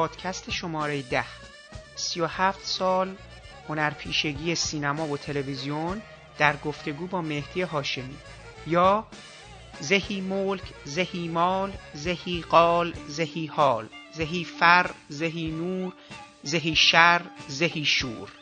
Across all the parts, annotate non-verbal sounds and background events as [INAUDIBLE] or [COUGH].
پادکست شماره ده. سی و هفت سال هنرپیشگی سینما و تلویزیون در گفتگو با مهدی هاشمی. یا زهی ملک زهی مال زهی قال زهی حال زهی فر زهی نور زهی شر زهی شور.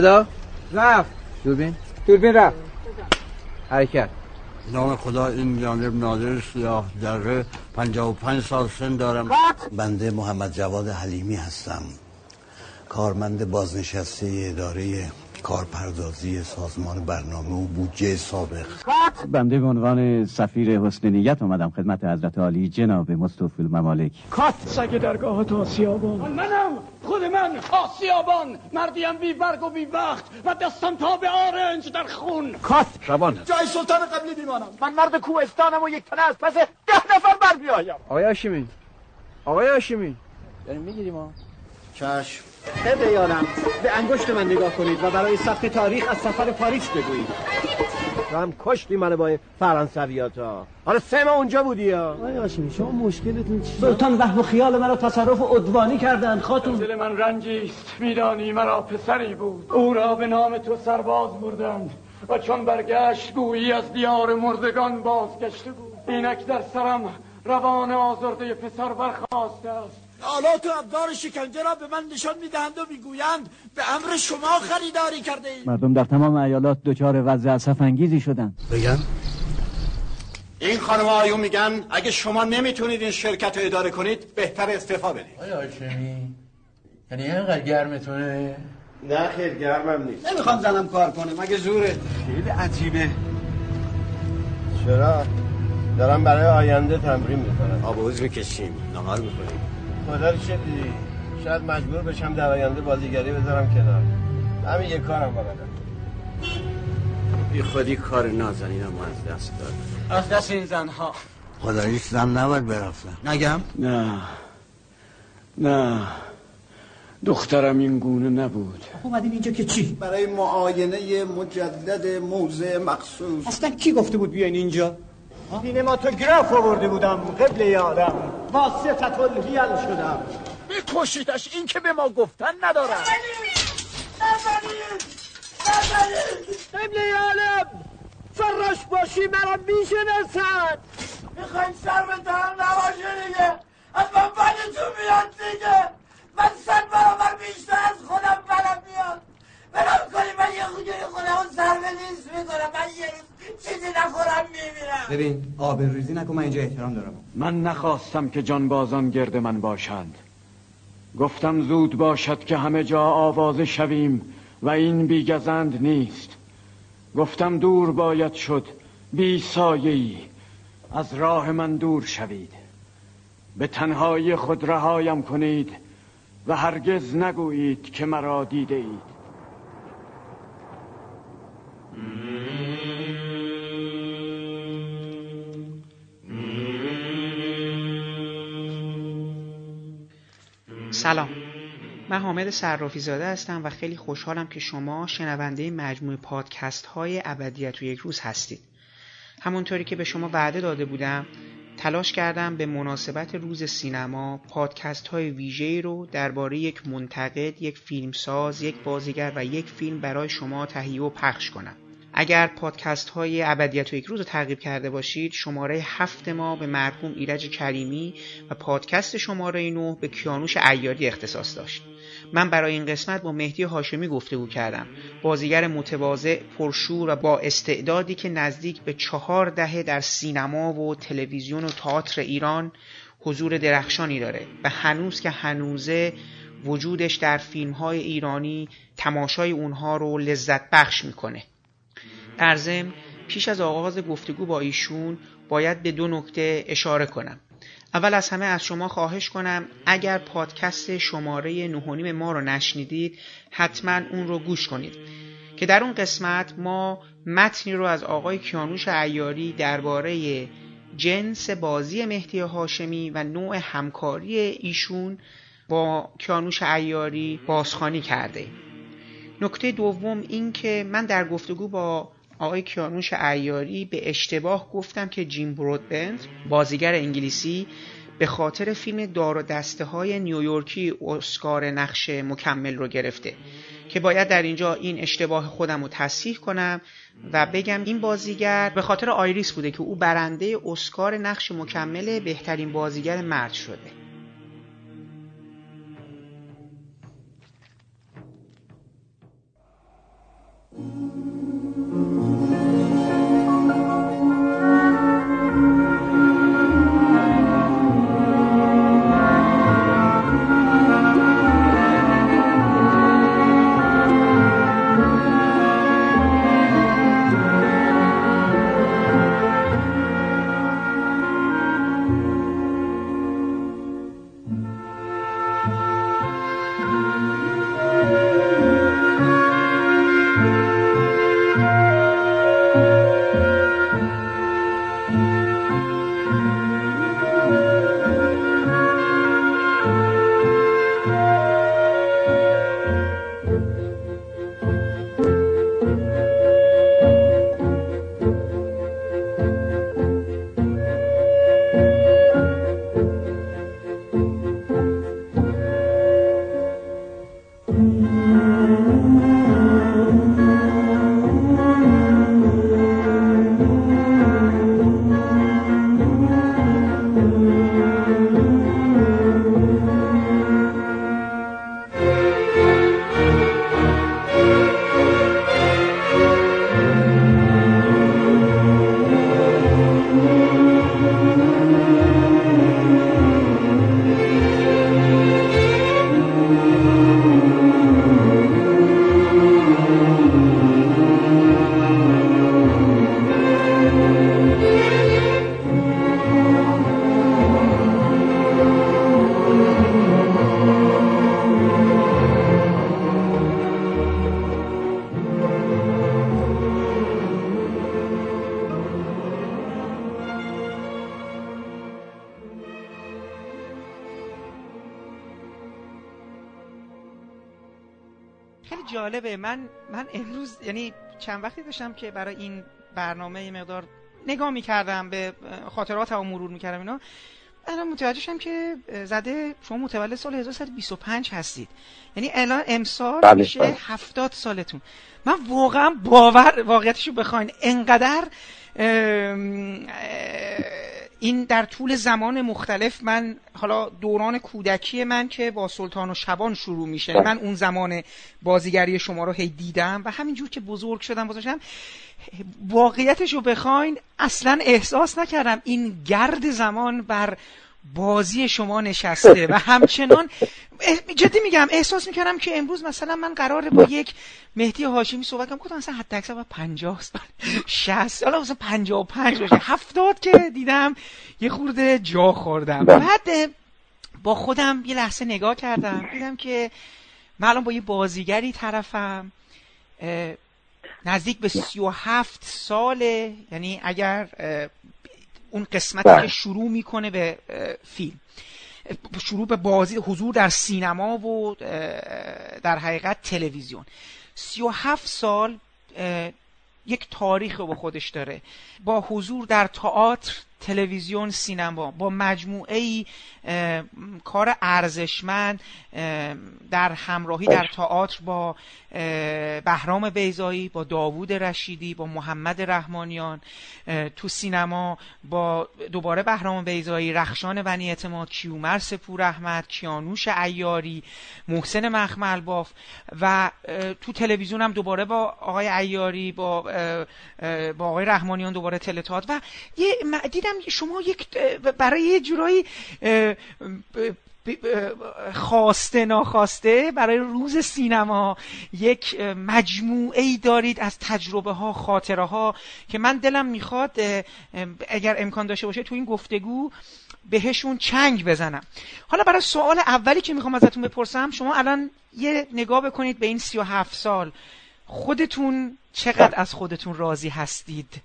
صدا؟ رفت. دوربین؟ دوربین رفت. حرکت. نام خدا این جانب نادر سیاه دره پنجاه و پنج سال سن دارم. بنده محمد جواد حلیمی هستم. کارمند بازنشسته اداره کارپردازی سازمان برنامه و بودجه سابق. بنده به عنوان سفیر حسن نیت اومدم خدمت حضرت عالی جناب مستوفی الممالک. کات سگ درگاه تو آسیابان. منم! خود من! آسیابان! مردیم بی برگ و بی وقت و دستم تا به آرنج در خون. کات شبان جای سلطان قبلی بیمانم. من مرد کوهستانم و یک تنه از پس ده نفر بر بیایم آقای هاشمی. آقای هاشمی. داریم می‌گیریم ها. چشم. خیلی یارم. به انگشت من نگاه کنید و برای ثبت تاریخ از سفر پاریس بگویید. تو هم کشتی منو با فرانسویات ها حالا سه ما اونجا بودی ها آقای هاشمی شما مشکلتون چیه؟ سلطان وهم و خیال مرا تصرف ادوانی کردند خاتون. دل من رنجیست میدانی مرا پسری بود. او را به نام تو سرباز بردند و چون برگشت گویی از دیار مردگان بازگشته بود. اینک در سرم روان آزرده پسر برخواسته است. آلات و ابدار شکنجه را به من نشان می‌دهند و می‌گویند به امر شما خریداری کرده اید مردم در تمام ایالات دچار وضع اسف انگیزی شدند. بگم؟ این خانم آیون میگن اگه شما نمی‌تونید این شرکت رو اداره کنید بهتر استعفا بدید. آیا هاشمی یعنی اینقدر گرمتونه نه خیلی گرمم نیست. نمی‌خوام زنم کار کنه مگه زوره؟ خیلی عجیبه. چرا؟ دارم برای آینده تمرین می‌کنم. آب می‌کشیم نهار می‌کنیم خدا چه دیدی؟ شاید مجبور بشم در آینده بازیگری بذارم کنار. همین یه کارم بلدم. بی خودی کار نازنینم از دست داد از دست این زنها. خداییش زن نباید برفتن. نگم؟ نه. نه. دخترم این گونه نبود. اومدین اینجا که چی؟ برای معاینه مجدد موضع مخصوص. اصلا کی گفته بود بیاین اینجا؟ سینماتوگراف آورده بودم قبل یادم واسطت الهیل شدم. بکشیدش این که به ما گفتن ندارم. قبل یادم فراش باشی مرا می‌شناسد. می‌خواین سر به دهن نباشه دیگه. از من بدتون میاد دیگه. من صد برابر بیشتر از خودم بدم میاد. برام کنی من یه خودی خودم سر به نیست می‌کنم. من یه روز چیزی نخورم میمیرم. ببین آب ریزی نکن من اینجا احترام دارم. من نخواستم که جانبازان گرد من باشند. گفتم زود باشد که همه جا آواز شویم و این بیگزند نیست. گفتم دور باید شد بی سایه‌ای. از راه من دور شوید. به تنهایی خود رهایم کنید و هرگز نگویید که مرا دیده اید. سلام من حامد صرافی زاده هستم و خیلی خوشحالم که شما شنونده مجموع پادکست های ابدیت و یک روز هستید همونطوری که به شما وعده داده بودم تلاش کردم به مناسبت روز سینما پادکست های ویژه‌ای رو درباره یک منتقد، یک فیلمساز، یک بازیگر و یک فیلم برای شما تهیه و پخش کنم. اگر پادکست های ابدیت و یک روز رو تعقیب کرده باشید شماره هفت ما به مرحوم ایرج کریمی و پادکست شماره 9 به کیانوش ایاری اختصاص داشت. من برای این قسمت با مهدی هاشمی گفتگو کردم. بازیگر متواضع پرشور و با استعدادی که نزدیک به چهار دهه در سینما و تلویزیون و تئاتر ایران حضور درخشانی داره و هنوز که هنوزه وجودش در فیلم های ایرانی تماشای اونها رو لذت بخش می‌کنه. در ضمن پیش از آغاز گفتگو با ایشون باید به دو نکته اشاره کنم. اول از همه از شما خواهش کنم اگر پادکست شماره نهونیم ما رو نشنیدید حتما اون رو گوش کنید. که در اون قسمت ما متنی رو از آقای کیانوش عیاری درباره جنس بازی مهدی هاشمی و نوع همکاری ایشون با کیانوش عیاری بازخانی کرده. نکته دوم این که من در گفتگو با آقای کیانوش عیاری به اشتباه گفتم که جیم برودبند بازیگر انگلیسی به خاطر فیلم دار و دسته های نیویورکی اسکار نقش مکمل رو گرفته که باید در اینجا این اشتباه خودم رو تصحیح کنم و بگم این بازیگر به خاطر آیریس بوده که او برنده اسکار نقش مکمل بهترین بازیگر مرد شده. خیلی چند وقتی داشتم که برای این برنامه یه مقدار نگاه می‌کردم به خاطرات و مرور می‌کردم اینا الان متوجه شدم که زده شما متولد سال 1325 هستید یعنی الان امسال بله، میشه بله. 70 سالتون من واقعا باور واقعیتشو بخواین انقدر اه، این در طول زمان مختلف من حالا دوران کودکی من که با سلطان و شبان شروع میشه بله. من اون زمان بازیگری شما رو هی دیدم و همینجور که بزرگ شدم بزرگ واقعیتش رو بخواین اصلا احساس نکردم این گرد زمان بر بازی شما نشسته و همچنان جدی میگم احساس می‌کردم که امروز مثلا من قراره با یک مهدی هاشمی صحبت کنم. گفتم مثلا حتی اکثر 50 سال 60 حالا مثلا 55 باشه. 70 که دیدم یه خورده جا خوردم. بعد با خودم یه لحظه نگاه کردم. دیدم که من الان با یه بازیگری طرفم نزدیک به 37 ساله. یعنی اگر اون قسمتی بله. که شروع می‌کنه به فیلم. شروع به بازی حضور در سینما و در حقیقت تلویزیون. 37 سال اه، یک تاریخ رو با خودش داره. با حضور در تئاتر تلویزیون سینما. با مجموعه ای کار ارزشمند در همراهی در تئاتر با بهرام بیزایی با داوود رشیدی با محمد رحمانیان تو سینما با دوباره بهرام بیزایی رخشان بنی اعتماد کیومر سپور احمد کیانوش عیاری محسن مخمل باف و تو تلویزیون هم دوباره با آقای عیاری با با آقای رحمانیان دوباره تلتات و یه دیدم دیدم شما یک برای یه جورایی خواسته ناخواسته برای روز سینما یک مجموعه ای دارید از تجربه ها خاطره ها که من دلم می‌خواد اگر امکان داشته باشه تو این گفتگو بهشون چنگ بزنم. حالا برای سوال اولی که می‌خوام ازتون بپرسم شما الان یه نگاه بکنید به این سی و هفت سال. خودتون چقدر از خودتون راضی هستید؟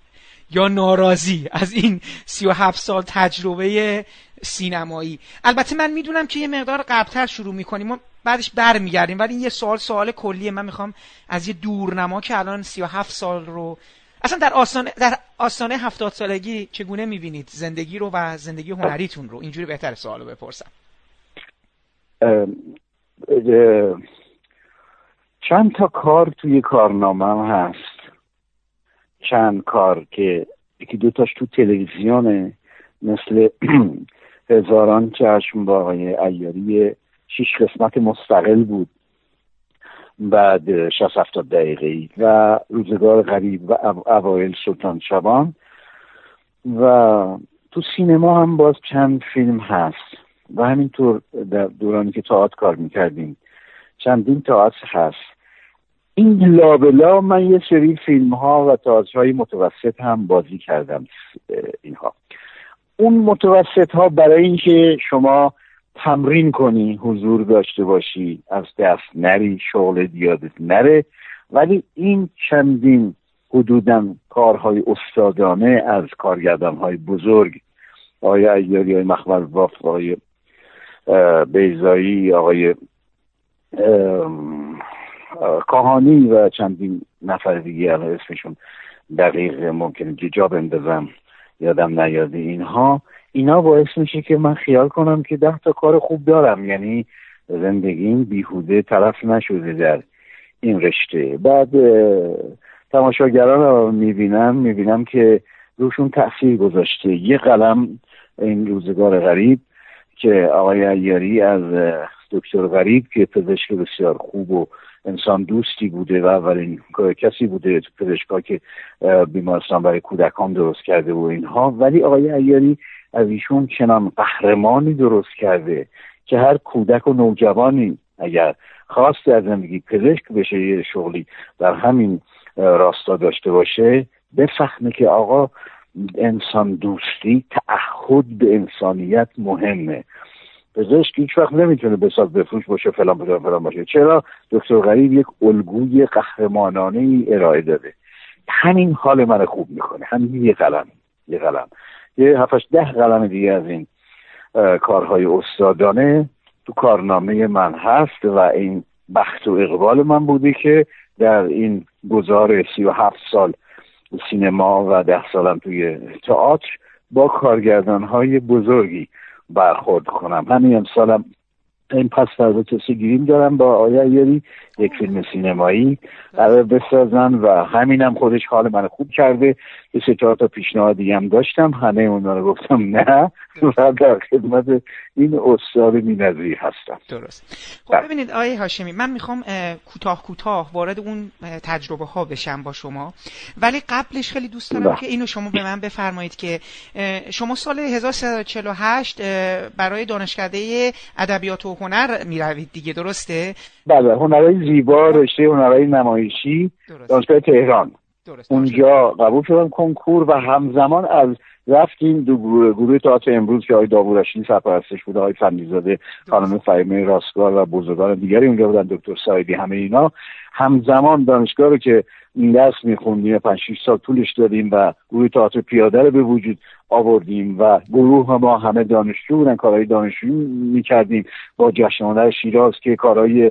یا ناراضی از این سی و هفت سال تجربه سینمایی. البته من می‌دونم که یه مقدار قبلتر شروع می‌کنیم. و بعدش برمیگردیم ولی این یه سوال سوال کلیه. من می‌خوام از یه دورنما که الان سی و هفت سال رو اصلا در آستانه در آستانه هفتاد سالگی چگونه می‌بینید زندگی رو و زندگی هنریتون رو؟ اینجوری بهتر سوال رو بپرسم چند تا کار توی کارنامه هست. چند کار که یکی دوتاش تو تلویزیونه مثل [CLEARS THROAT] هزاران چشم با آقای ایاری شیش قسمت مستقل بود. بعد 60 70 دقیقه ای و روزگار غریب و اوایل سلطان شبان و تو سینما هم باز چند فیلم هست. و همینطور در دورانی که تاعت کار می‌کردیم چندین تاعت هست. این لابلا من یه سری فیلم ها و تاعت های متوسط هم بازی کردم اینها. اون متوسط ها برای اینکه شما تمرین کنی حضور داشته باشی از دست نری شغل دیادت نره ولی این چندین حدودا کارهای استادانه از کارگردان های بزرگ آقای ایاری های مخمر باف آقای بیزایی آقای کاهانی و چندین نفر دیگه الان اسمشون دقیق ممکنه. جا بندازم یادم نیاده اینها. اینا باعث میشه که من خیال کنم که ده تا کار خوب دارم. یعنی زندگیم بیهوده طرف نشده در این رشته. بعد تماشاگران رو می‌بینم. می‌بینم که روشون تاثیر گذاشته. یه قلم این روزگار غریب که آقای ایاری از دکتر غریب که پزشک بسیار خوب و انسان دوستی بوده و اولین کسی بوده تو پزشکا که بیمارستان برای کودکان درست کرده و اینها. ولی آقای ایاری از ایشون چنان قهرمانی درست کرده که هر کودک و نوجوانی اگر خواست از زندگی پزشک بشه یه شغلی در همین راستا داشته باشه بفهمه که آقا انسان دوستی تعهد به انسانیت مهمه. پزشک هیچ وقت نمی‌تونه بساز بفروش باشه فلان فلان فلان باشه. چرا؟ دکتر غریب یک الگوی قهرمانانه ای ارائه داده. همین حال من خوب می‌کنه. همین یه قلم یه قلم. یه هفتش ده قلم دیگه از این کارهای استادانه تو کارنامه من هست و این بخت و اقبال من بوده که در این گذار سی و هفت سال سینما و ده سالم توی تئاتر با کارگردان های بزرگی برخورد کنم. همین امسالم این پس فردا کسی گیریم دارم با آیا یاری یک فیلم سینمایی قرار بسازن و همینم خودش حال من خوب کرده. یه سه چهار تا پیشنهاد هم داشتم. همه اونا رو گفتم نه. و در خدمت این استاد مینظری هستم. درست. خب ببینید آیه هاشمی من می‌خوام کوتاه کوتاه وارد اون تجربه ها بشم با شما. ولی قبلش خیلی دوست دارم که اینو شما به من بفرمایید که شما سال 1348 برای دانشکده ادبیات و هنر می‌روید دیگه درسته؟ بله هنرهای زیبا رشته هنرهای نمایشی دانشگاه تهران. درست. اونجا قبول شدم کنکور و همزمان از رفتیم دو گروه, گروه تئاتر امروز که آقای داوودشی سرپرستش بوده آقای فنیزاده خانم فهیمه راستگار و بزرگان دیگری اونجا بودن دکتر سایدی همه اینا. همزمان دانشگاه رو که این درس میخوندیم پنج شیش سال طولش دادیم و گروه تئاتر پیاده رو به وجود آوردیم و گروه ما همه دانشجو بودن کارهای دانشجو می‌کردیم. با جشن شیراز که کارهای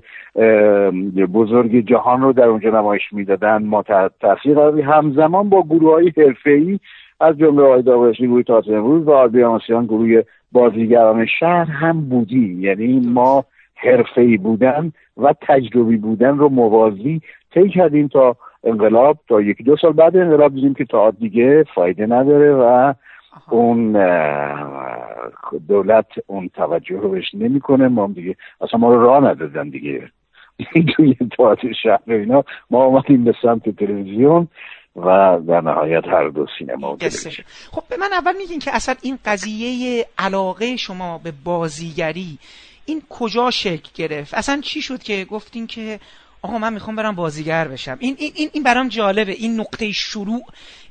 بزرگ جهان رو در اونجا نمایش می‌دادن. ما تاثیر قرار همزمان با گروه های حرفه از جمله آقای داوشی گروه تئاتر امروز و آربیانسیان گروه بازیگران شهر هم بودیم یعنی ما حرفه بودن و تجربی بودن رو موازی طی کردیم تا انقلاب تا یکی دو سال بعد انقلاب دیدیم که تا دیگه فایده نداره و اون دولت اون توجه رو بهش نمی‌کنه. ما دیگه اصلا ما رو راه ندادن دیگه. [LAUGHS] توی تئاتر شهر اینا. ما آمدیم به سمت تلویزیون. و در نهایت هر دو سینما و خب به من اول میگین که اصلا این قضیه علاقه شما به بازیگری این کجا شکل گرفت؟ اصلا چی شد که گفتین که آقا من می‌خوام برم بازیگر بشم؟ این این این, این برام جالبه. این نقطه شروع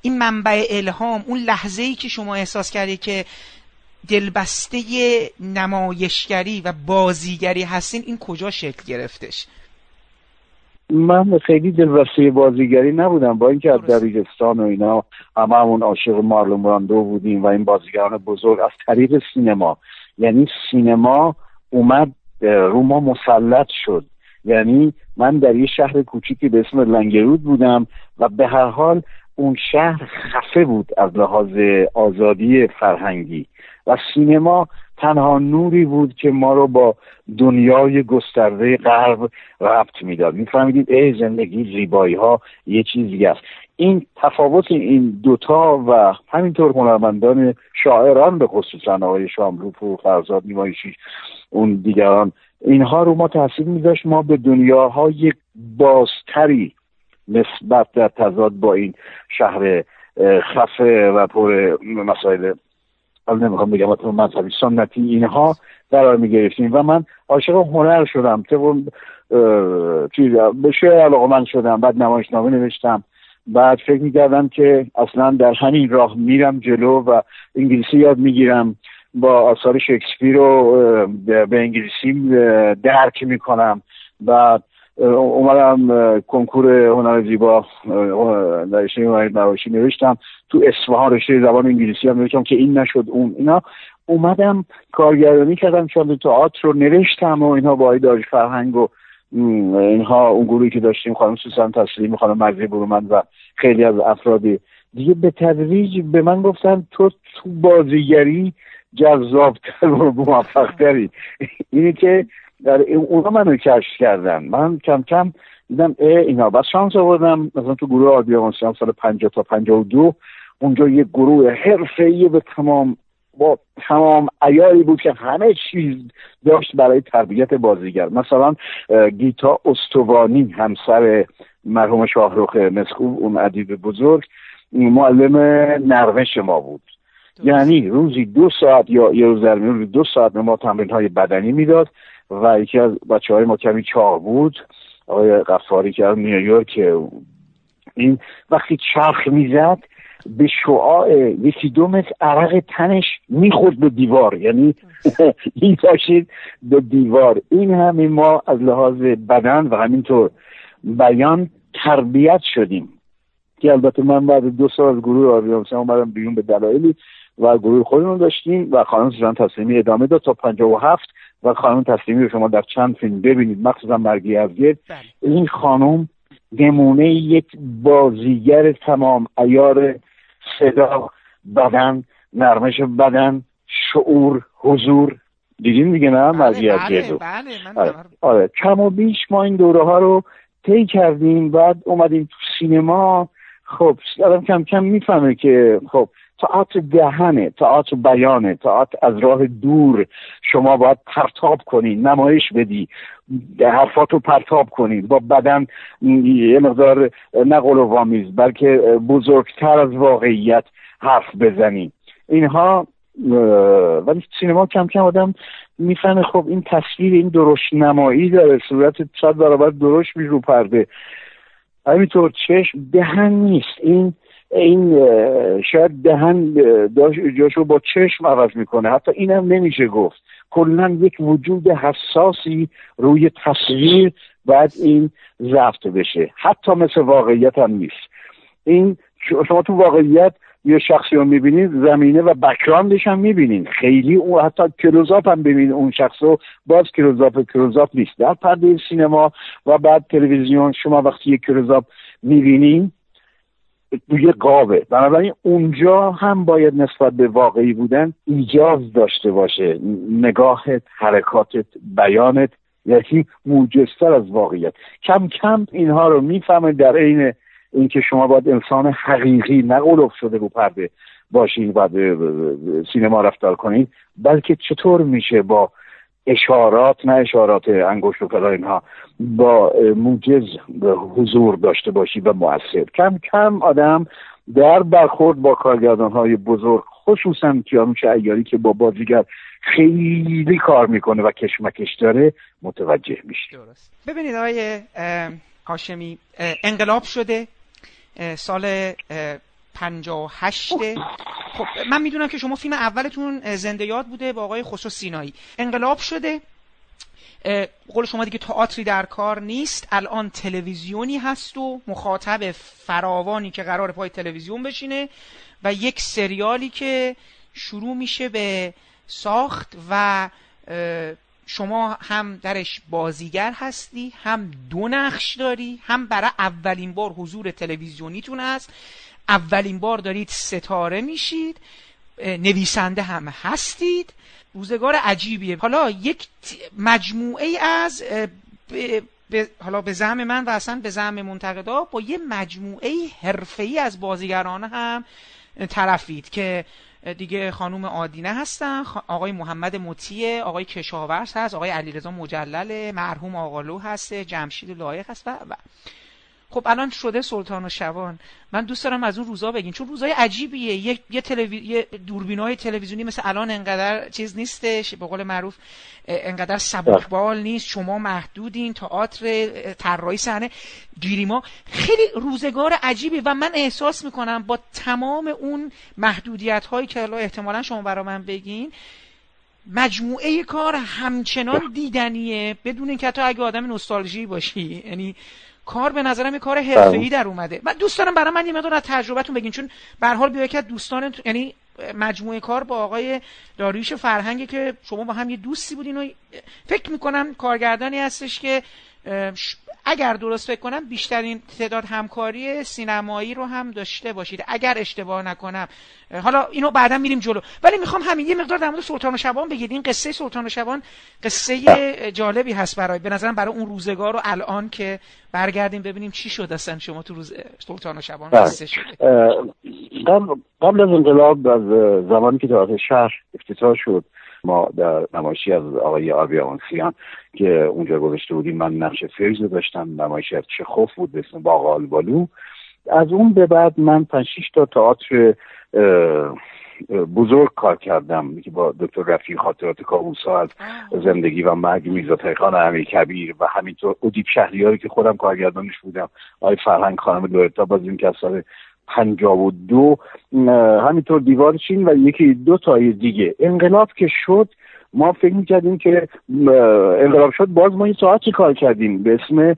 این منبع الهام اون لحظه ای که شما احساس کردی که دلبسته نمایشگری و بازیگری هستین این کجا شکل گرفتش؟ من خیلی دلبسته بازیگری نبودم. با اینکه از دبیرستان و اینا همه همون عاشق مارلون براندو بودیم و این بازیگران بزرگ از طریق سینما. یعنی سینما اومد رو ما مسلط شد. یعنی من در یه شهر کوچیکی به اسم لنگرود بودم و به هر حال اون شهر خفه بود از لحاظ آزادی فرهنگی. و سینما تنها نوری بود که ما رو با دنیای گسترده غرب ربط می‌داد. میفهمیدید ای زندگی زیبایی ها یه چیزی است. این تفاوت این دوتا و همینطور هنرمندان شاعران به خصوصا آقای شاملوف و فرزاد نیمایشی اون دیگران اینها رو ما تاثیر میذاشت. ما به دنیاهای بازتری نسبت در تضاد با این شهر خفه و پر مسائل حالا نمی‌خوام بگم مذهبی. سنتی اینها قرار می‌گرفتیم و من عاشق هنر شدم. طبق چیز به شعر علاقه من شدم. بعد نمایشنامه نوشتم. بعد فکر می‌کردم که اصلا در همین راه میرم جلو و انگلیسی یاد می‌گیرم. با آثار شکسپیر رو به انگلیسی درک می‌کنم. بعد اومدم کنکور هنر زیبا نوشتم. تو اصفهان زبان انگلیسی هم نوشتم که این نشد اون اینا. اومدم کارگردانی کردم چون تئاتر رو نوشتم و اینها با داریش فرهنگ و اینها اون گروهی که داشتیم خانم سوسن تسلیم خانم مجزی برومند و خیلی از افرادی. دیگه به تدریج به من گفتن تو تو بازیگری جذابتر و موفقتری. اینی که در اونا منو کشف کردن. من کم کم دیدم ای اینا. بس شانس آوردم. مثلا تو گروه آدیامانسیان سال 50 تا 52 اونجا یه گروه حرفه‌ای به تمام با تمام ایاری بود که همه چیز داشت برای تربیت بازیگر. مثلا گیتا استوانی همسر مرحوم شاهروخ مسکوب اون ادیب بزرگ معلم نرمش ما بود. یعنی روزی دو ساعت یا یه روز در دو ساعت به ما تمرین های بدنی می‌داد و یکی از بچه های ما کمی چاق بود. آقای قفاری که از نیویورک این وقتی چرخ می‌زد به شعاع یکی دو متر عرق تنش می‌خورد به دیوار. یعنی [LAUGHS] این باشید به دیوار. این همین ما از لحاظ بدن و همینطور بیان تربیت شدیم. که البته من بعد دو سال از گروه آریامسه اومدم بیرون به دلایلی و گروه خودمون داشتیم و خانم سوزان تسلیمی ادامه داد تا پنجاه و هفت و خانم تسلیمی رو شما در چند فیلم ببینید. مخصوصا مرگی افگیر بله. این خانم نمونه یک بازیگر تمام ایار صدا بدن نرمش بدن شعور حضور دیدین دیگه نه بله مرگی بله, بله, آره. آره. کم و بیش ما این دوره ها رو طی کردیم بعد اومدیم تو سینما خب آدم کم کم می‌فهمه که خب تئاتر دهنه تئاتر بیانه تئاتر از راه دور. شما باید پرتاب کنی نمایش بدی حرفات رو پرتاب کنی. با بدن یه مقدار و وامیز بلکه بزرگتر از واقعیت حرف بزنی. اینها ولی سینما کم کم آدم می‌فهمه خب این تصویر این درشت نمایی داره صورت صد برابر درشت می رو پرده همینطور چشم دهن نیست. این این شاید دهن جاشو با چشم عوض می‌کنه. حتی اینم نمیشه گفت. کلا یک وجود حساسی روی تصویر باید این ضبط بشه. حتی مثل واقعیت هم نیست. این شما تو واقعیت یه شخصی رو می‌بینید زمینه و بکراندش هم می‌بینید. خیلی اون حتی کلوزاپ هم ببینید. اون شخص رو باز کلوزاپ کلوزاپ نیست. در پرده سینما و بعد تلویزیون شما وقتی یک کلوزاپ می‌بینید توی قابه بنابراین اونجا هم باید نسبت به واقعی بودن ایجاز داشته باشه. نگاهت حرکاتت بیانت یکی موجزتر از واقعیت. کم کم اینها رو می‌فهمه در عین اینکه شما باید انسان حقیقی نه شده رو پرده باشید و به سینما رفتار کنید بلکه چطور میشه با اشارات نه اشارات انگشت و فلا اینها با موجز حضور داشته باشی و مؤثر. کم کم آدم در برخورد با کارگردان های بزرگ خصوصا کیانوش ایاری که با بازیگر خیلی کار می‌کنه و کشمکش داره متوجه میشه ببینید آقای هاشمی انقلاب شده سال 58 خب من می‌دونم که شما فیلم اولتون زنده یاد بوده با آقای خسرو سینایی. انقلاب شده. قول شما دیگه تئاتری در کار نیست. الان تلویزیونی هست و مخاطب فراوانی که قرار پای تلویزیون بشینه و یک سریالی که شروع میشه به ساخت و شما هم درش بازیگر هستی هم دو نقش داری هم برای اولین بار حضور تلویزیونیتون هست. اولین بار دارید ستاره میشید نویسنده هم هستید. روزگار عجیبیه. حالا یک مجموعه از حالا به زعم من و اصلا به زعم منتقدا با یه مجموعه حرفه‌ای از بازیگران هم طرفید که دیگه خانوم آدینه هستن آقای محمد مطیع آقای کشاورز هست آقای علیرضا مجلل مرحوم آقالو هست جمشید لایق هست و, و. خب الان شده سلطان و شبان. من دوست دارم از اون روزا بگین. چون روزای عجیبیه. یه, یه, دوربینای تلویزیونی مثل الان انقدر چیز نیستش. به قول معروف انقدر سبکبال نیست. شما محدودین. تئاتر طراحی صحنه. گیریما خیلی روزگار عجیبی و من احساس می‌کنم با تمام اون محدودیت هایی که احتمالا شما برا من بگین مجموعه کار همچنان دیدنیه. بدون اینکه حتی اگه آدم نوستالژی باشی. یعنی کار به نظرم یه کار حرفه‌ای در اومده. من دوست دارم برای من یه مقدار از تجربتون بگین چون به هر حال بیا که دوستان یعنی مجموعه کار با آقای داریوش فرهنگی که شما با هم یه دوستی بودین و فکر می‌کنم کارگردانی هستش که اگر درست فکر کنم بیشترین تعداد همکاری سینمایی رو هم داشته باشید. اگر اشتباه نکنم. حالا اینو بعدا میریم جلو. ولی می‌خوام همین یه مقدار در مورد سلطان و شبان بگید. این قصه سلطان و شبان قصه جالبی هست برای به نظرم برای اون روزگار و الان که برگردیم ببینیم چی شد اصلا شما تو روز سلطان و شبان بله. قصه شده قبل از انقلاب از زمانی که تئاتر شهر افتتاح شد ما در نمایشی از آقای آبی آنسیان که اونجا گذاشته بودیم من نقش فیض داشتم نمایشی از خوف بود به اسم باقا بالو از اون به بعد من پنج تا تئاتر بزرگ کار کردم که با دکتر رفی خاطرات کابوسا از زندگی و مرگ میرزا تایخان امیر کبیر و همینطور ادیب شهریاری که خودم کارگردانش بودم آقای فرهنگ خانم لورتا باز این که از سال پنجاب و دو همینطور دیوار چین و یکی دو تای دیگه. انقلاب که شد ما فکر می‌کردیم که انقلاب شد باز ما این ساعتی کار کردیم. به اسم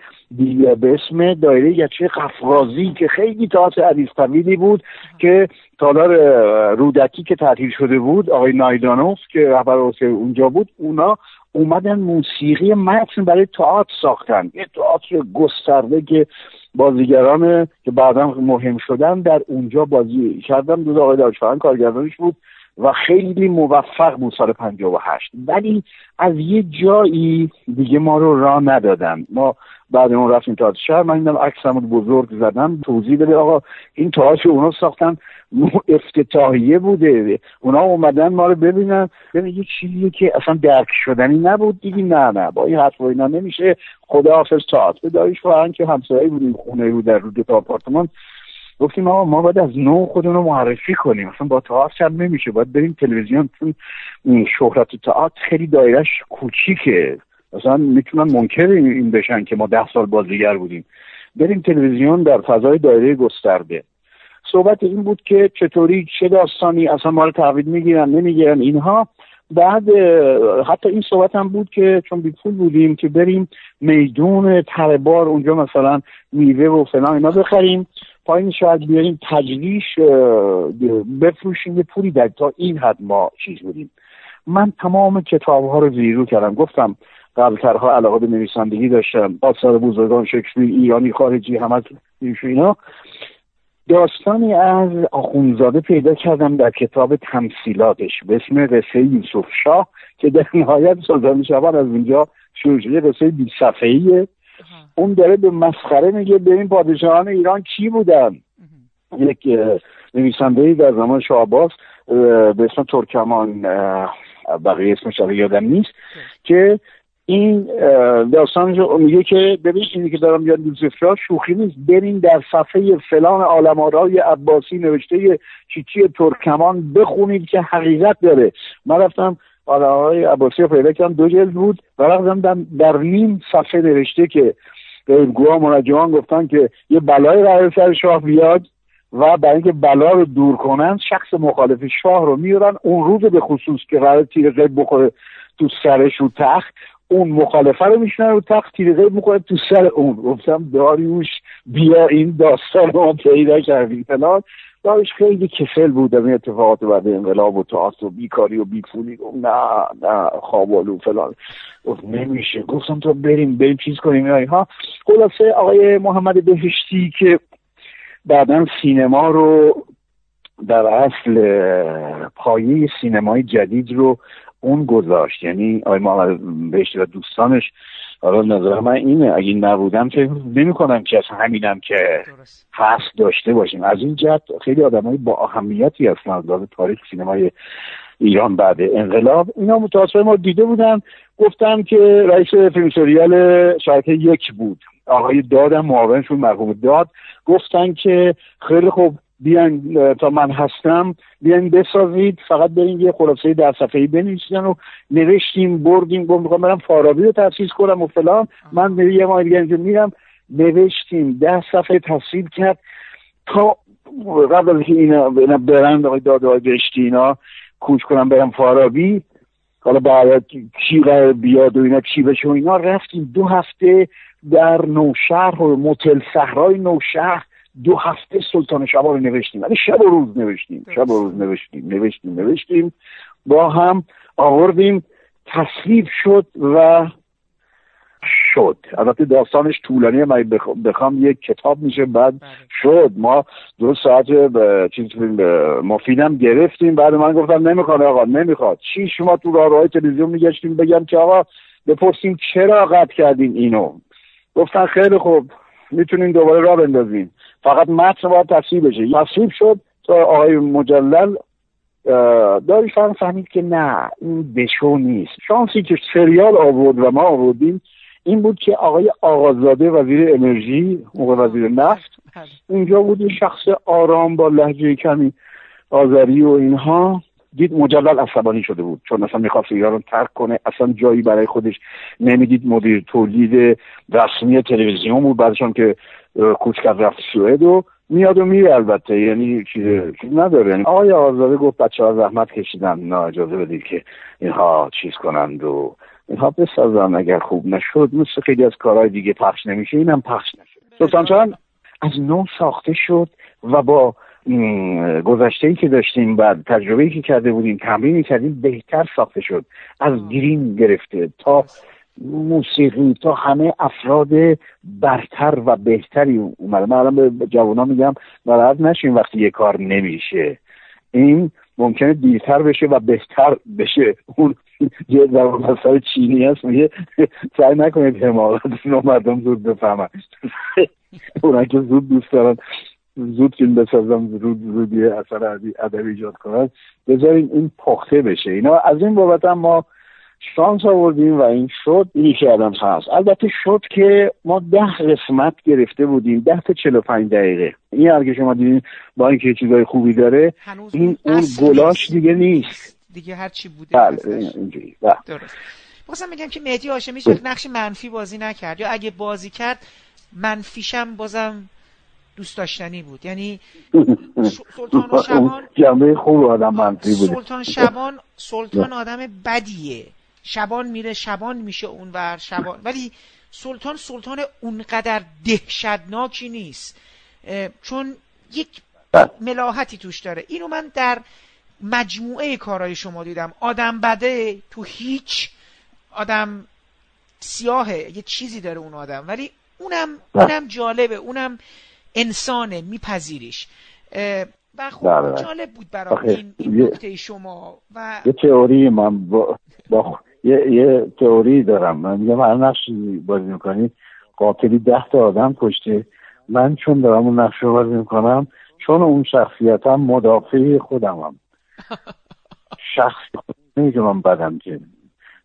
به اسم دایره گچه قفقازی که خیلی تئاتر عریض طویلی بود که تالار رودکی که تعطیل شده بود آقای نایدانوف که رهبر اونجا بود اونا اومدن موسیقی متن برای تئاتر ساختن. یه تئاتر گسترده که بازیگران که بعدا مهم شدن در اونجا بازی کردم. دو آقای داشتن کارگردانش بود و خیلی موفق بود سال 58 ولی از یه جایی دیگه ما رو راه ندادن. ما بعد اون رفتیم تئاتر شهر. من اینم عکسمو بزرگ زدم توضیح بده آقا این تئاتر اونا ساختن افتتاحیه بوده. اونا اومدن ما رو ببینن. ببین یه چیزی که اصلا درک شدنی نبود دیگه. نه نه با این حرف اینا نمیشه. خدا حافظ تئاتر به دایش فرهنگ که همسایه بودیم خونه بود در رو آپارتمان. گفتیم آقا ما باید از نو خودمون معرفی کنیم. مثلا با تئاتر هم نمیشه. باید بریم تلویزیون. چون شهرت تئاتر خیلی دایرش کوچیکه. مثلا می‌تونن منکر این بشن که ما ده سال بازیگر بودیم. بریم تلویزیون در فضای دایره گسترده. صحبت این بود که چطوری چه داستانی اصلا ما رو تحویل می‌گیرن نمی‌گیرن اینها. بعد حتی این صحبت هم بود که چون بی پول بودیم که بریم میدون تربار اونجا مثلا میوه و فلان اینا بخریم. پایین شاید بیاریم تجلیش بفروشیم یه پولی در تا این حد ما چیز بودیم. من تمام کتاب ها رو زیرو کردم. گفتم قبلترها علاقه به نویسندگی داشتم آثار بزرگان شکسپیر ایرانی خارجی همه اینا. داستانی از آخونزاده پیدا کردم در کتاب تمثیلاتش به اسم قصه یوسف شاه که در نهایت سلطان شبان از اونجا شروع شده قصه بی صفحه‌ایه. اون داره به مسخره میگه به این پادشاهان ایران کی بودن؟ یک نویسنده در زمان شاه به اسم ترکمان بقیه اسمش یادم نیست که این داستان میگه که ببین اینی که دارم یاد دوست شوخی نیست. برین در صفحه فلان عالمارای عباسی نوشته چیچی ترکمان بخونید که حقیقت داره. من رفتم عالمارای عباسی رو پیدا کردم دو جلد بود و رفتم در نیم صفحه نوشته که غیبگوها منجمان گفتن که یه بلای قرار سر شاه بیاد و برای اینکه بلا رو دور کنن شخص مخالف شاه رو میارن. اون روز به خصوص که قرار تیر بخوره تو سرش و تخت. اون مخالفه رو میشنن رو تخت تیر می‌کنه تو سر اون. گفتم داریوش بیا این داستان رو پیدا کردیم فلان. داریوش خیلی کسل بود این اتفاقات بعد انقلاب و تاست و بیکاری و بیفونی. گفت نه نه خوابالو فلان. گفت نمیشه. گفتم تو بریم بریم چیز کنیم ها خلاصه آقای محمد بهشتی که بعدا سینما رو در اصل پایه سینمای جدید رو اون گذاشت. یعنی آقای محمد بهشتی و دوستانش حالا نظر من اینه اگه نبودم فکر نمی کنم که اصلا همینم که فصل داشته باشیم. از این جهت خیلی آدمای با اهمیتی هستن از تاریخ سینمای ایران بعد انقلاب. اینا متاسفانه ما دیده بودن گفتم که رئیس فیلم سریال شرکت یک بود. آقای دادم معاونشون مرحوم داد گفتن که خیلی خوب بیان تا من هستم بیان بسازید فقط بریم یه خلاصه در صفحه بنویسیدن و نوشتیم بردیم گفت می‌خوام برم فارابی رو تفسیر کنم و فلان. من یه ماه دیگه میرم نوشتیم ده صفحه تفسیر کرد. تا قبل از اینا برند آقای داده های بشتی اینا کوچ کنم برم فارابی. حالا بعد کی قرار بیاد و اینا چی بشه و اینا رفتیم دو هفته در نوشهر و متل صحرای نوشهر. دو هفته سلطان شبا رو نوشتیم. ولی شب و روز نوشتیم. شب و روز نوشتیم. نوشتیم نوشتیم. با هم آوردیم. تصویب شد و شد. البته داستانش طولانیه. من بخوام یک کتاب میشه. بعد شد. ما دو ساعت به چیز مفیدم گرفتیم. بعد من گفتم نمی‌خواد آقا نمی‌خواد. چی؟ شما تو راه تلویزیون میگشتیم بگم که آقا بپرسیم چرا قطع کردیم اینو. گفتن خیلی خوب. می‌تونین دوباره راه بندازیم فقط متن باید تصویب بشه. تصویب شد تا آقای مجلل داری فهمید که نه این بشو نیست. شانسی که سریال آورد و ما آوردیم این بود که آقای آقازاده وزیر انرژی موقع وزیر نفت اینجا بود این شخص آرام با لحجه کمی آذری و اینها. دید مجلل عصبانی شده بود چون اصلا می‌خواست ایران رو ترک کنه. اصلا جایی برای خودش نمی‌دید مدیر تولید رسمی تلویزیون بود. بعدشان که کوچ کرد رفت سوئد و میاد و میره البته. یعنی چیز نداره. یعنی آقای آزاده گفت بچه ها زحمت کشیدن. نه اجازه بدید که اینها چیز کنند و اینها بسازن. اگر خوب نشد مثل خیلی از کارهای دیگه پخش نمیشه اینم پخش نشد. سلطان از نو ساخته شد و با گذشته ای که داشتیم بعد تجربه ای که کرده بودیم تمرینی کردیم بهتر ساخته شد. از گرین گرفته تا موسیقی تا همه افراد برتر و بهتری اومده من الان به جوان میگم ناراحت نشین وقتی یه کار نمیشه. این ممکنه دیرتر بشه و بهتر بشه. اون یه زبان چینی هست میگه سعی نکنید حماقت رو مردم زود بفهمن. اونا که زود دوست دارن زود فیلم بسازم زود زود یه اثر ادبی ایجاد کنن. بذاریم این پخته بشه. اینا از این بابت ما شانس آوردیم و این شد که الان هست. البته شد که ما ده قسمت گرفته بودیم. ده تا چلو پنج دقیقه. این هر که شما دیدین با اینکه چیزای خوبی داره این اون گلاش دیگه نیست. دیگه هر چی بوده بله اینجوری. بله. درست. بازم میگم که مهدی هاشمی نقش منفی بازی نکرد. یا اگه بازی کرد منفیشم بازم دوست داشتنی بود. یعنی [LAUGHS] سلطان شبان جنبه خوب آدم منفی بود سلطان شبان سلطان آدم بدیه. شبان میره شبان میشه اونور شبان. ولی سلطان سلطان اونقدر دهشتناکی نیست. چون یک بله. ملاحتی توش داره. اینو من در مجموعه کارهای شما دیدم. آدم بده تو هیچ آدم سیاهه. یه چیزی داره اون آدم. ولی اونم بله. اونم جالبه. اونم انسانه میپذیریش. و خب بله، جالب بود برای این, این نکته شما. و یه تئوری من با, با یه, یه تئوری دارم. من میگم هر نقشی بازی می‌کنی قاتلی ده تا آدم کشته. من چون دارم اون نقش رو بازی می‌کنم چون اون شخصیتم مدافع خودمم. [LAUGHS] شخص نمیگه من بدم که.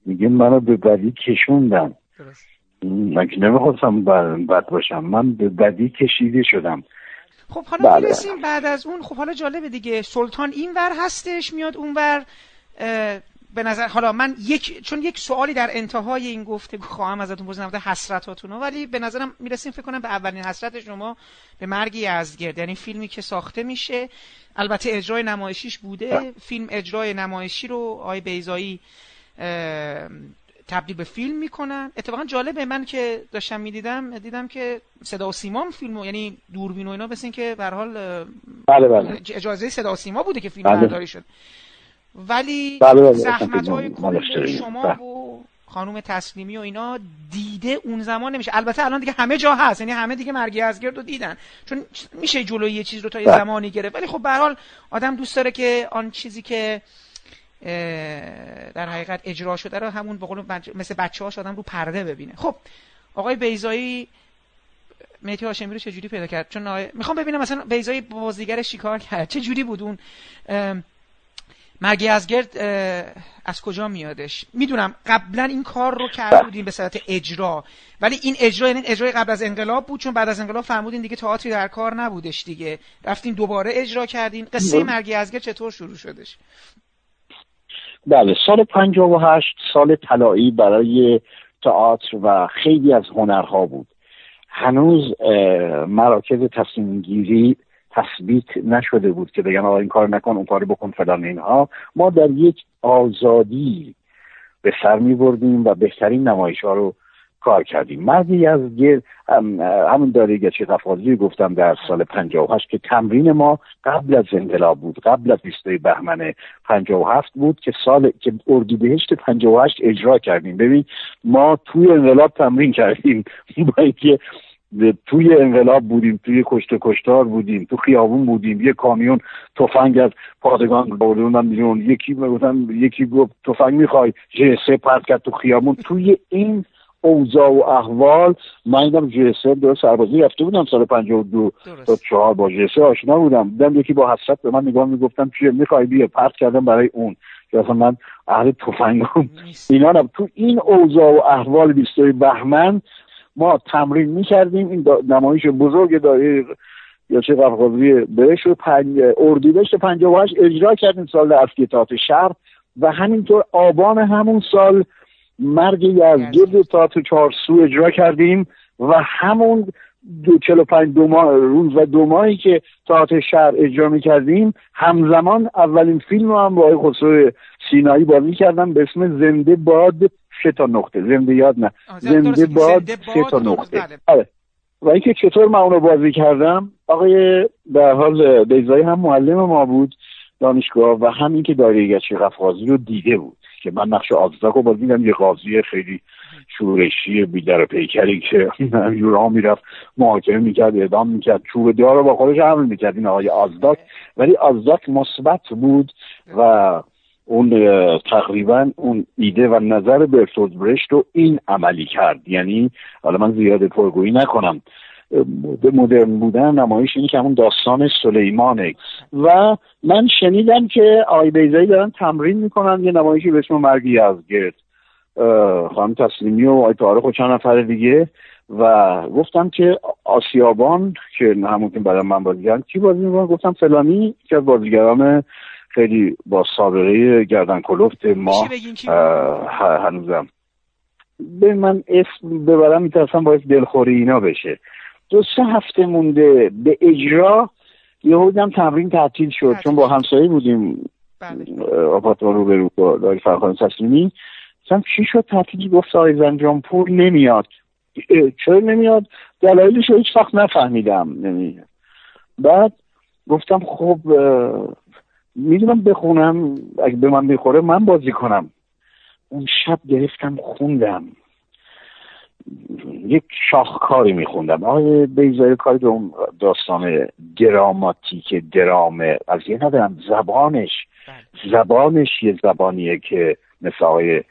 میگه منو به بدی کشوندن. من که نمی‌خواستم بد باشم. من به بدی کشیده شدم. خب حالا بله. می‌رسیم بعد از اون. خب حالا جالبه دیگه. سلطان این ور هستش میاد اون ور به نظر حالا من یک چون یک سوالی در انتهای این گفته خواهم ازتون پرسیدم در حسرتاتونو ولی به نظرم می‌رسیم فکر کنم به اولین حسرت شما به مرگ یزدگرد یعنی فیلمی که ساخته میشه البته اجرای نمایشیش بوده. فیلم اجرای نمایشی رو آقای بیزایی تبدیل به فیلم می‌کنن. اتفاقا جالبه من که داشتم می‌دیدم دیدم که صدا و سیما فیلمو یعنی دوربین و اینا بس که به حال بله بله. اجازه صدا و سیما بوده که فیلم بله. برداری شد. ولی بله بله. زحمت های شما بله. و خانوم تسلیمی و اینا دیده اون زمان نمیشه البته الان دیگه همه جا هست یعنی همه دیگه مرگی از گرد رو دیدن چون میشه جلوی یه چیز رو تا یه بله. زمانی گرفت ولی خب به حال آدم دوست داره که آن چیزی که در حقیقت اجرا شده رو همون به قول مثل بچه هاش آدم رو پرده ببینه خب آقای بیزایی مهدی هاشمی رو چجوری پیدا کرد چون آقای... می‌خوام ببینم مثلا بیزایی بازیگر شکار کرد چه جوری بود اون مرگی ازگرد از کجا میادش؟ می‌دونم قبلا این کار رو کرده بودیم به صورت اجرا. ولی این اجرا یعنی اجرای قبل از انقلاب بود چون بعد از انقلاب فرمودین دیگه تئاتری در کار نبودش دیگه. رفتین دوباره اجرا کردین. قصه بله. مرگی ازگرد چطور شروع شدش؟ بله سال 58 سال طلایی برای تئاتر و خیلی از هنرها بود. هنوز مراکز تصمیم گیری تثبیت نشده بود که بگن آقا این کار نکن اون کار بکن فلان اینها. ما در یک آزادی به سر می بردیم و بهترین نمایش ها رو کار کردیم. مردی از همون داره گچه قفازی گفتم در سال 58 که تمرین ما قبل از انقلاب بود قبل از 20 بهمن 57 بود که سال که اردیبهشت 58 اجرا کردیم. ببین ما توی انقلاب تمرین کردیم. [LAUGHS] با اینکه توی انقلاب بودیم توی کشته کشتار بودیم تو خیابون بودیم یه کامیون تفنگ از پادگان بردوندن بیرون یکی بودن یکی گفت تفنگ می‌خوای جسه پرد کرد تو خیابون. توی این اوضاع و احوال من اینم جسه دو سربازی رفته بودم سال 52 تا چهار با جسه آشنا بودم. دیدم یکی با حسرت به من نگاه می‌گفتم چیه؟ می‌خوای بیا پرد کردم برای اون. که اصلا من اهل تفنگم. اینا تو این اوضاع و احوال 20 بهمن ما تمرین می‌کردیم این نمایش بزرگ دایره یا چه قفقازی بهش رو پنج اردیبهشت 58 اجرا کردیم سال افتی تاعت شهر و همینطور آبان همون سال مرگ یزگرد تاعت چهارسو اجرا کردیم و همون دو چلو پنج دو ماه روز و دو ماهی که تاعت شهر اجرا می کردیم همزمان اولین فیلم رو هم با آقای خسرو سینایی بازی کردم به اسم زنده باد سه تا نقطه. زنده یاد نه. زنده باد سه تا نقطه. بله. آره. و اینکه چطور من اونو بازی کردم؟ آقای در حال بیزایی هم معلم ما بود دانشگاه و همین که دایره گچی قفقازی رو دیده بود که من نقش آزداک رو بازی یه قاضی خیلی شورشی بیدر پیکری که ها می‌رفت محاکمه می‌کرد اعدام می‌کرد چوب دار رو با خودش حمل می‌کرد این آقای آزداک ولی آزداک مثبت بود و اون تقریبا اون ایده و نظر برتولد برشت رو این عملی کرد. یعنی حالا من زیاد پرگویی نکنم. به مدرن بودن نمایش این که همون داستان سلیمانه و من شنیدم که آی بیزایی دارن تمرین می‌کنن یه نمایشی به اسم مرگی از گرد خانم تسلیمی و آی تارخ و چند نفر دیگه. و گفتم که آسیابان که همون که برای من بازیگرم کی بازی می‌کنن گفتم فلانی که از بازیگران خیلی با سابقه گردن کلفت ما هنوزم. به من اسم ببرم میترسم باید دلخوری اینا بشه. دو سه هفته مونده به اجرا یهودم تمرین تعطیل شد چون با همسایه بودیم. بله. آپارتمان رو برو با داری فرخان تسلیمی مثلا چی شد؟ تعطیلی گفت آقای زنجان پور نمیاد چرا نمیاد؟ دلایلش رو هیچ وقت نفهمیدم. نمیاد بعد گفتم خب می‌دونم بخونم اگه به من می‌خوره من بازی کنم. اون شب گرفتم خوندم. یک شاهکاری میخوندم. آقای بیزای کاری به اون داستان دراماتیک درامه از یه ندارم زبانش. بله. زبانش یه زبانیه که مثل آقای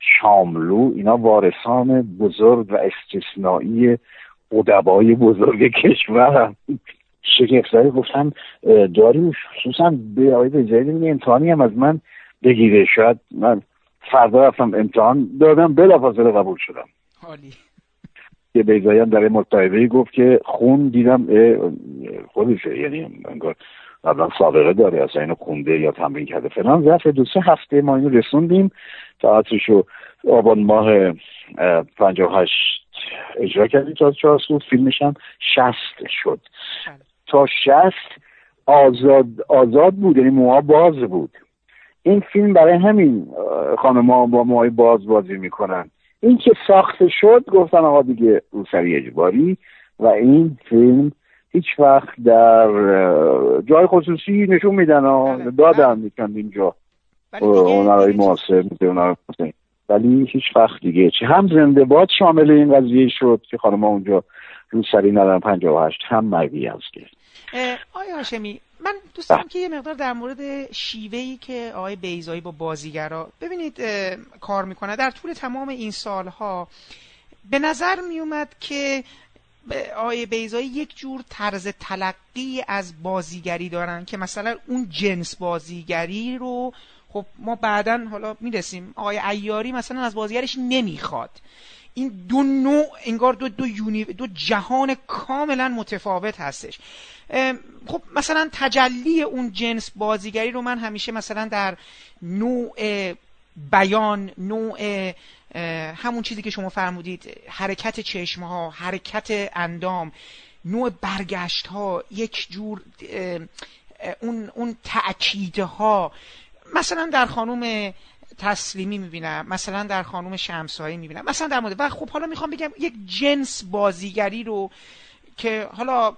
شاملو اینا وارثان بزرگ و استثنایی ادبای بزرگ کشور شگفت زده گفتم داری خصوصا به آقای بزایی امتحانی هم از من بگیره. شاید من فردا رفتم امتحان دادم بلافاصله قبول شدم. حالی. که بیزایی هم در مصاحبه گفت که خون دیدم خودشه یعنی انگار قبلا سابقه داره اصلا اینو خونده یا تمرین کرده فلان. ظرف دو سه هفته ما اینو رسوندیم. تئاترشو آبان ماه پنجاه هشت اجرا کردیم. تا چهارسو فیلمش هم شست شد. تا شست آزاد آزاد بود یعنی موها باز بود. این فیلم برای همین خانم ها با موهای باز بازی می‌کنن. این که ساخته شد گفتن آقا دیگه روسری اجباری و این فیلم هیچ وقت در جای خصوصی نشون میدن و دادن می‌کند اینجا. اونرای معاصر ولی هیچ وقت دیگه. چه هم زنده باد شامل این قضیه شد که خانم اونجا روسری ندارن 58 هم هست که. آیا هاشمی من دوست دارم که یه مقدار در مورد شیوهی که آقای بیزایی با بازیگرا ببینید کار می‌کنه. در طول تمام این سالها به نظر میومد که آقای بیزایی یک جور طرز تلقی از بازیگری دارن که مثلا اون جنس بازیگری رو خب ما بعدا حالا می‌رسیم. آقای ایاری مثلا از بازیگرش نمی‌خواد. این دو نوع انگار دو دو, یونی دو جهان کاملا متفاوت هستش. خب مثلا تجلی اون جنس بازیگری رو من همیشه مثلا در نوع بیان نوع همون چیزی که شما فرمودید حرکت چشم ها حرکت اندام نوع برگشت ها یک جور اون اون تأکیدها. مثلا در خانوم تسلیمی می‌بینم مثلا در خانوم شمسایی می‌بینم مثلا در مورد و خب حالا می‌خوام بگم یک جنس بازیگری رو که حالا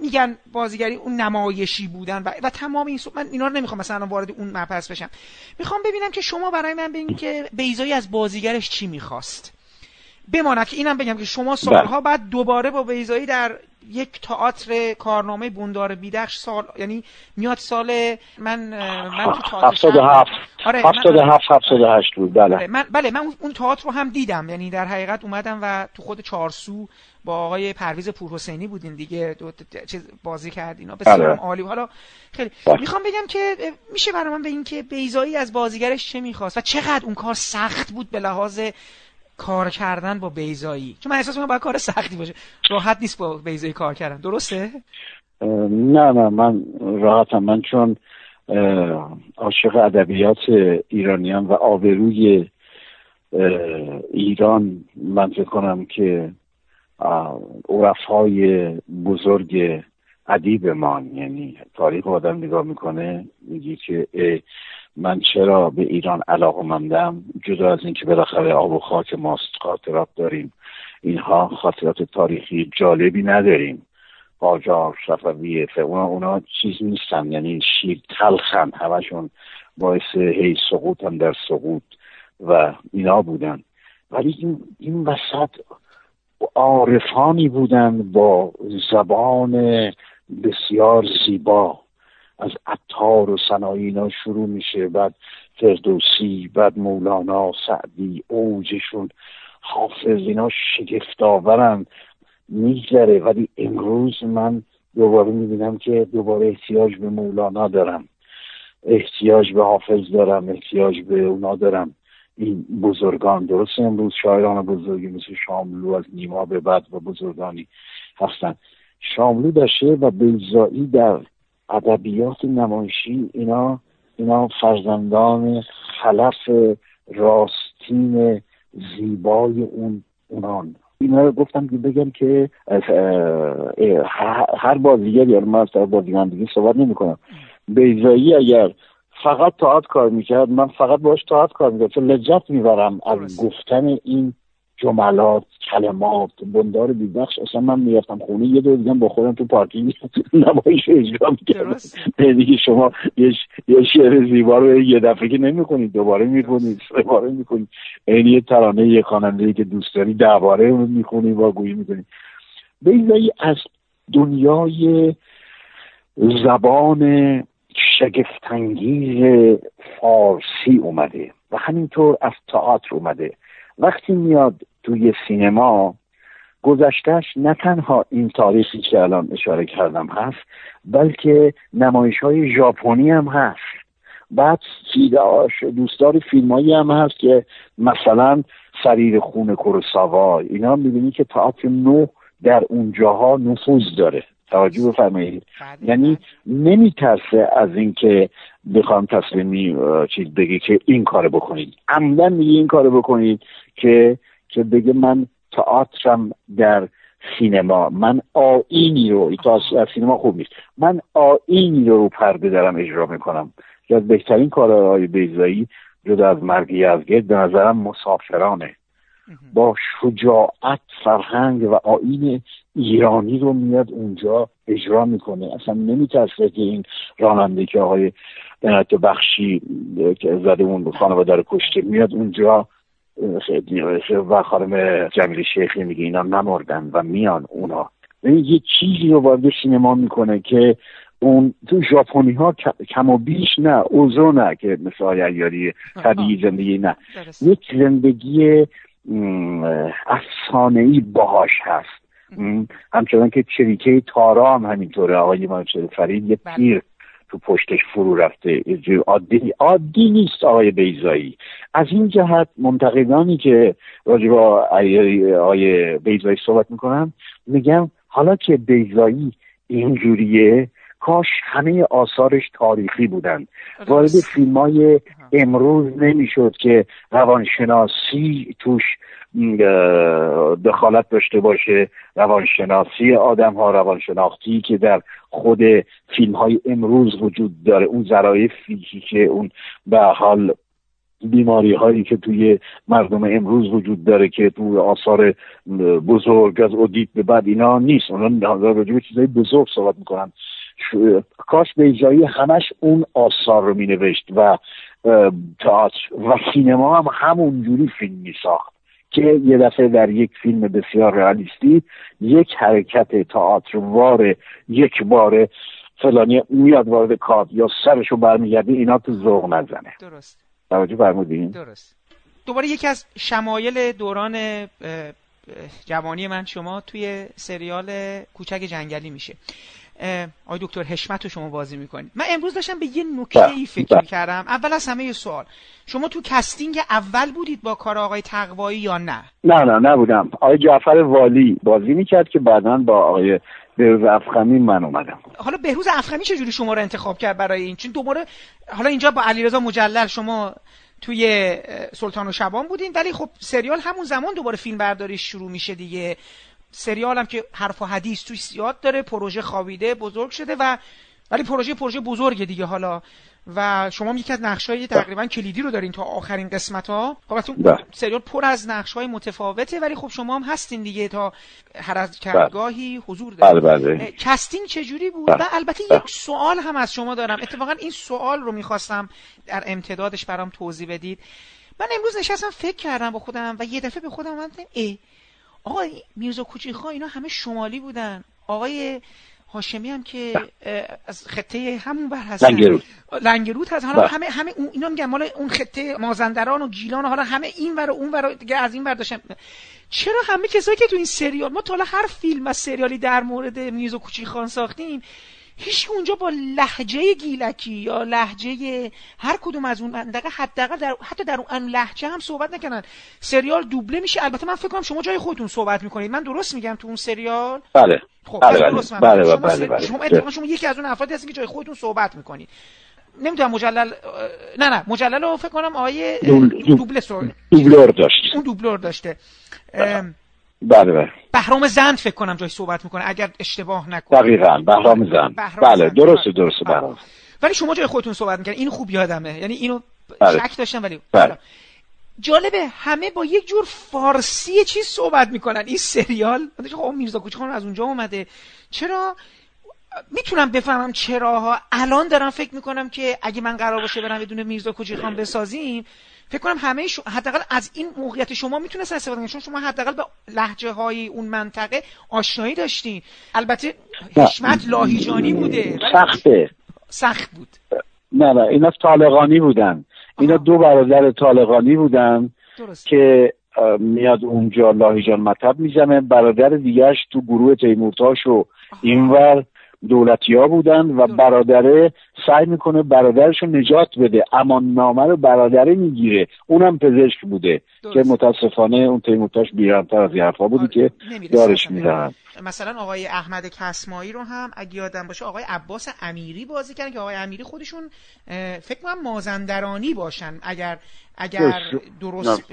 میگن بازیگری اون نمایشی بودن و, و تمام این من اینا رو نمی‌خوام مثلا وارد اون مبحث بشم. می‌خوام ببینم که شما برای من ببینید که بیزایی از بازیگرش چی می‌خواست. بماند که اینم بگم که شما سالها بعد دوباره با بیزایی در یک تئاتر کارنامه بوندار بیدخش سال یعنی میاد سال من من تو تئاتر 77 آره 77 78 بود. بله. آره من بله من اون تئاتر رو هم دیدم. یعنی در حقیقت اومدم و تو خود چارسو با آقای پرویز پورحسینی بودین دیگه. دو چیز بازی کرد اینا بسیار بله. عالی. حالا خیلی بله. می‌خوام بگم که میشه برای من بگین که بیزایی از بازیگرش چه می‌خواست و چقدر اون کار سخت بود به لحاظ کار کردن با بیزایی چون من احساس می‌کنم باید کار سختی باشه. راحت نیست با بیزایی کار کردن. درسته؟ نه نه من راحتم. من چون عاشق ادبیات ایرانیان و آبروی ایران من فکر کنم که عرفهای بزرگ ادیبمان یعنی تاریخ آدم نگاه می‌کنه میگی که من چرا به ایران علاقه مندم؟ جدا از اینکه بالاخره آب و خاک ماست خاطرات داریم. اینها خاطرات تاریخی جالبی نداریم. قاجار صفوی اونا, اونا چیز نیستن یعنی شیر تلخن همشون باعث هی سقوط هم در سقوط و اینا بودن. ولی این, این وسط عارفانی بودن با زبان بسیار زیبا. از عطار و صنایع اینا شروع میشه بعد فردوسی بعد مولانا سعدی اوجشون. حافظ اینا شگفت آورن میگذره. ولی امروز من دوباره می‌بینم که دوباره احتیاج به مولانا دارم. احتیاج به حافظ دارم احتیاج به اونا دارم. این بزرگان درست امروز شاعران بزرگی مثل شاملو از نیما به بعد و بزرگانی هستن. شاملو داشته و بیزایی در ادبیات نمایشی اینا اینا فرزندان خلف راستین زیبای اون اونان. اینا رو گفتم که بگم که هر بازیگر یا من از بازیگران دیگه صحبت نمی کنم. بیزایی اگر فقط تاعت کار می‌کرد من فقط باش تاعت کار می‌کرد چون لذت می‌برم از گفتن این جملات کلمات بندار بیبخش. اصلا من می‌رفتم خونه یه دور دیدم با خودم تو پارکینگ [LAUGHS] نمایش اجرا می‌کردم. دیگه شما یه شعر زیبا رو یه دفعه که نمی‌کنید دوباره می‌کنید سه باره می‌کنید این یه ترانه یه خواننده که دوست داری می‌خونی و گویی می‌کنید بیزایی از دنیای زبان شگفتانگیز فارسی اومده و همینطور از تئاتر اومده. وقتی میاد توی سینما گذشتهش نه تنها این تاریخی که الان اشاره کردم هست بلکه نمایش های ژاپنی هم هست. بعد دوستدار فیلمایی هم هست که مثلا سریر خون کوروساوا اینا می‌بینی که تئاتر نو در اونجاها نفوذ داره. توجه بفرمایید. یعنی نمیترسه از اینکه بخوام تصمیمی چیز بگی که این کارو بکنید. عمدن میگه این کارو بکنید. که که بگه من تئاترم در سینما من آینی رو از سینما خوب نیست. من آینی رو رو پرده دارم اجرا می‌کنم. که از بهترین کارهای بیزایی جدا از مرگ یزگرد به نظرم مسافرانه. با شجاعت فرهنگ و آین ایرانی رو میاد اونجا اجرا می‌کنه. اصلا نمیترسه که این راننده که آقای بنات بخشی که زده اون خانواده رو کشته میاد اونجا. و خانم جمیل شیخی میگه اینا نمردن و میان اونا. یه چیزی رو وارد سینما می‌کنه که اون تو ژاپنی ها کم و بیش نه اوزو نه که مثل عیاری طبیعی زندگی نه. یک زندگی افسانه ای باهاش هست. همچنان که چریکه تارا هم همینطوره آقای فرید یه بله. تو پشتش فرو رفته. عادی عادی نیست آقای بیزایی از این جهت منتقدانی که راجع با آقای بیزایی صحبت می‌کنم میگم حالا که بیزایی اینجوریه کاش همه آثارش تاریخی بودن. وارد فیلم های امروز نمی‌شد که روانشناسی توش دخالت داشته باشه. روانشناسی آدم ها روانشناختی که در خود فیلم های امروز وجود داره اون ذرایع که اون به حال بیماری هایی که توی مردم امروز وجود داره که تو آثار بزرگ از اودیت به بعد اینا نیست. اونا راجع چیزای بزرگ صحبت می‌کنن. کاش به ایجایی همش اون آثار رو مینوشت و تئاتر و سینما هم همونجوری فیلم می ساخت که یه دفعه در یک فیلم بسیار رئالیستی یک حرکت وار یک بار فلانی میاد وارد کار یا سرشو برمیگرده اینا تو ذوق نزنه. درست. توجه فرمودین؟ درست. دوباره یکی از شمایل دوران جوانی من شما توی سریال کوچک جنگلی میشه. آقای دکتر حشمت رو شما بازی می‌کنید من امروز داشتم به یه نکته ای بله، فکر بله. می‌کردم. اول از همه یه سوال. شما تو casting اول بودید با کار آقای تقوایی یا نه؟ نه نه نبودم. آقای جعفر والی بازی می‌کرد که بعدا با آقای بهروز افخمی من اومدم. حالا بهروز افخمی چجوری شما رو انتخاب کرد برای این؟ چون دوباره حالا اینجا با علیرضا مجلل شما توی سلطان و شبان بودین. ولی خب سریال همون زمان دوباره فیلم برداری شروع میشه دیگه. سریال هم که حرف و حدیث توی زیاد داره پروژه خوابیده بزرگ شده و ولی پروژه پروژه بزرگه دیگه حالا. و شما هم یکی از نقش های تقریبا کلیدی رو دارین تا آخرین قسمت ها خب بله. سریال پر از نقش های متفاوته ولی خب شما هم هستین دیگه تا هر از کارگاهی حضور دارین. بله. casting چجوری بود؟ و البته یک سوال هم از شما دارم. اتفاقا این سوال رو می‌خواستم در امتدادش برام توضیح بدید. من امروز نشستم فکر کردم با خودم و یه دفعه به خودم اومدم ای آقای میرزا کوچیخا اینا همه شمالی بودن. آقای هاشمی هم که از خطه همون بر هستن. لنگرود. لنگرود هست. حالا بله. همه همه اینا میگن مال اون خطه مازندران و گیلان و حالا همه این ور و اون ور دیگه از این ور داشتن. چرا همه کسایی که تو این سریال ما تا هر فیلم و سریالی در مورد میرزا کوچیخان ساختیم هیچ اونجا با لحجه گیلکی یا لحجه هر کدوم از اون منطقه حداقل در حتی در اون لحجه هم صحبت نکنن سریال دوبله میشه. البته من فکر کنم شما جای خودتون صحبت می‌کنید. من درست میگم تو اون سریال؟ بله. خب بله بله. بله, بله, شما, بله, بله, شما. شما یکی از اون افرادی هستین که جای خودتون صحبت می‌کنید. نمی‌دونم مجلل نه نه مجلل رو فکر کنم آیه دوبله دوبلور داشت. اون دوبلور داشته. بله بله. بهرام زند فکر کنم جای صحبت می‌کنه اگر اشتباه نکنم. دقیقا بهرام زند. بله درسته درسته بهرام ولی شما جای خودتون صحبت می‌کنید این خوب یادمه. یعنی اینو بله. شک داشتم ولی بله. جالبه همه با یک جور فارسی چیز صحبت می‌کنن. این سریال خب میرزا کوچخان از اونجا اومده. چرا؟ می‌تونم بفهمم چراها. الان دارم فکر می‌کنم که اگه من قرار باشه برم بدون میرزا کوچیخان بسازیم فکر کنم همه شو... حداقل از این موقعیت شما می‌تونست استفاده کنید چون شما حداقل به لهجه های اون منطقه آشنایی داشتین. البته حشمت لاهیجانی بوده سخته. سخت بود. نه نه اینا طالقانی بودن. اینا دو برادر طالقانی بودن درست. که میاد اونجا لاهیجان مطب می‌زنه برادر دیگهش تو گروه تیمورتاش و اینور دولتی ها بودن و برادره سعی می‌کنه برادرش رو نجات بده اما نامه رو برادره می‌گیره. اونم پزشک بوده که متاسفانه اون تیموتاش بیرانتر از حرفا بودی که دارش میدن مثلا آقای احمد کسمایی رو هم اگه یادم باشه آقای عباس امیری بازی کردن که آقای امیری خودشون فکر کنم مازندرانی باشن. اگر اگر درست.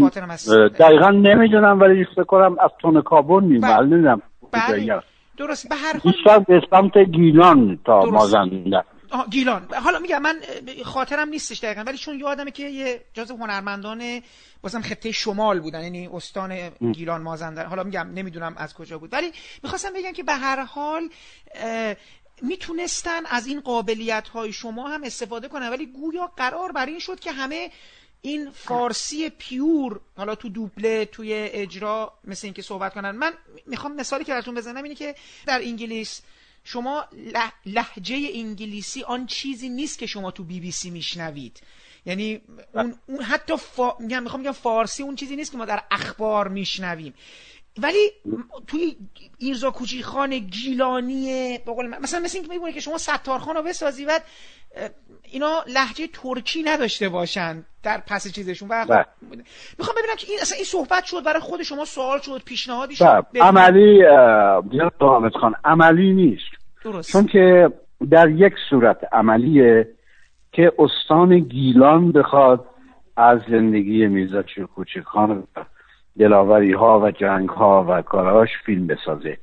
خاطرم هست. دقیقا نمی‌دونم ولی فکر کنم از تون کابون میمال نمی‌دونم. بله. درست به هر حال به سمت گیلان تا مازندران گیلان. حالا میگم من خاطرم نیستش دقیقا ولی چون یادمه که یه جز هنرمندان بازم خطه شمال بودن یعنی استان گیلان مازندران حالا میگم نمی‌دونم از کجا بود. ولی می‌خواستم بگم که به هر حال می‌تونستن از این قابلیت های شما هم استفاده کنن. ولی گویا قرار بر این شد که همه این فارسی پیور حالا تو دوبله توی اجرا مثل اینکه صحبت کنن. من می‌خوام مثالی که براتون بزنم اینه که در انگلیس شما لحجه انگلیسی آن چیزی نیست که شما تو بی بی سی میشنوید. یعنی اون, اون حتی فا... می‌خوام بگم فارسی اون چیزی نیست که ما در اخبار میشنویم. ولی توی ایرزا کوچی خان گیلانی بقول مثلا مثل اینکه میگونه که شما ستارخان رو بسازی بعد اینا لحجه ترکی نداشته باشن در پس چیزشون و بله. می‌خوام ببینم که این اصلا این صحبت شد برای خود شما سوال شد پیشنهادی شد بله. عملی جناب خان عملی نیست درست. چون که در یک صورت عملیه که استان گیلان بخواد از زندگی میرزا کوچک خان دلاوری ها و جنگ ها و کاراش فیلم بسازه.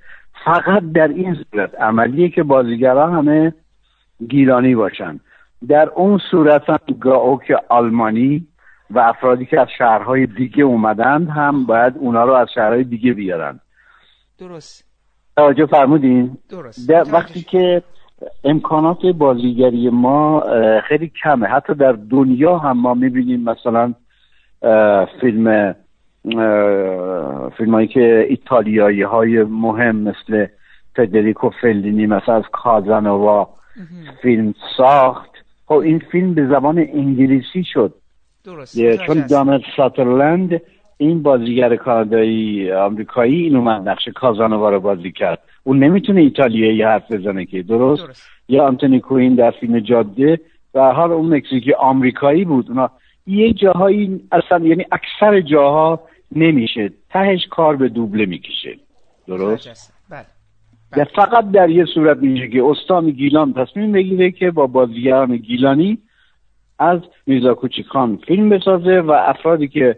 فقط در این صورت عملیه که بازیگران همه گیلانی باشن. در اون صورت هم گاوک آلمانی و افرادی که از شهرهای دیگه اومدند هم باید اونا رو از شهرهای دیگه بیارن. درست. توجه فرمودین؟ درست. در وقتی که امکانات بازیگری ما خیلی کمه. حتی در دنیا هم ما می‌بینیم مثلا فیلم فیلم هایی که ایتالیایی های مهم مثل فدریکو فلینی مثلا از کازانووا فیلم ساخت. خب این فیلم به زبان انگلیسی شد. درست. چون دانت ساترلند این بازیگر کانادایی آمریکایی این اومد نقش کازانووا رو بازی کرد. اون نمی‌تونه ایتالیایی حرف بزنه که. درست, درست. یا آنتونی کوین در فیلم جاده. و حال اون مکزیکی آمریکایی بود. اونا یه جاهایی اصلا یعنی اکثر جاها نمیشه. تهش کار به دوبله می‌کشه. درست؟ بله. بله. فقط در یه صورت میشه که استان گیلان تصمیم بگیره که با بازیگران گیلانی از میرزا خان فیلم بسازه و افرادی که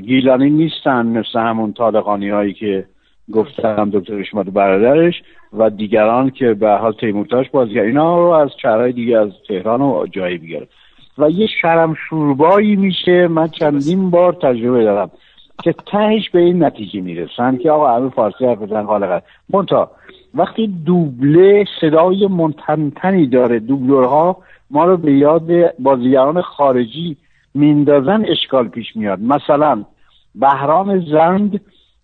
گیلانی نیستن مثل همون طالقانی هایی که گفتم دکتر اشماد برادرش و دیگران که به حال تیمورتاش بازیگر اینا رو از چهرهای دیگه از تهران و جایی بیاره و یه شرم شوربایی میشه. من چندین بار تجربه دارم که تهش به این نتیجه می‌رسن که آقا همه فارسی حرف بزن حال منتها وقتی دوبله صدای منتنتنی داره دوبلورها ما رو به یاد بازیگران خارجی میندازن اشکال پیش میاد. مثلا بهرام زند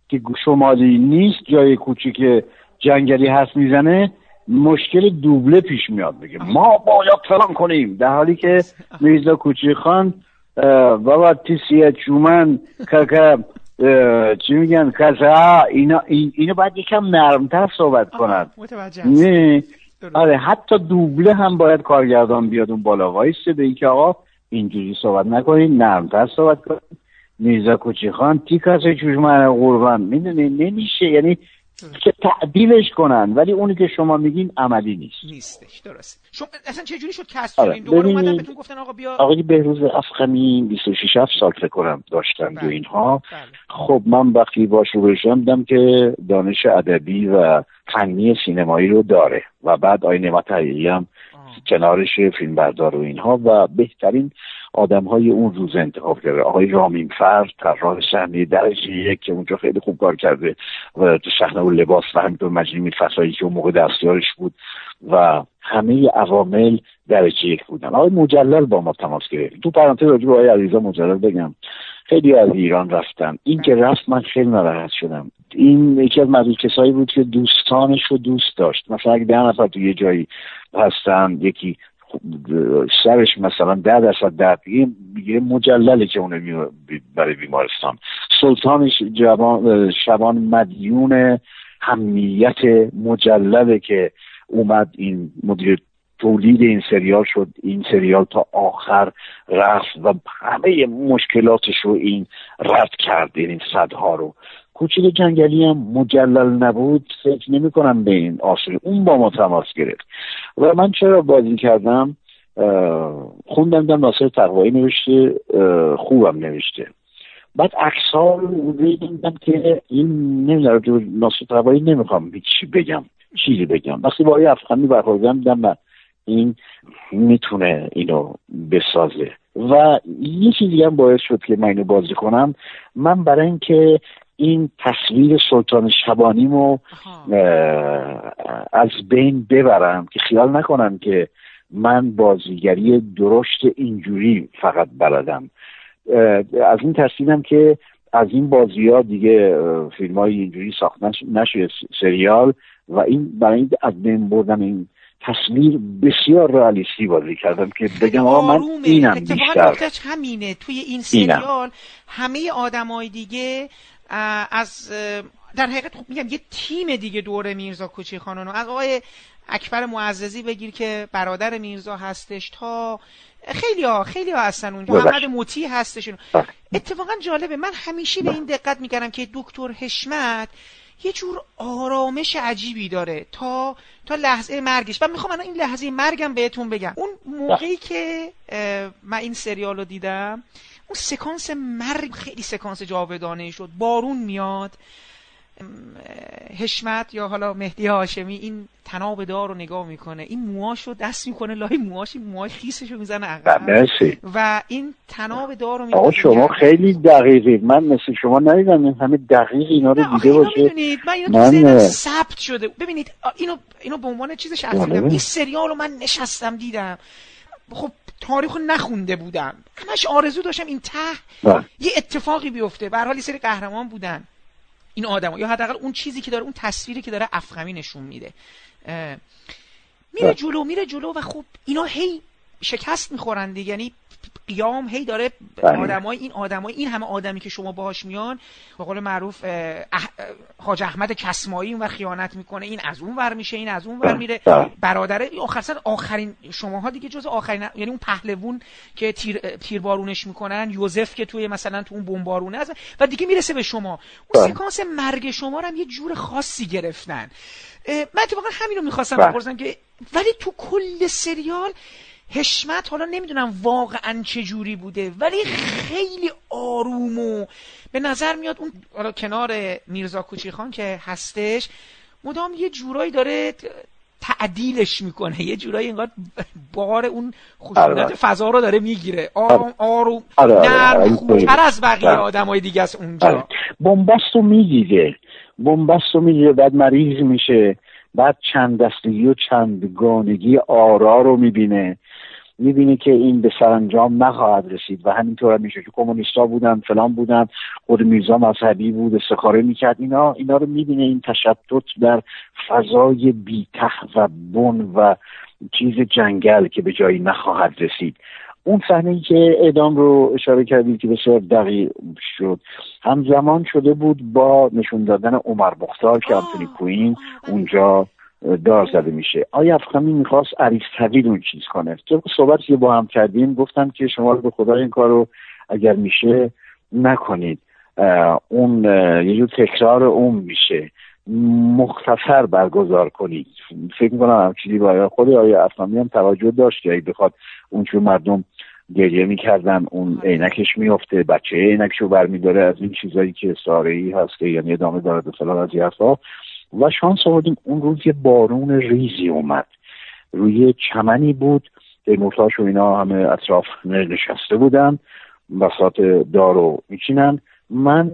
که شمالی نیست جای کوچیک جنگلی هست می‌زنه مشکل دوبله پیش میاد بگه ما باید فلان کنیم. در حالی که میرزا کوچی خان بابا تیسیه چومن که چی میگن؟ کسا اینا اینو باید یکم نرمتر صحبت کنن. نه. آره حتی دوبله هم باید کارگردان بیاد اون بالا. وایسته به اینکه آقا اینجوری صحبت نکنین نرمتر صحبت کنین. میرزا کوچی خان تی کسی چوشمن قربان. می‌دونی نمیشه. یعنی که تعدیلش کنن ولی اونی که شما میگین عملی نیست نیستش درست شما اصلا چه جوری شد کسب آره. دوباره اومدن بهتون گفتن آقا بیا آقای بهروز افخمی 26 7 سال فکر کنم داشتن بله. دو اینها بله. خب من وقتی باش رو دیدم که دانش ادبی و فنی سینمایی رو داره و بعد آقای نعمت هم کنارش فیلم بردار و اینها و بهترین آدم های اون روز انتخاب کرده. آقای رامین فرد طراح صحنه درجه یک که اونجا خیلی خوب کار کرده و تو صحنه و لباس و همینطور مجنی فسایی که اون موقع دستیارش بود و همه عوامل درجه یک بودن. آقای مجلل با ما تماس گرفت. تو پرانتز راجع به آقای علیزا مجلل بگم. خیلی از ایران رفتن. این که رفت من خیلی ناراحت شدم. این یکی از معدود کسایی بود که دوستانش رو دوست داشت. مثلا اگه ده نفر تو یه جایی هستن یکی سرش مثلا ده درصد درد. می‌گیره مجلله که اونو برای بیمارستان. سلطان شبان مدیون همیت مجلله که اومد این مدیر تولید این سریال شد. این سریال تا آخر رفت و همه مشکلاتش رو این رد کرد. این صدها رو. کوچیک جنگلی هم مجلل نبود فکر نمی کنم به این آسوری اون با ما تماس گرفت. و من چرا بازی کردم؟ خوندم در ناصر تقوایی نوشته خوبم نوشته. بعد اکسال دیدم که این نمی‌دونم ناصر تقوایی نمی‌خوام چی بگم چیزی بگم. وقتی با آقای افغانی برخوردم دیدم این می‌تونه اینو بسازه. و یه چیزی هم باعث شد که من اینو بازی کنم. من برای اینکه این تصویر سلطان شبانیمو از بین ببرم که خیال نکنم که من بازیگری درشت اینجوری فقط بلدم. از این تصویرم که از این بازی ها دیگه فیلم های اینجوری ساختن نشه سریال و این برای از بین بردن این تصویر بسیار رئالیستی بازی کردم که بگم آقا من اینم بیشتر. همینه. توی این سریال همه آدمای دیگه از در حقیقت خب میگم یه تیم دیگه دور میرزا کوچی خانانو از آقای اکبر معززی بگیر که برادر میرزا هستش تا خیلی ها خیلی ها هستن اونجا. محمد موتی هستش بله. اتفاقا جالبه من همیشه به این دقت می‌کردم که دکتر حشمت یه جور آرامش عجیبی داره تا تا لحظه مرگش. و می‌خوام این لحظه مرگم بهتون بگم. اون موقعی که من این سریال رو دیدم اون سکانس مرگ خیلی سکانس جاودانه شد. بارون میاد. حشمت یا حالا مهدی هاشمی این تناب دار رو نگاه می‌کنه. این موهاشو دست می‌کنه. لای موهاش این موهاش خیسشو می‌زنه عقب. و این تناب دار رو آقا شما خیلی دقیقی. من مثل شما ندیدم این همه دقیق اینا رو دیده باشه من اینو من... ثبت شده. ببینید اینو اینو به عنوان چیز شخصی بله. این سریال رو من نشستم دیدم. خب تاریخ نخونده بودم. همش آرزو داشتم این ته بله. یه اتفاقی بیفته. به حال سری قهرمان بودن. این آدم یا حداقل اون چیزی که داره اون تصویری که داره افخمی نشون میده. میره جلو میره جلو و خب اینا هی شکست می‌خورن دیگه. یعنی قیام هی داره بله. آدمای این آدمای این همه آدمی که شما باهاش میان به قول معروف اح... حاج احمد کسمایی و خیانت می‌کنه این از اون ور میشه این از اون ور بله. میره بله. برادره آخر آخرین شماها دیگه جز آخرین یعنی اون پهلوون که تیر تیربارونش می‌کنن یوزف که توی مثلا تو اون بمبارونه است و دیگه می‌رسه به شما اون سکانس مرگ شما رو هم یه جور خاصی گرفتن من اتفاقا همین رو می‌خواستم بپرسم که ولی تو کل سریال حشمت حالا نمی‌دونم واقعا چه جوری بوده ولی خیلی آروم و به نظر میاد اون حالا کنار میرزا کوچی خان که هستش مدام یه جورایی داره تعدیلش می‌کنه یه جورایی انگار بار اون خشونت آره. فضا رو داره می‌گیره آروم آره. آروم آره. نرم خوبتر از بقیه آدمای دیگه است اونجا بنبست رو می‌گیره بنبست رو می‌گیره بعد مریض میشه بعد چند دستگی و چندگانگی آرا رو می‌بینه می‌بینی که این به سرانجام نخواهد رسید و همینطور میشه که کمونیستا بودن فلان بودن خود میرزا مذهبی بود استخاره می‌کرد. اینا اینا رو می‌بینه این تشتت در فضای بیته و بن و چیز جنگل که به جایی نخواهد رسید. اون صحنه که اعدام رو اشاره کردید که بسیار دقیق شد. همزمان شده بود با نشون دادن عمر مختار که انتونی کوین اونجا دار زده میشه. آیا افخمی می‌خواست طویل اون چیز کنه؟ طبق صحبت که با هم کردیم گفتم که شما به خدا این کار رو اگر میشه نکنید. اون یه جور تکرار اون میشه. مختصر برگزار کنید. فکر می‌کنم هم چیزی با خود آیا افخمی هم توجه داشت که بخواد اون مردم گریه می‌کردن اون عینکش میفته بچه عینکش رو برمیداره از این چیزایی که ساره هست که یعنی ادامه داره به فلان از و شانس آوردیم اون روز یه بارون ریزی اومد. روی چمنی بود. مرتاش و اینا همه اطراف نشسته بودن. بساط دارو میچینن. من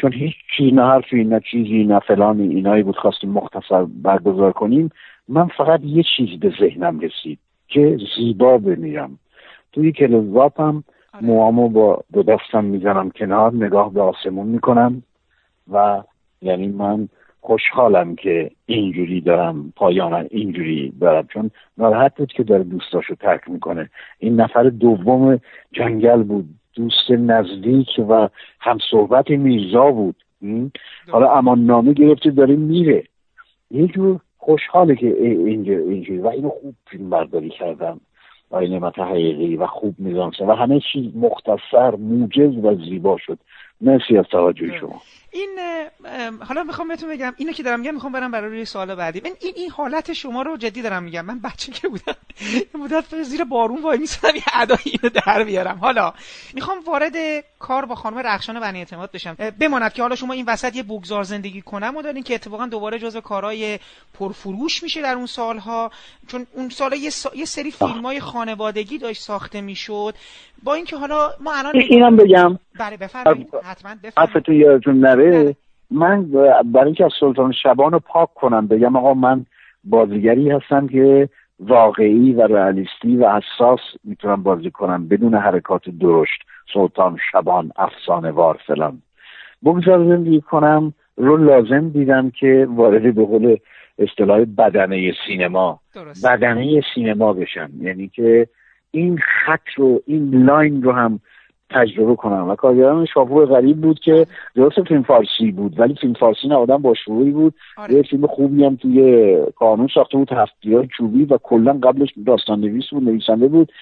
چون هیچ چیز نه حرفی نه چیزی نه فلانی اینایی بود خواستیم مختصر برگزار کنیم من فقط یه چیز به ذهنم رسید که زیبا بمیرم. توی کلوزاپم آره. موامو با دو دستم می‌زنم کنار نگاه به آسمون می‌کنم و یعنی من خوشحالم که اینجوری دارم پایان اینجوری دارم چون ناراحت بود که داره دوستاشو ترک می‌کنه. این نفر دوم جنگل بود دوست نزدیک و هم صحبت میرزا بود. حالا امان نامه گرفته داره میره. یه جور خوشحاله که اینجا اینجوری. و اینو خوب فیلم برداری کردم. و نعمت حقیقی و خوب میزانسه و همه چیز مختصر موجز و زیبا شد. مرسی از توجه شما. این حالا می‌خوام بهتون بگم اینو که دارم میگم می‌خوام برم برای روی سوال بعدی. من این این حالت شما رو جدی دارم میگم. من بچه که بودم [LAUGHS] مدت زیر بارون وای میسادم یه ادای اینو در بیارم. حالا می‌خوام وارد کار با خانم رخشان بنی اعتماد بشم. بماند که حالا شما این وسط یه بگذار زندگی کنم و دارین که اتفاقا دوباره جزو کارهای پرفروش میشه در اون سالها. چون اون سال یه, یه سری فیلم های خانوادگی داشت ساخته می‌شد. با اینکه حالا ما الان اینم بگم. بله بفرمایید. حتما بفرمایید. یادتون نره. بله. من برای اینکه از سلطان شبان رو پاک کنم بگم آقا من بازیگری هستم که واقعی و رئالیستی و حساس می‌تونم بازی کنم بدون حرکات درشت. سلطان شبان افسانه وار فلان. بگذار زندگی کنم رو لازم دیدم که وارد به قول اصطلاح بدنه سینما درست. بدنه سینما بشم. یعنی که این خط رو این line رو هم تجربه کنم. و کارگردان شاپور غریب بود که درست فیلم فارسی بود ولی فیلم فارسی نه آدم با شعوری بود. آره. یه فیلم خوبی هم توی کانون ساخته بود هفت تیرهای چوبی و کلا قبلش داستان نویس بود نویسنده بود.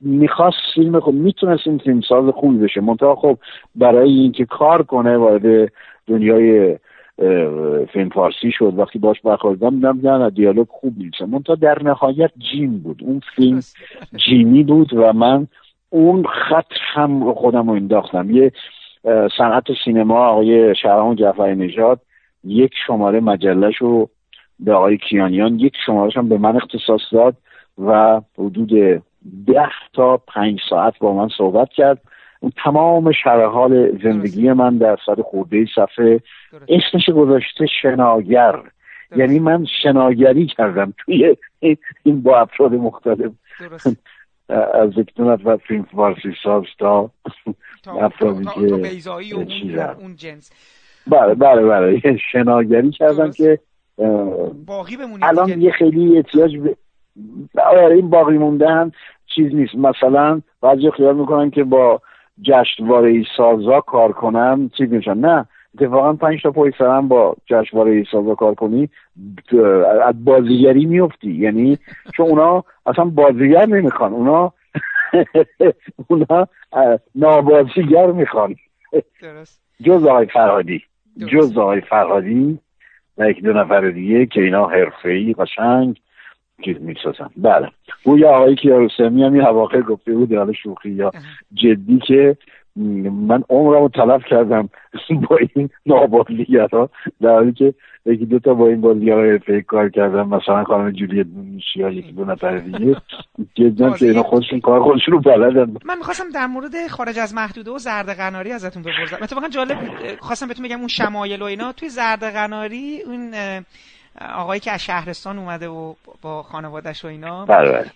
می‌خواست فیلم خب می‌تونست این فیلم ساز خوبی بشه. منتها خب برای اینکه کار کنه وارد دنیای فیلم فارسی شد. وقتی باش برخوردم دیدم نه دیالوگ خوب نیست. منتها در نهایت جیم بود. اون فیلم جیمی بود و من اون خط هم رو خودم رو انداختم. یه صنعت سینما آقای شهرام جعفری نژاد یک شماره مجلش رو به آقای کیانیان یک شمارش هم به من اختصاص داد و حدود ده تا پنج ساعت با من صحبت کرد. اون تمام شرح حال زندگی من در صد خورده صفحه اسمش گذاشته شناگر. یعنی من شناگری کردم توی این با افراد مختلف. از دکتونت و فیلم فارسی ساز تا افرادی که اون جنس. بله بله بله. شناگری کردم که باقی الان یه خیلی احتیاج به آره این باقی موندن چیز نیست. مثلا بعضی خیال می‌کنن که با جشنواره سازا کار کنن چیز میشن. نه. اتفاقا پنج تا پای سرم با جشنواره سازا کار کنی از بازیگری میفتی. یعنی چون اونا اصلا بازیگر نمی‌خوان اونا [LAUGHS] اونا نابازیگر می‌خوان. جز آقای فرهادی. جز آقای فرهادی و یک دو نفر دیگه که اینا حرفه‌ای قشنگ چیز می‌سازن. بله. گویا آقای کیارستمی هم این اواخر گفته بود حالا شوخی یا جدی که من عمرمو تلف کردم [LAUGHS] با این ها در حالی که یکی دو تا با این بازیگر فکر کار کردم مثلا خانم جولی یا یکی دو نفر دیگه. جدا که اینا خودشون کار خودشون رو بلدن. من می‌خواستم در مورد خارج از محدوده و زرد قناری ازتون بپرسم. اتفاقا جالب خواستم بهتون بگم اون شمایل و اینا. توی زرد قناری اون آقایی که از شهرستان اومده و با خانوادش و اینا. بله, بله.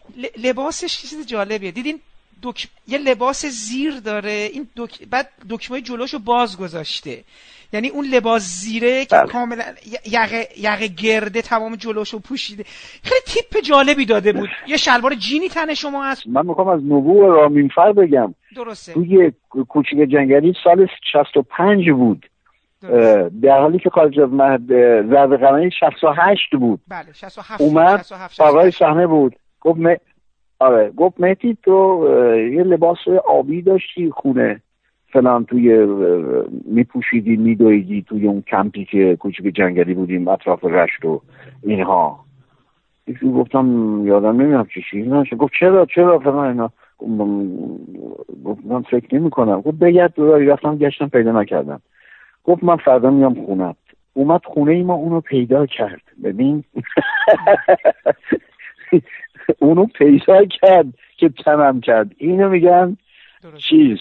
لباسش چیز جالبیه. دیدین دک... یه لباس زیر داره. این دک... بعد دکمه جلوشو باز گذاشته. یعنی اون لباس زیره که بله. کاملا یقه یقه گرده تمام جلوشو پوشیده. خیلی تیپ جالبی داده بود. یه شلوار جینی تن شما هست. من می‌خوام از نبوع رامینفر بگم. درسته. توی کوچیک جنگلی سال 65 بود. در حالی که خارج از مهد زرد قرنی 68 بود. بله 67 اومد آقای صحنه بود. گفت آره گفت مهدی تو یه لباس آبی داشتی خونه فلان توی میپوشیدی میدویدی توی اون کمپی که کوچیک جنگلی بودیم اطراف رشت و اینها. یکی گفتم یادم نمی‌دونم چی چیزی نشه. گفت چرا چرا فلان اینا؟ گفت من فکر نمی کنم گفت بگرد دورایی رفتم گشتم پیدا نکردم. گفت من فردا میام خونت اومد خونه ای ما اونو پیدا کرد. ببین. [LAUGHS] اونو پیدا کرد که تمام کرد. اینو میگن چیز؟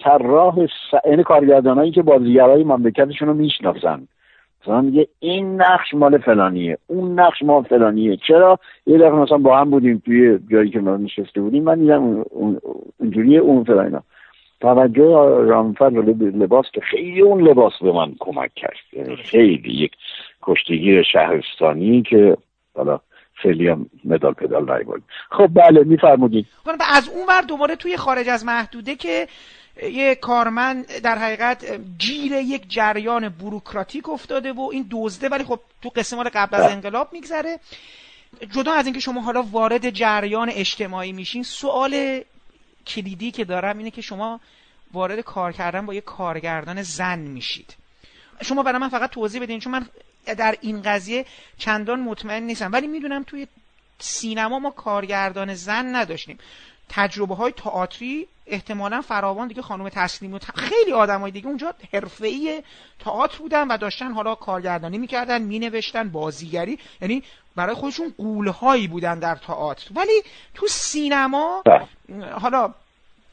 طراح س... این کارگردانایی که بازیگرای مملکتشون رو می‌شناسن. مثلا میگه این نقش مال فلانیه اون نقش مال فلانیه. چرا؟ یه دفعه مثلا با هم بودیم توی جایی که ما نشسته بودیم من دیدم اونجوریه اون فلانینا توجه رامفر لباس که خیلی اون لباس به من کمک کرد. یعنی خیلی یک کشتگیر شهرستانی که حالا خیلی هم مدال پدال نیبارد خب بله میفرمودید از اون ور دوباره توی خارج از محدوده که یه کارمند در حقیقت گیر یک جریان بروکراتیک افتاده و این دزده ولی خب تو قسم قبل از انقلاب میگذره. جدا از اینکه شما حالا وارد جریان اجتماعی میشین سوال کلیدی که دارم اینه که شما وارد کار کردن با یه کارگردان زن میشید. شما برای من فقط توضیح بدین چون من در این قضیه چندان مطمئن نیستم. ولی می‌دونم توی سینما ما کارگردان زن نداشتیم. تجربه های تئاتری احتمالا فراوان دیگه خانم تسلیم و خیلی آدمای دیگه اونجا حرفه‌ای تئاتر بودن و داشتن حالا کارگردانی می‌کردن مینوشتن بازیگری. یعنی برای خودشون قولهایی بودن در تئاتر. ولی تو سینما حالا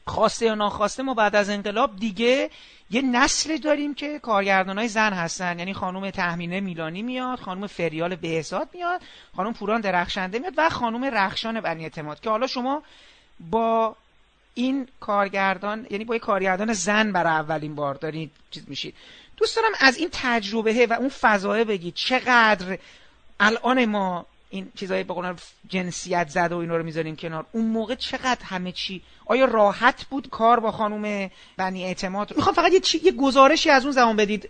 خواسته یا ناخواسته ما بعد از انقلاب دیگه یه نسل داریم که کارگردان های زن هستن. یعنی خانم تحمینه میلانی میاد خانم فریال بهزاد میاد خانم پوران درخشنده میاد و خانم رخشان بنی اعتماد که حالا شما با این کارگردان یعنی با یه کارگردان زن برای اولین بار دارید چیز میشید. دوست دارم از این تجربه و اون فضایه بگید چقدر الان ما این چیزای به جنسیت زده و اینا رو می‌ذاریم کنار. اون موقع چقدر همه چی آیا راحت بود کار با خانم بنی اعتماد؟ می‌خوام فقط یه, چی... یه گزارشی از اون زمان بدید.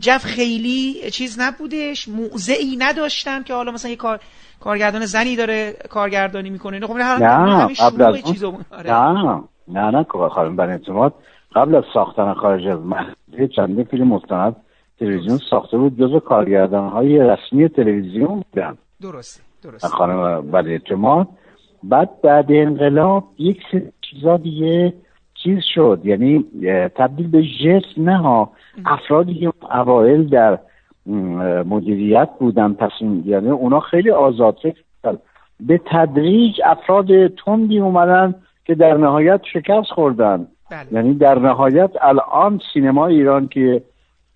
جف خیلی چیز نبودش موضعی نداشتن که حالا مثلا یه کار کارگردان زنی داره کارگردانی می‌کنه. خب نه قبل از آره. نه نه نه خانم بنی اعتماد قبل از ساختن خارج از محلی چندین فیلم مستند تلویزیون ساخته بود جزو کارگردان های رسمی تلویزیون بودن. درست درست خانم بعد اعتماد. بعد بعد انقلاب یک چیزا دیگه چیز شد. یعنی تبدیل به جس نه ها. افرادی که اوائل در مدیریت بودن پس یعنی اونا خیلی آزاد فکر به تدریج افراد تندی اومدن که در نهایت شکست خوردن. بله. یعنی در نهایت الان سینما ایران که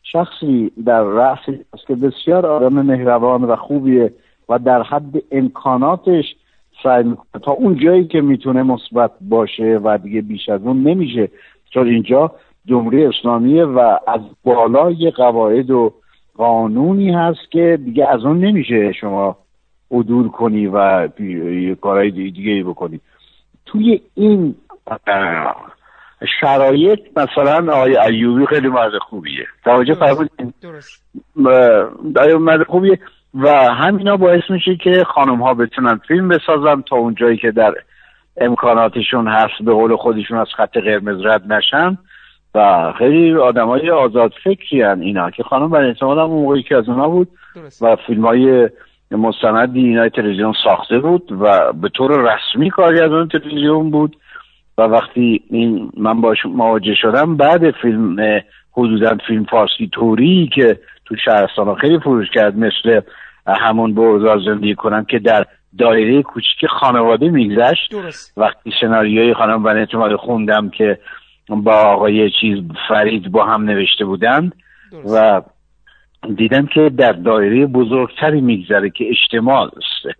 شخصی در رأس است که بسیار آدم مهربان و خوبیه. و در حد امکاناتش سعی می‌کنه. تا اون جایی که می‌تونه مثبت باشه و دیگه بیش از اون نمیشه. چون اینجا جمهوری اسلامیه و از بالای قواعد و قانونی هست که دیگه از اون نمیشه شما عدول کنی و کارهای دیگه بکنی. توی این شرایط مثلا آقای ایوبی خیلی مرد خوبیه. توجه فرمودین؟ مرد خوبیه. و همینا باعث میشه که خانم ها بتونن فیلم بسازن تا اون جایی که در امکاناتشون هست به قول خودشون از خط قرمز رد نشن. و خیلی آدم های آزاد فکری هن اینا که خانم بر اعتماد هم اون موقعی که از اونا بود و فیلم های مستندی اینا تلویزیون ساخته بود و به طور رسمی کارگردان تلویزیون بود و وقتی این من باش مواجه شدم بعد فیلم حدودا فیلم فارسی توری که تو شهرستان خیلی فروش کرد مثل همون بوزار زندگی کنم که در دایره کوچیک خانواده میگذشت. وقتی سناریوی خانم بن اعتماد خوندم که با آقای چیز فرید با هم نوشته بودند و دیدم که در دایره بزرگتری میگذره که اجتماع است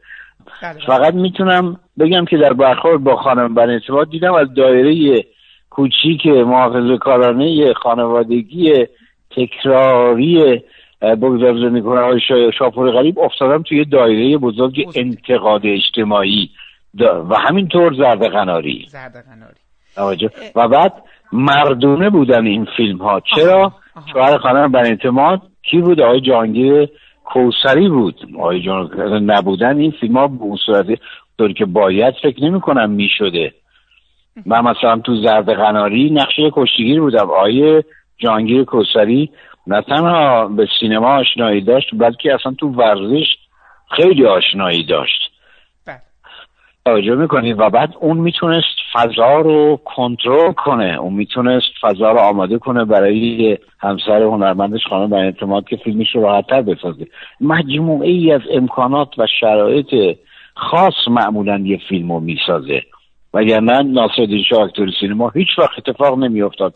بله. فقط می‌تونم بگم که در برخورد با خانم بن دیدم از دایره کوچیک محافظه کارانه خانوادگی تکراری بگذار زندگی کنه شاپور غریب افتادم توی دایره بزرگ انتقاد اجتماعی. و همینطور زرد قناری. زرد قناری. و بعد مردونه بودن این فیلم ها چرا؟ شوهر خانم بن اعتماد کی بود؟ آقای جانگیر کوسری بود. آقای جان نبودن این فیلم ها به اون صورتی که باید فکر نمی کنم می شده من مثلا تو زرد قناری نقشه کشتیگیر بودم. آقای جانگیر کوسری نه تنها به سینما آشنایی داشت بلکه اصلا تو ورزش خیلی آشنایی داشت. توجه می‌کنید و بعد اون می‌تونست فضا رو کنترل کنه. اون می‌تونست فضا رو آماده کنه برای همسر هنرمندش خانم بر اعتماد که فیلمش رو راحتتر بسازه. مجموعه ای از امکانات و شرایط خاص معمولا یه فیلم رو می‌سازه. وگرنه ناصرالدین شاه اکتور سینما هیچ وقت اتفاق نمیافتاد.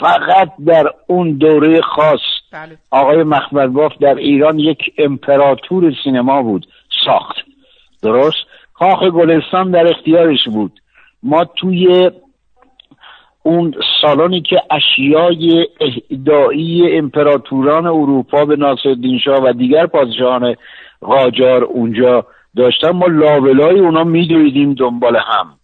فقط در اون دوره خاص بله. آقای مخمد باف در ایران یک امپراتور سینما بود ساخت. درست؟ کاخ گلستان در اختیارش بود. ما توی اون سالانی که اشیای اهدایی امپراتوران اروپا به ناصرالدین شاه و دیگر پادشاهان قاجار اونجا داشتن ما لابلای اونا میدویدیم دنبال هم.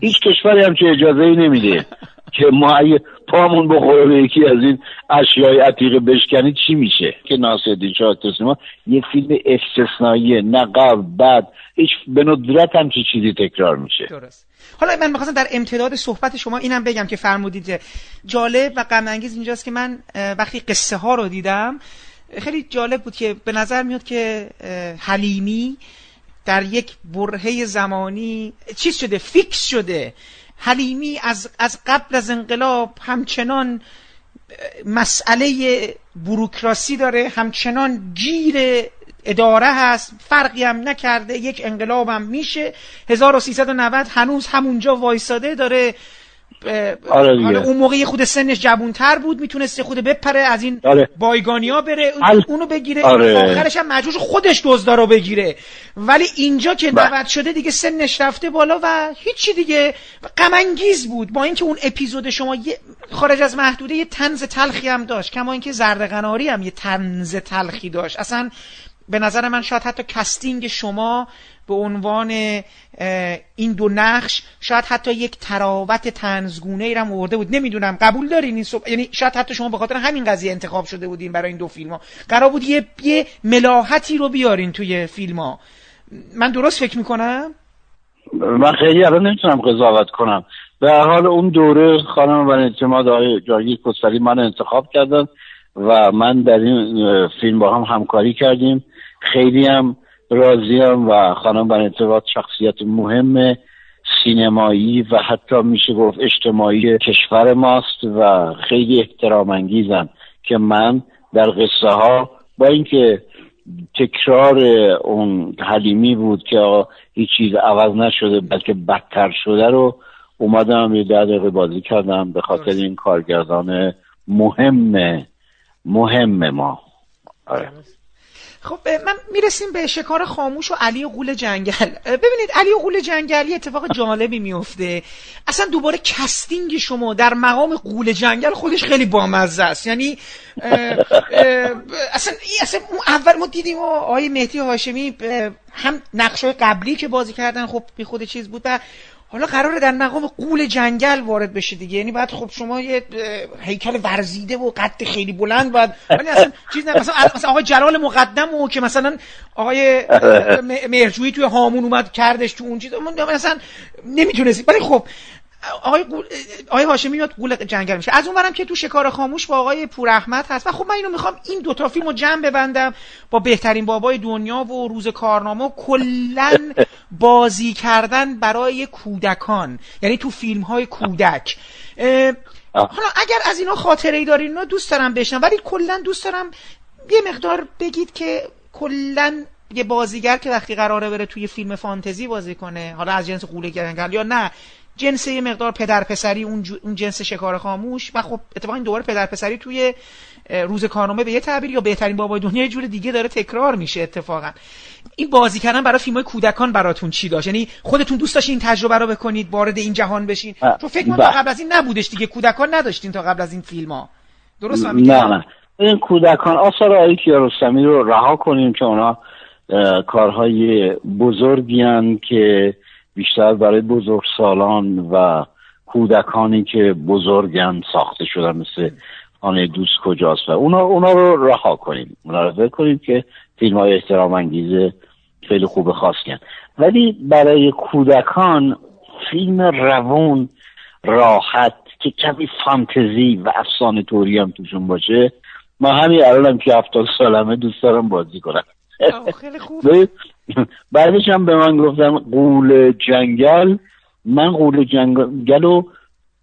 هیچ کشوری هم چه اجازه ای نمیده [LAUGHS] که ما اگه پامون بخوره به یکی از این اشیای عتیقه بشکنی چی میشه؟ که ناصرالدین شاه سینما یه فیلم استثنائیه نه قبل بعد هیچ به ندرت هم چی چیزی تکرار میشه. درست. حالا من می‌خواستم در امتداد صحبت شما اینم بگم که فرمودید جالب و غم انگیز اینجاست که من وقتی قصه ها رو دیدم خیلی جالب بود که به نظر میاد که حلیمی در یک برهه زمانی چیز شده فیکس شده. حلیمی از, از قبل از انقلاب همچنان مسئله بروکراسی داره همچنان گیر اداره هست فرقی هم نکرده یک انقلاب هم میشه. 1390 هنوز همونجا وایساده داره آره, آره اون موقع خود سنش جوونتر بود می‌تونست خود بپره از این آره. بایگانیا بره اونو بگیره آره. آخرش هم مجبور خودش دزدا رو بگیره. ولی اینجا که 90 شده دیگه سنش رفته بالا و هیچی دیگه. غم بود. با اینکه اون اپیزود شما خارج از محدوده یه طنز تلخی هم داشت کما اینکه زرد قناری هم یه طنز تلخی داشت. اصلا به نظر من شاید حتی casting شما به عنوان این دو نقش شاید حتی یک طراوت طنزگونه ای هم ورده بود. نمی‌دونم. قبول دارین این صبح... یعنی شاید حتی شما به خاطر همین قضیه انتخاب شده بودین برای این دو فیلم ها قرار بود یه, یه ملاحتی رو بیارین توی فیلم ها من درست فکر می‌کنم؟ من خیلی الان نمی‌تونم قضاوت کنم. به حال اون دوره خانم و اعتماد آقای جاگیر کسری من انتخاب کردن و من در این فیلم با هم همکاری کردیم. خیلی هم راضیم و خانم اعتباط شخصیت مهم سینمایی و حتی میشه گفت اجتماعی کشور ماست و خیلی احترام انگیزم که من در قصه ها با اینکه تکرار اون حلیمی بود که هیچ چیز عوض نشده بلکه بدتر شده رو اومدم یه ده دقیقه بازی کردم به خاطر این کارگردان مهم مهم ما. آره. خب من می‌رسیم به شکار خاموش و علی قول جنگل. ببینید علی قول جنگل یه اتفاق جالبی میفته اصلا دوباره casting شما در مقام غول جنگل خودش خیلی بامزه است. یعنی اصلا اصلا اول ما دیدیم آقای مهدی هاشمی هم نقشه قبلی که بازی کردن خب بی خود چیز بود و حالا قراره در مقام غول جنگل وارد بشه دیگه. یعنی بعد خب شما یه هیکل ورزیده و قد خیلی بلند باید. یعنی اصلا چیز نه مثلا مثلا آقای جلال مقدم و که مثلا آقای مرجویی توی هامون اومد کردش تو اون چیز. مثلا نمی‌تونستی ولی خب آقای قول... آقای هاشمی میاد قول جنگل میشه از اونورم که تو شکار خاموش با آقای پور احمد هست. و خب من اینو می‌خوام این دوتا فیلم رو جمع ببندم با بهترین بابای دنیا و روز کارنامه کلا [LAUGHS] بازی کردن برای کودکان. یعنی تو فیلم های کودک حالا اگر از اینا خاطره ای دارین دوست دارم بشنم. ولی کلا دوست دارم یه مقدار بگید که کلا یه بازیگر که وقتی قراره بره توی فیلم فانتزی بازی کنه حالا از جنس قوله جنگل یا نه جنس یه مقدار پدر پسری اون, اون جنس شکار خاموش و خب اتفاقا این دوباره پدر پسری توی روز کارنامه به یه تعبیر یا بهترین بابای دنیا یه جور دیگه داره تکرار میشه اتفاقا. این بازی کردن برای فیلم های کودکان براتون چی داشت؟ یعنی خودتون دوست داشتین این تجربه رو بکنید وارد این جهان بشین. چون فکر کنم قبل از این نبودش دیگه کودکان نداشتین تا قبل از این فیلم ها درست نه نه. این کودکان آثار آقای کیارستمی رو رها کنیم که اونا کارهای بزرگی که بیشتر برای بزرگ سالان و کودکانی که بزرگن ساخته شدن مثل خانه دوست کجاست و اونا, اونا رو رها کنیم. اونا رو کنیم که فیلم های احترام انگیزه خیلی خوب خاص کن ولی برای کودکان فیلم روون راحت که کمی فانتزی و افسانه توری هم توشون باشه ما همین الانم که هفتاد سالمه دوست دارم بازی کنم. خیلی خوب. [LAUGHS] [LAUGHS] بعدش هم به من گفتم قول جنگل. من قول جنگل و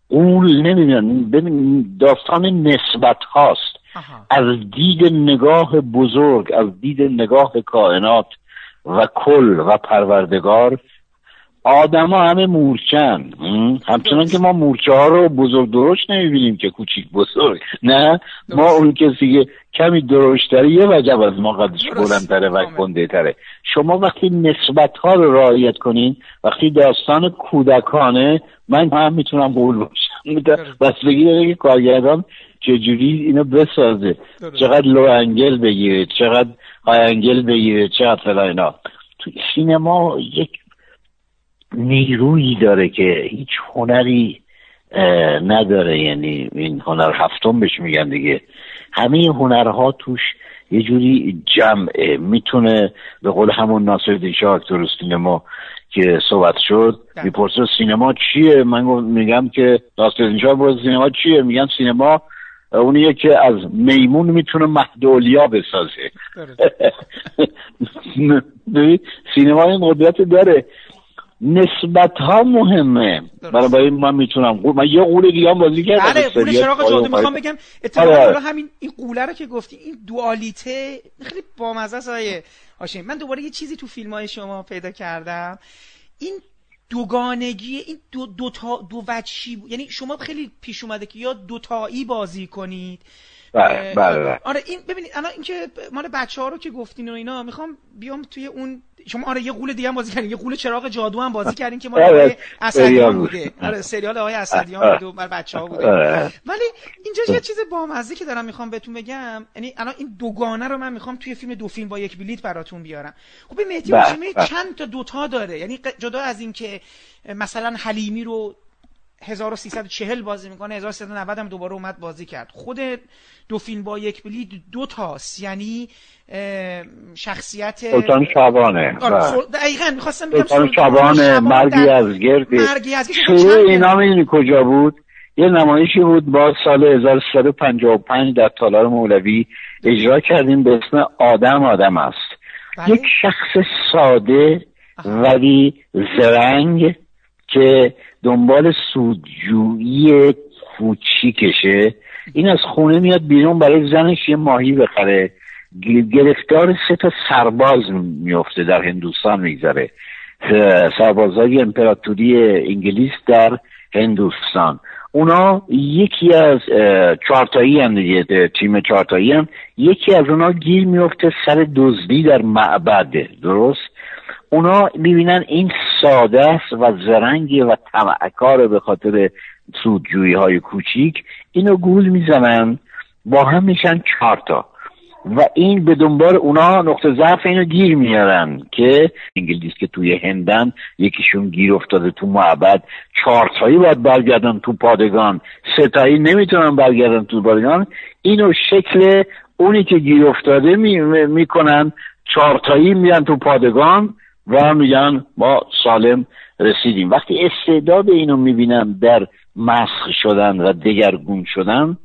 قول نمی‌دونم. ببین داستان نسبت هاست. از دید نگاه بزرگ از دید نگاه کائنات و کل و پروردگار آدما همه مورچن. همچنان که ما مورچه ها رو بزرگ درشت نمی‌بینیم که کوچیک بزرگ. نه؟ ما اون کسی که کمی درشتره یه وجب از ما قدش بلندتره و کنده تره شما وقتی نسبت ها رو رعایت کنین وقتی داستان کودکانه من هم می‌تونم قول باشم بس بگیره که کارگردان چجوری اینو بسازه؟ چقدر لو انگل بگیره چقدر های انگل بگیره چقدر فلا اینا. تو سینما یک نیرویی داره که هیچ هنری نداره. یعنی این هنر هفتم بهش میگن دیگه. همه هنرها توش یه جوری جمعه. می‌تونه به قول همون ناصر شاه اکتور سینما که صحبت شد می‌پرسه سینما چیه؟ من میگم که ناصر شاه سینما چیه؟ میگن سینما اونیه که از میمون می‌تونه مهدولیا بسازه. [LAUGHS] سینما این قدرت داره. نسبت ها مهمه برای من می‌تونم من یه قوله دیگه هم بازی کردم. بله قوله چراغ جادو می‌خوام بگم. اتفاقا آره. همین این قوله رو که گفتی این دوالیته خیلی بامزه است من دوباره یه چیزی تو فیلم های شما پیدا کردم. این دوگانگی این دو, دو, تا دو وچی یعنی شما خیلی پیش اومده که یا دوتایی بازی کنید بله بله, بله. آره این ببینید الان اینکه مال بچه ها رو که گفتین و اینا می‌خوام بیام توی اون شما آره یه قول دیگه هم بازی کردین یه قول چراغ جادو هم بازی کردین که مال آره اسدیان بوده. آره سریال آقای اسدیان بود و بچه ها بوده. ولی اینجا یه چیز بامزه که دارم می‌خوام بهتون بگم یعنی الان این دوگانه رو من می‌خوام توی فیلم دو فیلم با یک بلیت براتون بیارم. خب مهدی هاشمی چند تا دوتا داره. یعنی جدا از اینکه مثلا حلیمی رو 1340 بازی می‌کنه 1390 هم دوباره اومد بازی کرد. خود دو فیلم با یک بلیت دو تاست یعنی شخصیت سلطان شابانه آره، بله. دقیقا می‌خواستم بگم سلطان شابانه مرگی از گردی شروع اینا می‌دونی کجا بود؟ یه نمایشی بود با سال 1355 در تالار مولوی اجرا کردیم به اسم آدم آدم است. بله؟ یک شخص ساده ولی زرنگ که دنبال سودجویی کوچیکشه. این از خونه میاد بیرون برای زنش یه ماهی بخره. گرفتار سه تا سرباز میفته در هندوستان میگذره. سربازهای امپراتوری انگلیس در هندوستان. اونا یکی از چارتایی هم دیگه تیم چارتایی هم. یکی از اونا گیر میفته سر دزدی در معبد. درست؟ اونا می‌بینن این ساده است و زرنگی و طمعکار به خاطر سودجویی های کوچیک. اینو گول می‌زنن با هم میشن چهارتا و این به دنبال اونا نقطه ضعف اینو گیر میارن که انگلیس که توی هندن یکیشون گیر افتاده تو معبد. چهارتایی باید برگردن تو پادگان. ستایی نمی‌تونن برگردن تو پادگان. اینو شکل اونی که گیر افتاده می‌کنن. می چهارتایی میان تو پادگان. و میگن ما سالم رسیدیم. وقتی استعداد اینو می‌بینم در مسخ شدن و دگرگون شدن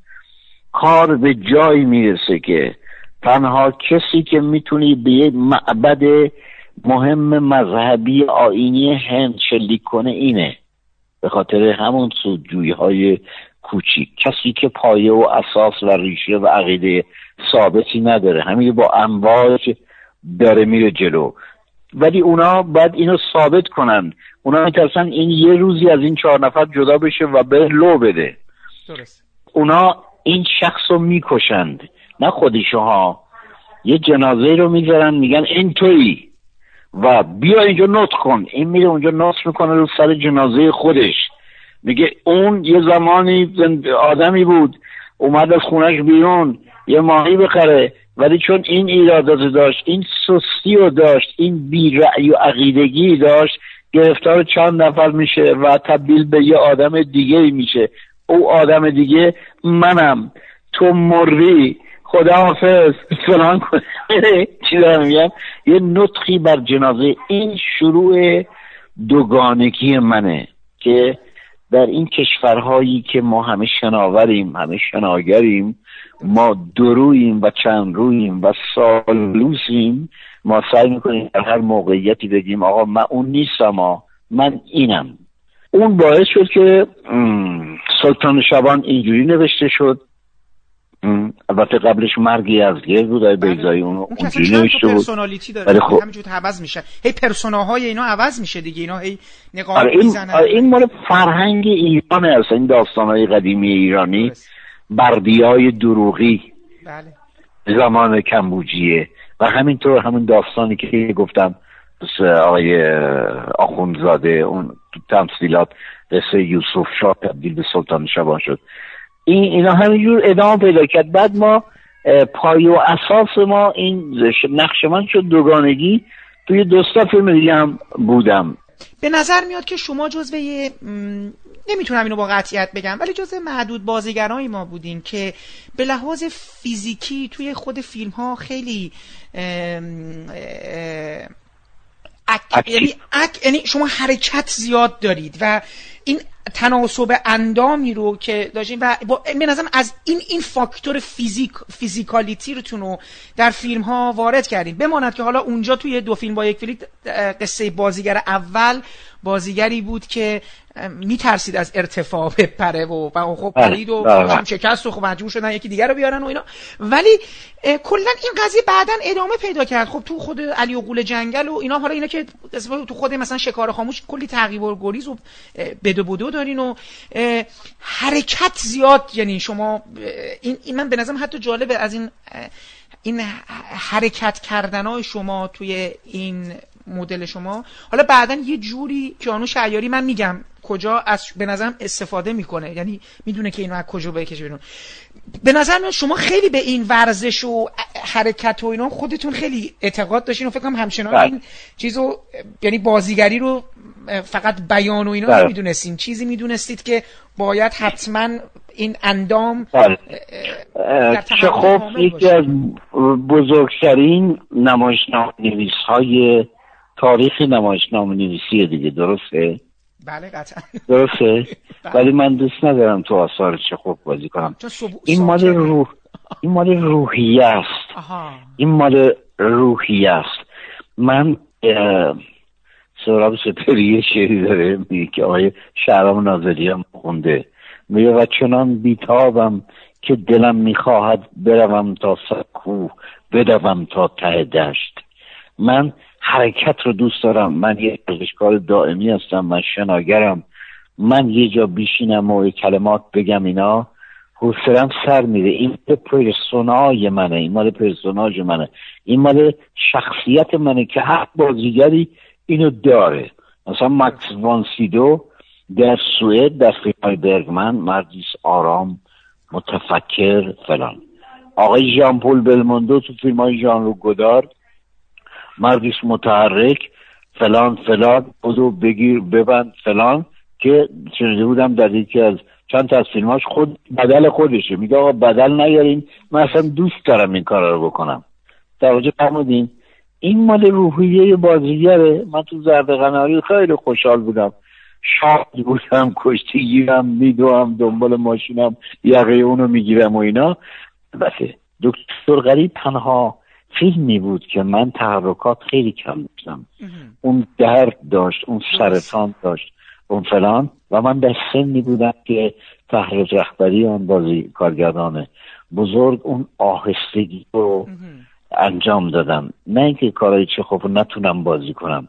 کار به جایی می‌رسه که تنها کسی که می‌تونی به یک معبد مهم مذهبی آینی هند شلیک کنه اینه. به خاطر همون سودجویی های کوچیک. کسی که پایه و اساس و ریشه و عقیده ثابتی نداره. همین با امواج داره میره جلو. ولی اونا باید اینو ثابت کنن. اونا میترسن این یه روزی از این چهار نفر جدا بشه و به لو بده. درست. اونا این شخص رو می‌کشند. نه خودشوها. یه جنازه رو می‌ذارن میگن این تویی. و بیا اینجا نط کن. این میره اونجا نط می‌کنه رو سر جنازه خودش. میگه اون یه زمانی آدمی بود. اومد از خونش بیرون. یه ماهی بخره. ولی چون این ایرادات داشت این سستی رو داشت این بیرعی و عقیدگی داشت گرفتار چند نفر میشه و تبدیل به یه آدم دیگه میشه. او آدم دیگه منم. تو مری. خداحافظ. فلان [LAUGHS] چی دارم میگم؟ یه نطخی بر جنازه. این شروع دوگانگی منه که در این کشورهایی که ما همه شناوریم همه شناگریم ما درویم و چند رویم و سالوسیم ما سعی می‌کنیم در هر موقعیتی بگیم آقا من اون نیستم من اینم. اون باعث شد که سلطان شبان اینجوری نوشته شد. البته قبلش مرگی از گیر بود ای بله. بیزایی اون اونجوری نوشته بود. پرسونالیتی داره ولی خب همینجور عوض میشه. هی پرسوناهای اینا عوض میشه دیگه اینا هی نقاب آره این, آره این مال فرهنگ ایران هست این داستانهای قدیمی ایرانی. بردی های دروغی. بله. زمان کمبوجیه. و همینطور همون داستانی که گفتم آقای آخونزاده اون تمثیلات قصه یوسف شاه تبدیل به سلطان شبان شد. این اینا همینجور ادامه پیدا کرد. بعد ما پای و اساس ما این نقش من شد دوگانگی. توی دوستا فیلم دیگه هم بودم. به نظر میاد که شما جزو یه نمی‌تونم اینو با قطعیت بگم ولی جز معدود بازیگرای ما بودین که به لحاظ فیزیکی توی خود فیلم ها خیلی اک... یعنی اک... یعنی شما حرکت زیاد دارید و این تناسب اندامی رو که داشتین و به نظرم از این این فاکتور فیزیک فیزیکالیتی رو در فیلم ها وارد کردین بماند که حالا اونجا توی دو فیلم با یک فیلم قصه بازیگر اول بازیگری بود که میترسید از ارتفاع بپره و خب بله، پرید و بله. هم شکست و خب مجبور شدن یکی دیگر رو بیارن و اینا. ولی کلا این قضیه بعدا ادامه پیدا کرد. خب تو خود علی و قول جنگل و اینا حالا اینا که تو خود مثلا شکار خاموش کلی تعقیب و گریز و بدو بدو دارین و حرکت زیاد. یعنی شما این, این من به نظرم حتی جالبه از این این حرکت کردن های شما توی این مدل شما حالا بعدا یه جوری کیانو شعیاری من میگم کجا از به نظرم استفاده می‌کنه یعنی می‌دونه که اینو از کجا بکشه بیرون به نظر من شما خیلی به این ورزش و حرکت و اینا خودتون خیلی اعتقاد داشتین و فکر کنم همچنان بله. این چیزو یعنی بازیگری رو فقط بیان و اینا بله. نمی‌دونستین چیزی می‌دونستید که باید حتما این اندام بله. چه خب یکی از بزرگترین نمایشنامه نویس های تاریخ نمایشنامه نویسی دیگه درسته؟ بله قطعا. درسته؟ [LAUGHS] بله. ولی من دوست ندارم تو آثار چه خوب بازی کنم. این مال روح این مال روحیه است. این مال روحیه است. من سراب سپری شعری داره میگه که آقای شهرام نازلی هم خونده. میگه و چنان بیتابم که دلم می‌خواهد بروم تا سکو بدوم تا ته دشت. من حرکت رو دوست دارم. من یه ورزشکار دائمی هستم من شناگرم. من یه جا بیشینم و کلمات بگم اینا. حوصلم سر میره. این پرسونای منه این مال پرسوناج منه. این مال شخصیت منه که هر بازیگری اینو داره. مثلا مکس وانسیدو در سوئد در فیلم برگمن مردیس آرام متفکر فلان. آقای ژان پل بلموندو تو فیلم های ژان رو گدار مردیس متحرک فلان فلان بودو بگیر ببند فلان که شنیده بودم در یکی از چند تا از فیلماش خود بدل خودشه. میگه آقا بدل نیارین من اصلا دوست دارم این کار رو بکنم. توجه فرمودین این مال روحیه بازیگره. من تو زرد قناری خیلی خوشحال بودم. شاد بودم کشتی گیرم میدوم دنبال ماشینم یقه اونو می‌گیرم و اینا. بسه دکتر غریب تنها فیلمی بود که من تحرکات خیلی کم داشتم. اون درد داشت اون سرطان داشت اون فلان. و من در سنی بودم که تحت رهبری آن بازی کارگردان بزرگ اون آهستگی رو انجام دادم. نه اینکه کارهای چه خوب نتونم بازی کنم.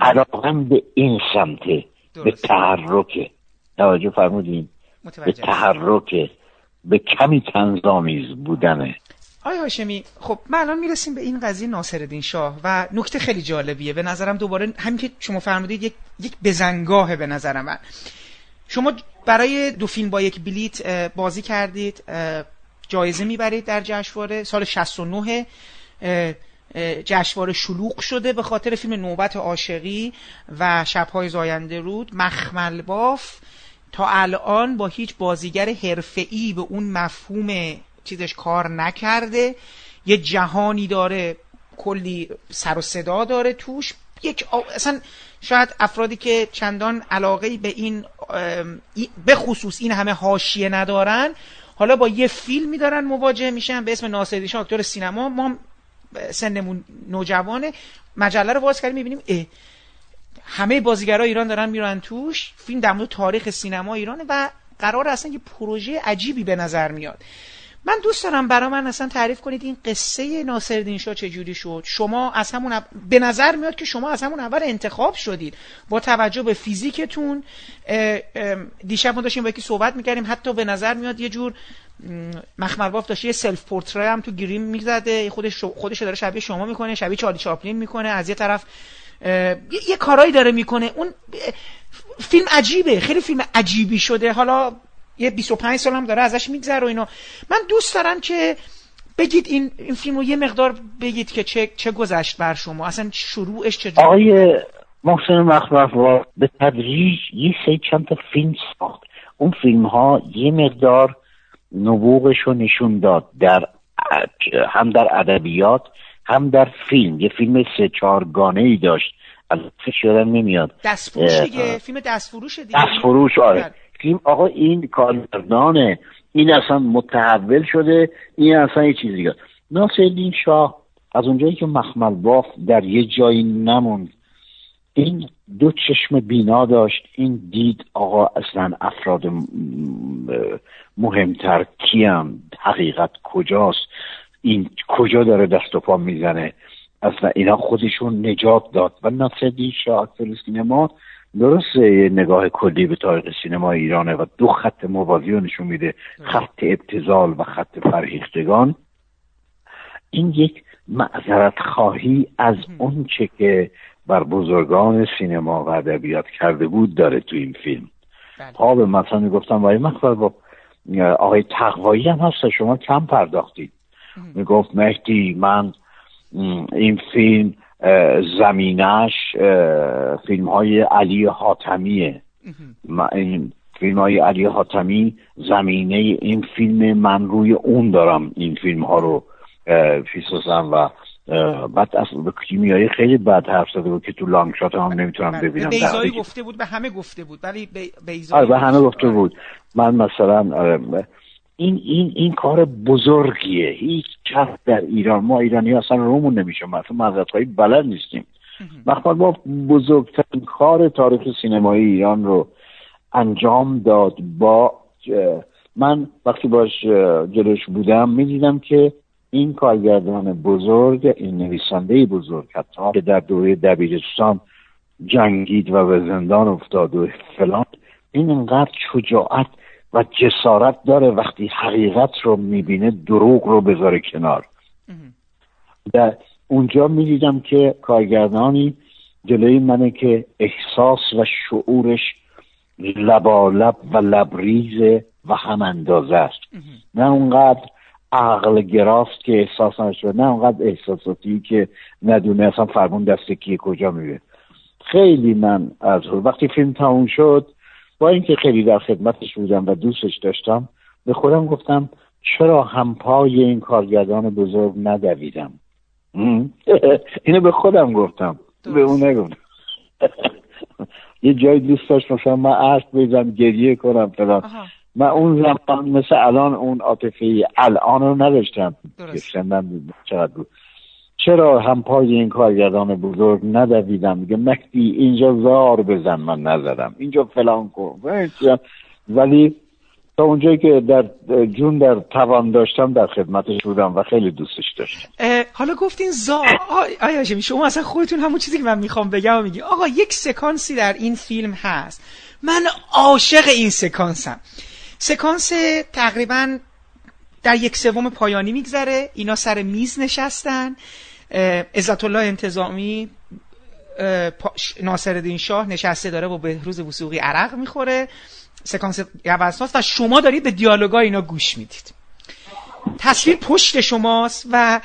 علاقم به این سمته به تحرکه توجه فرمودین؟ به تحرکه به کمی تنظامیز بودنه آیا هاشمی خب من الان می‌رسیم به این قضیه ناصرالدین شاه و نکته خیلی جالبیه. به نظرم دوباره همین که شما فرمودید یک یک بزنگاه به نظر من شما برای دو فیلم با یک بلیت بازی کردید جایزه می‌برید در جشنواره. سال 69 جشنواره شلوغ شده به خاطر فیلم نوبت عاشقی و شبهای زاینده رود مخمل باف. تا الان با هیچ بازیگر حرفه‌ای به اون مفهوم چیزش کار نکرده. یه جهانی داره کلی سر و صدا داره توش. یک اصلا شاید افرادی که چندان علاقه به این به خصوص این همه حاشیه ندارن حالا با یه فیلمی دارن مواجه میشن به اسم ناصر شاه اکتور سینما. ما سنمون نوجوانه. مجله رو باز کردیم می‌بینیم همه بازیگرای ایران دارن میرن توش. فیلم در مورد تاریخ سینما ایرانه و قرار اصلا یه پروژه عجیبی به نظر میاد. من دوست دارم برای من اصلا تعریف کنید این قصه ناصرالدین شاه چجوری شد. شما از همون به نظر میاد که شما از همون اول انتخاب شدید. با توجه به فیزیکتون دیشب ما داشتیم با یکی صحبت می‌کردیم. حتی به نظر میاد یه جور مخمرباف داشته یه self portrait ی هم تو گریم می‌زده. خودش خودش داره شبیه شما می‌کنه شبیه چارلی چاپلین می‌کنه. از یه طرف یه کارایی داره می‌کنه. اون فیلم عجیبه. خیلی فیلم عجیبی شده. حالا یه 25 سال هم داره ازش میگذره و اینا. من دوست دارم که بگید این این فیلم رو یه مقدار بگید که چه چه گذشت بر شما. اصلا شروعش چه آقای محسن مخلوق به تدریج یه سه چند تا فیلم ساخت. اون فیلم ها یه مقدار نبوغش رو نشون داد در هم در ادبیات هم در فیلم. یه فیلم سه چهار گانه ای داشت. از یادم نمیاد. دستفروش دیگه. فیلم دستفروش دیگه. دستفروش آره. فیلم آقا این کارگردانه این اصلا متحول شده این اصلا یه چیزی دیگه. ناصرالدین شاه از اونجایی که مخمل باف در یه جایی نموند. این دو چشم بینا داشت. این دید آقا اصلا افراد مهمتر کیم حقیقت کجاست؟ این کجا داره دست و پا می‌زنه؟ اصلا اینا خودشون نجات داد. و ناصرالدین شاه سینما درسته یه نگاه کلی به تاریخ سینما ایرانه و دو خط موازی رو نشون میده خط ابتزال و خط فرهیختگان. این یک معذرت خواهی از اون چه که بر بزرگان سینما و ادبیات کرده بود داره تو این فیلم. ها به مثلا می‌گفتم وای مخبر با آقای تقوایی هم هست شما کم پرداختید می‌گفت مهدی من این فیلم زمینش فیلم های علی حاتمیه این فیلم های علی حاتمی زمینه این فیلم من روی اون دارم این فیلم ها رو فیسوزم و بعد اصلا به کیمیایی خیلی بد حرف زده بود که تو لانگ شات هم نمی‌تونم بله. ببینم. بیزایی گفته بود به همه گفته بود ولی بیزایی به همه گفته بود. من مثلا آره، این این این کار بزرگیه. هیچ کس در ایران ما ایرانی اصلا رومون نمیشه مثلا مذهب بلد نیستیم. مخبر با بزرگترین کار تاریخ سینمایی ایران رو انجام داد با من وقتی باش جلوش بودم می‌دیدم که این کارگردان بزرگ این نویسنده بزرگ حتی که در دوره دبیرستان جنگید و به زندان افتاد و فلان این انقدر شجاعت و جسارت داره وقتی حقیقت رو می‌بینه دروغ رو بذاره کنار. در اونجا می‌دیدم که کارگردانی جلوی منه که احساس و شعورش لبالب و لبریز و هم اندازه است نه اونقدر عقل گراست که احساس نشده نه اونقدر احساساتی که ندونه اصلا فرمون دست کیه کجا میره. خیلی من از وقتی فیلم تموم شد با اینکه خیلی در خدمتش بودم و دوستش داشتم به خودم گفتم چرا همپای این کارگردان بزرگ ندویدم؟ [LAUGHS] اینو به خودم گفتم. به اون نگفتم. [LAUGHS] یه جای دوست داشت مثلا من عرض بزنم گریه کنم فلان. من اون زمان مثل الان اون عاطفه الان رو نداشتم. من چقدر بود چرا هم پای این کارگردان بزرگ ندویدم؟ میگه مکدی اینجا زار بزن. من نزدم. اینجا فلان کن. ولی تا اونجایی که در جون در توان داشتم در خدمتش بودم و خیلی دوستش داشتم. حالا گفتین زار. آیا شما اصلا خودتون همون چیزی که من می‌خوام بگم میگی. آقا یک سکانسی در این فیلم هست. من عاشق این سکانسم. سکانس تقریبا در یک سوم پایانی میگذره. اینا سر میز نشستن. عزت الله انتظامی ناصر شاه نشسته داره و به روز وسوقی عرق می‌خوره. سکانس گوزناست و شما دارید به دیالوگا اینا گوش می‌دید. تصویر پشت شماست و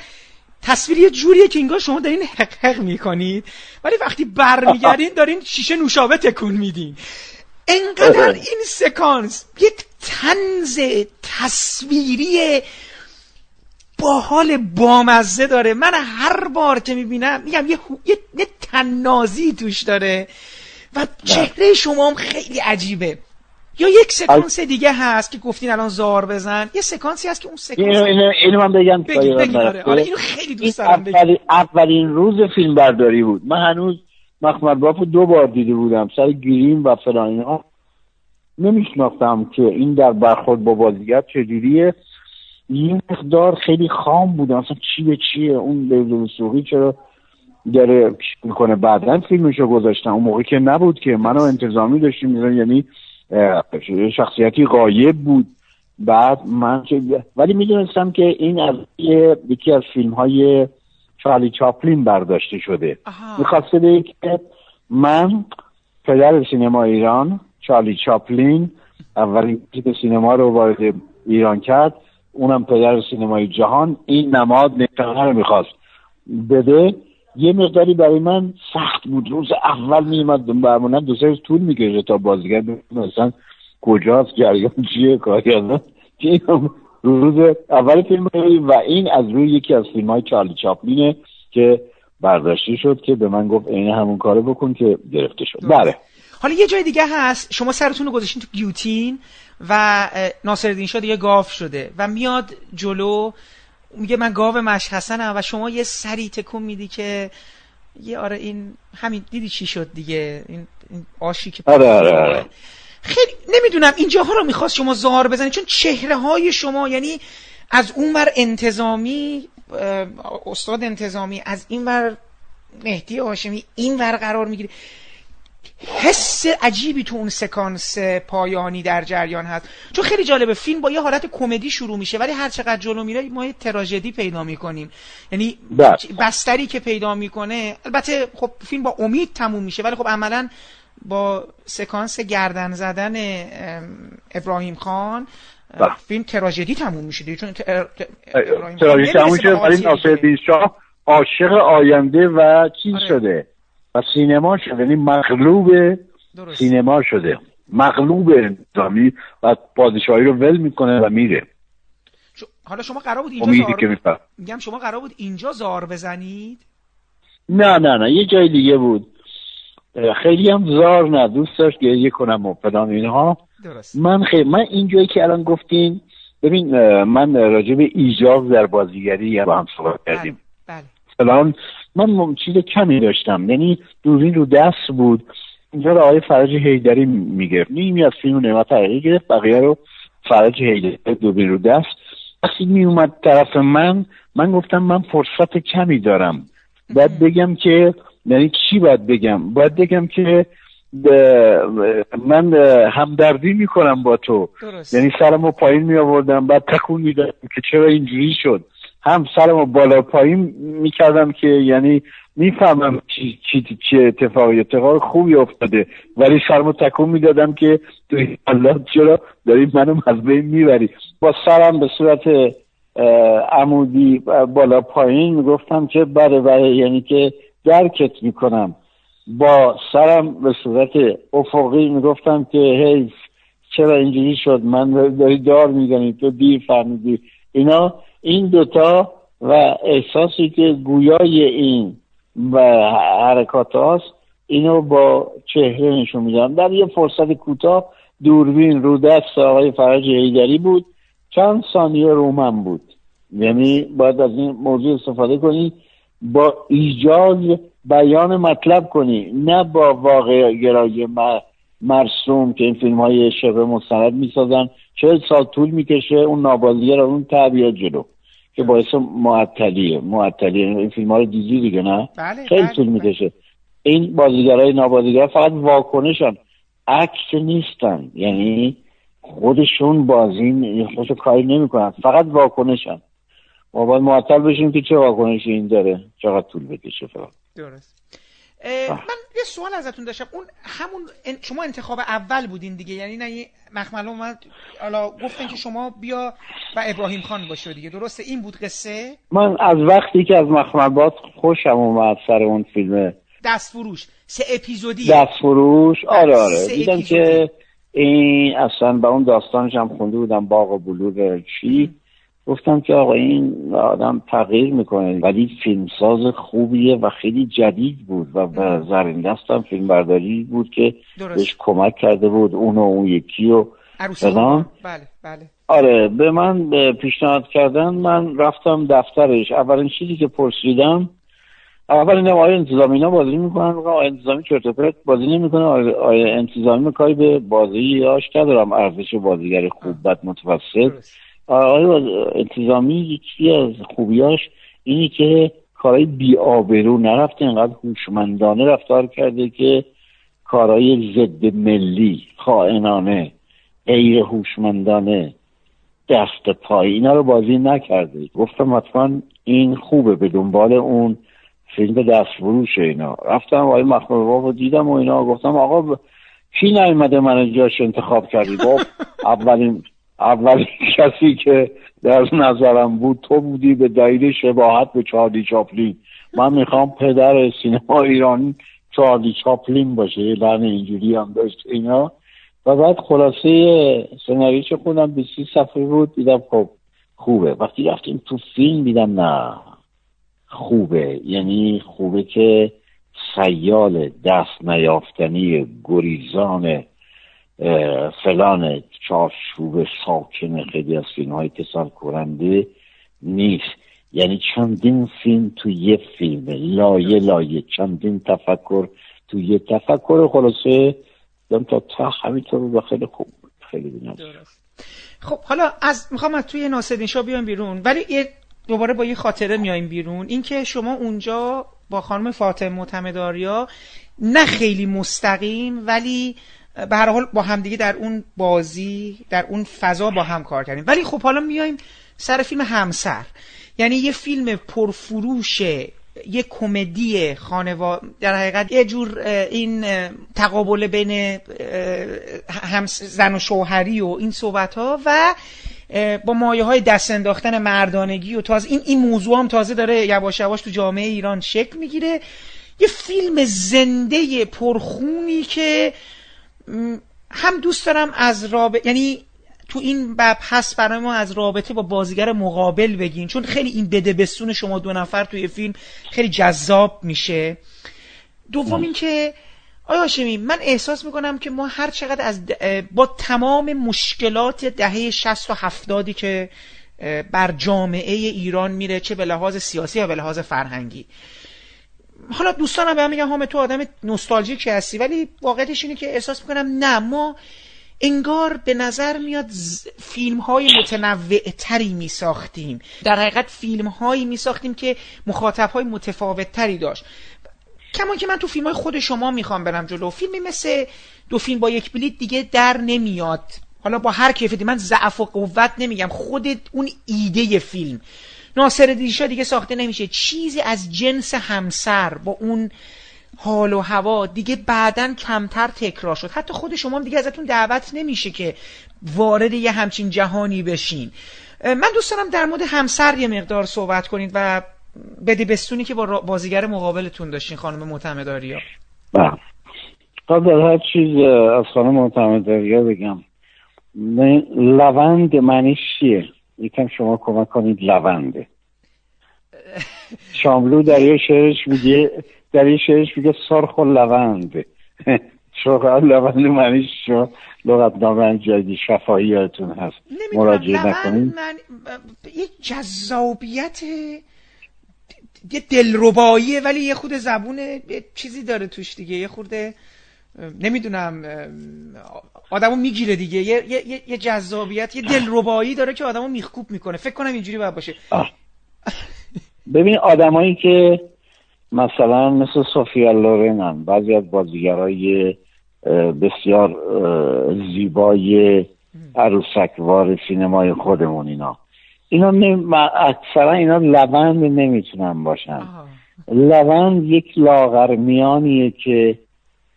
تصویر یه جوریه که انگار شما دارین حق حق می‌کنید. ولی وقتی برمیگردین دارین شیشه نوشابه تکون میدین. انقدر [LAUGHS] این سکانس یک تنز تصویری با حال بامزه داره. من هر بار که می‌بینم میگم یه, یه... یه تنازی توش داره و چهره شما هم خیلی عجیبه. یا یک سکانس دیگه هست که گفتین الان زار بزن. یه سکانسی هست که اون سکانس اینو, اینو, اینو من بگم. بگی بگی آره. آره. اینو خیلی دوست دارم اولین, اولین روز فیلم برداری بود. من هنوز مخمد باپو دو بار دیده بودم. سر گیریم و فلان اینا. نمیشناختم که این در برخورد با بازیگر چجوریه. این مقدار خیلی خام بود اصلا چی به چیه؟ اون لیل سوقی چرا داره می‌کنه؟ بعدا فیلمشو گذاشتن. اون موقع که نبود که. منو انتظامی داشتیم. یعنی شخصیتی غایب بود. بعد من ولی می‌دونستم که این از یکی از فیلم های چارلی چاپلین برداشته شده. می‌خواسته به که من پدر سینما ایران چارلی چاپلین اولین تیپ سینما رو وارد ایران کرد اونم پدر سینمای جهان این نماد نشانه رو می‌خواست بده. یه مقداری برای من سخت بود. روز اول میومد برمونم دو سه طول می‌کشه تا بازیگر مثلا کجاست جریان چیه کاری روز اول فیلم و این از روی یکی از فیلم های چارلی چاپلینه که برداشته شد که به من گفت عین همون کارو بکن که گرفته شد. بله. حالا یه جای دیگه هست. شما سرتون رو گذاشتین تو گیوتین. و ناصرالدین شاه دیگه گاف شده و میاد جلو میگه من گاو مشخصنم و شما یه سری تکون میدی که یه آره این همین دیدی چی شد دیگه؟ این, این آشی که آره آره آره. خیلی نمی‌دونم اینجاها رو می‌خواست شما زار بزنید چون چهره های شما یعنی از اون ور انتظامی استاد انتظامی از این ور مهدی هاشمی این ور قرار می‌گیره حس عجیبی تو اون سکانس پایانی در جریان هست چون خیلی جالبه فیلم با یه حالت کمدی شروع میشه ولی هر چقدر جلو میره ما یه تراژدی پیدا می‌کنیم یعنی بله. بستری که پیدا می‌کنه البته خب فیلم با امید تموم میشه ولی خب عملا با سکانس گردن زدن ابراهیم خان بله. فیلم تراژدی تموم میشه دیگه چون تراژدی تموم شده ولی ناصر شاه عاشق آینده و چیز آره. شده و سینما شده یعنی مغلوب درست. سینما شده. مغلوب انتظامی و پادشاهی رو ول می‌کنه و میره. ش- حالا شما قرار بود اینجا زار که میگم شما قرار بود اینجا زار بزنید؟ نه نه نه یه جای دیگه بود. خیلی هم زار نه دوست داشت گریه کنم و فلان اینها. درست. من خیلی من این جایی که الان گفتین ببین من راجع به ایجاز در بازیگری با هم صحبت کردیم. بله. فلان من چیز کمی داشتم. یعنی دوربین رو دست بود. اینجا رو آقای فرج هیدری می‌گرفت. نیمی از فیلم نعمت حقیقی گرفت. بقیه رو فرج هیدری دوربین رو دست. وقتی می اومد طرف من من گفتم من فرصت کمی دارم. باید بگم که یعنی چی باید بگم؟ باید بگم که من همدردی می‌کنم با تو. درست. یعنی سرمو پایین می آوردم بعد تکون می‌دادم که چرا اینجوری شد. هم سرمو بالا پایین می‌کردم که یعنی می‌فهمم چی, چی, چی اتفاقی اتفاق خوبی افتاده. ولی سرمو تکون می‌دادم که تو الله چرا داری منو از بین می‌بری. با سرم به صورت عمودی بالا پایین می‌گفتم که بله بله یعنی که درکت می‌کنم. با سرم به صورت افقی می‌گفتم که حیف چرا اینجوری شد؟ من داری دار می‌زنی تو دیر فهمیدی. اینا این دوتا و احساسی که گویای این و حرکات هاست اینو با چهره نشون میدم. در یه فرصت کوتاه دوربین رو دست آقای فرج هیدری بود. چند ثانیه رو من بود. یعنی باید از این موضوع استفاده کنی. با ایجاز بیان مطلب کنی. نه با واقع گرایی مرسوم که این فیلم های شبه مستند می‌سازن. چهل سال طول می‌کشه اون نابازیه رو اون تعبیه جلو. که باعث معطلیه. معطلیه. این فیلم ها رو دیدی دیگه نه؟ بله خیلی بله، طول بله. می‌کشه. این بازیگرای نابازیگر فقط واکنشن. عکس نیستن. یعنی خودشون بازی خودشو کاری نمی‌کنن. فقط واکنشن. ما باید معطل بشیم که چه واکنشی این داره. چقدر طول بکشه فقط. درست. من یه سوال ازتون داشتم. اون همون شما انتخاب اول بودین دیگه. یعنی نه مخمل اومد حالا گفتن که شما بیا و ابراهیم خان باشه دیگه. درسته؟ این بود قصه؟ من از وقتی که از مخملبات خوشم اومد سر اون فیلم. دست فروش. سه اپیزودی. دست فروش. آره آره. دیدم. که این اصلا به اون داستانش هم خونده بودم باغ و بلور چی. گفتم که آقا این آدم تغییر می‌کنه ولی فیلمساز خوبیه و خیلی جدید بود و به زرین دستم فیلم برداری بود که درست. بهش کمک کرده بود اون و اون یکی و. بله بله. آره به من پیشنهاد کردن من رفتم دفترش. اولین چیزی که پرسیدم اول اینم آیا انتظامی اینا بازی می‌کنن؟ میگم آیا انتظامی چرت بازی نمی‌کنه. آیا, آیا انتظامی کاری به بازی هاش ندارم ارزش بازیگر خوب بد متوسط. درست. آیا باز- انتظامی یکی از خوبیاش اینی که کارهای بی آبرو نرفته انقدر هوشمندانه رفتار کرده که کارهای ضد ملی خائنانه غیر هوشمندانه دست پای اینا رو بازی نکرده. گفتم حتما این خوبه به دنبال اون فیلم دست فروش اینا. رفتم آقای مخمر رو دیدم و اینا گفتم آقا کی نیومده من جاش انتخاب کردی؟ گفت [LAUGHS] اولین اولین کسی که در نظرم بود تو بودی به دلیل شباهت به چارلی چاپلین. من می‌خوام پدر سینما ایرانی چارلی چاپلین باشه یه لحن اینجوری هم داشت اینا. و بعد خلاصه سناریوش خودم 20 صفحه بود دیدم خب خوبه. وقتی رفتیم تو فیلم دیدم نه خوبه. یعنی خوبه که سیال دست نیافتنی گریزان فلان چارچوب ساکن خیلی از فیلم های کسان کننده نیست. یعنی چندین فیلم تو یه فیلم لایه لایه چندین تفکر تو یه تفکر. خلاصه دم تا تا همینطور رو خیلی خوب خیلی بینم. خب حالا از می‌خوام از توی ناصرین شاه بیام بیرون. ولی یه دوباره با یه خاطره میایم بیرون. اینکه شما اونجا با خانم فاطمه معتمداریا نه خیلی مستقیم ولی به هر حال با همدیگه در اون بازی در اون فضا با هم کار کردیم. ولی خب حالا میایم سر فیلم همسر. یعنی یه فیلم پرفروش یه کمدی خانوا در حقیقت یه جور این تقابل بین هم زن و شوهری و این صحبت ها و با مایه های دست انداختن مردانگی و تازه این این موضوع هم تازه داره یواش یواش تو جامعه ایران شکل می‌گیره. یه فیلم زنده پرخونی که هم دوست دارم از رابطه یعنی تو این بحث برای ما از رابطه با بازیگر مقابل بگین. چون خیلی این بده بستون شما دو نفر توی فیلم خیلی جذاب میشه. دوم اینکه آیا هاشمی من احساس می‌کنم که ما هر چقدر از با تمام مشکلات دهه 60 و 70 که بر جامعه ایران میره چه به لحاظ سیاسی یا به لحاظ فرهنگی. حالا دوستانم به هم میگن همه تو آدم نوستالژیک هستی ولی واقعیتش اینه که احساس می‌کنم نه ما انگار به نظر میاد فیلم های متنوع تری می ساختیم در حقیقت فیلم هایی می ساختیم که مخاطب های متفاوت تری داشت. کما که من تو فیلم های خود شما می‌خوام برم جلو. فیلمی مثل دو فیلم با یک بلیت دیگه در نمیاد. حالا با هر کیفیتی من ضعف و قوت نمیگم. خود اون ایده فیلم. ناصر دیشا دیگه ساخته نمیشه. چیزی از جنس همسر با اون حال و هوا دیگه بعدا کمتر تکرار شد. حتی خود شما هم دیگه ازتون دعوت نمیشه که وارد یه همچین جهانی بشین. من دوست دارم در مورد همسر یه مقدار صحبت کنید و بده بستونی که با بازیگر مقابلتون داشتین خانم معتمداریا. بله. قبل هر چیز از خانم معتمداریا بگم. لوند معنیش چیه؟ یکم شما کمک کنید لونده. شاملو در یه شعرش میگه در این شعرش میگه سرخ و لوند. [LAUGHS] شغل لوند معنیش شو لغت نامه جدی شفایی یادتون هست. مراجعه نکنید. من... یه جذابیت یه دلرباییه ولی یه خود زبون یه چیزی داره توش دیگه یه خورده نمی‌دونم آدمو می‌گیره دیگه. یه, یه،, یه جذابیت یه دلربایی داره که آدمو میخکوب می‌کنه. فکر کنم اینجوری باید باشه. [LAUGHS] ببین آدمایی که مثلا مثل سوفیا لورن هم بعضی از بازیگرای بسیار زیبای عروسکوار سینمای خودمون اینا. اینا نمی... اکثرا اینا لبند نمی‌تونن باشن. لبند یک لاغرمیانیه که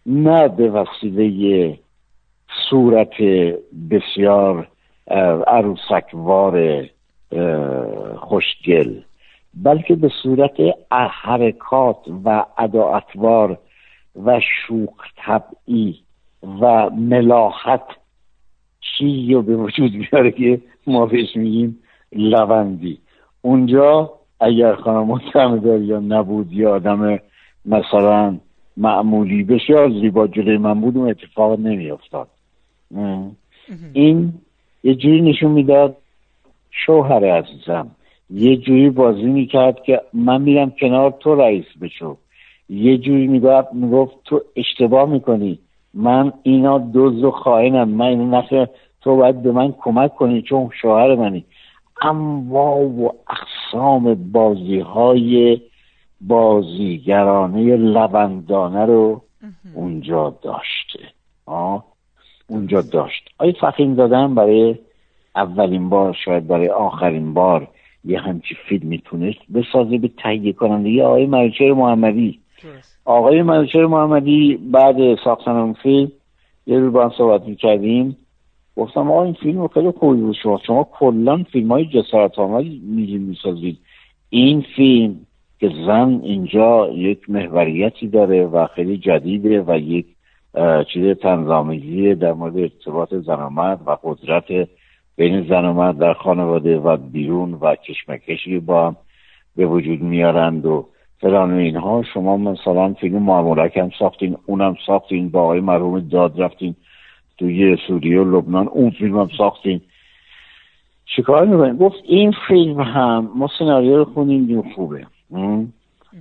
نه به وسیله صورت بسیار عروسکوار خوشگل بلکه به صورت حرکات و اداعتوار و شوق طبعی و ملاحت چی رو به وجود بیاره که ما بهش میگیم لوندی. اونجا اگر خانم داری یا نبود یا آدم مثلا معمولی بشه زیبا جلوی من بود اون اتفاق نمیافتاد. این یه جوری نشون می‌داد شوهر عزیزم یه جوری بازی می‌کرد که من میرم کنار تو رئیس بشو. یه جوری می‌گفت تو اشتباه می‌کنی. من اینا دوز و خائنم. من نخیر. تو باید به من کمک کنی چون شوهر منی. انواع و اقسام بازی های بازیگرانه لبندانه رو اونجا داشته. آه. اونجا داشت. آیا فخیم دادن برای اولین بار شاید برای آخرین بار یه همچی فیلم می‌تونست بسازه به تهیه کننده آقای ملوچهر محمدی؟ آقای ملوچهر محمدی بعد ساختن اون فیلم یه رو با هم صحبت می‌کردیم. گفتم آقا این فیلم خیلی خوبی بود شما. شما کلا فیلم های جسارت آمد می‌سازید. این فیلم که زن اینجا یک محوریتی داره و خیلی جدیده و یک چیز تنظامیزی در مورد ارتباط زن و مرد و قدرت بین زن و مرد در خانواده و بیرون و کشمکشی با هم به وجود میارند و فلان اینها. شما مثلا فیلم معمولک هم ساختین اونم ساختین با آقای مرحوم داد رفتین توی سوریه و لبنان اون فیلم هم ساختین. چیکار می‌کنیم گفت این فیلم هم ما سناریو رو خونیم خوبه.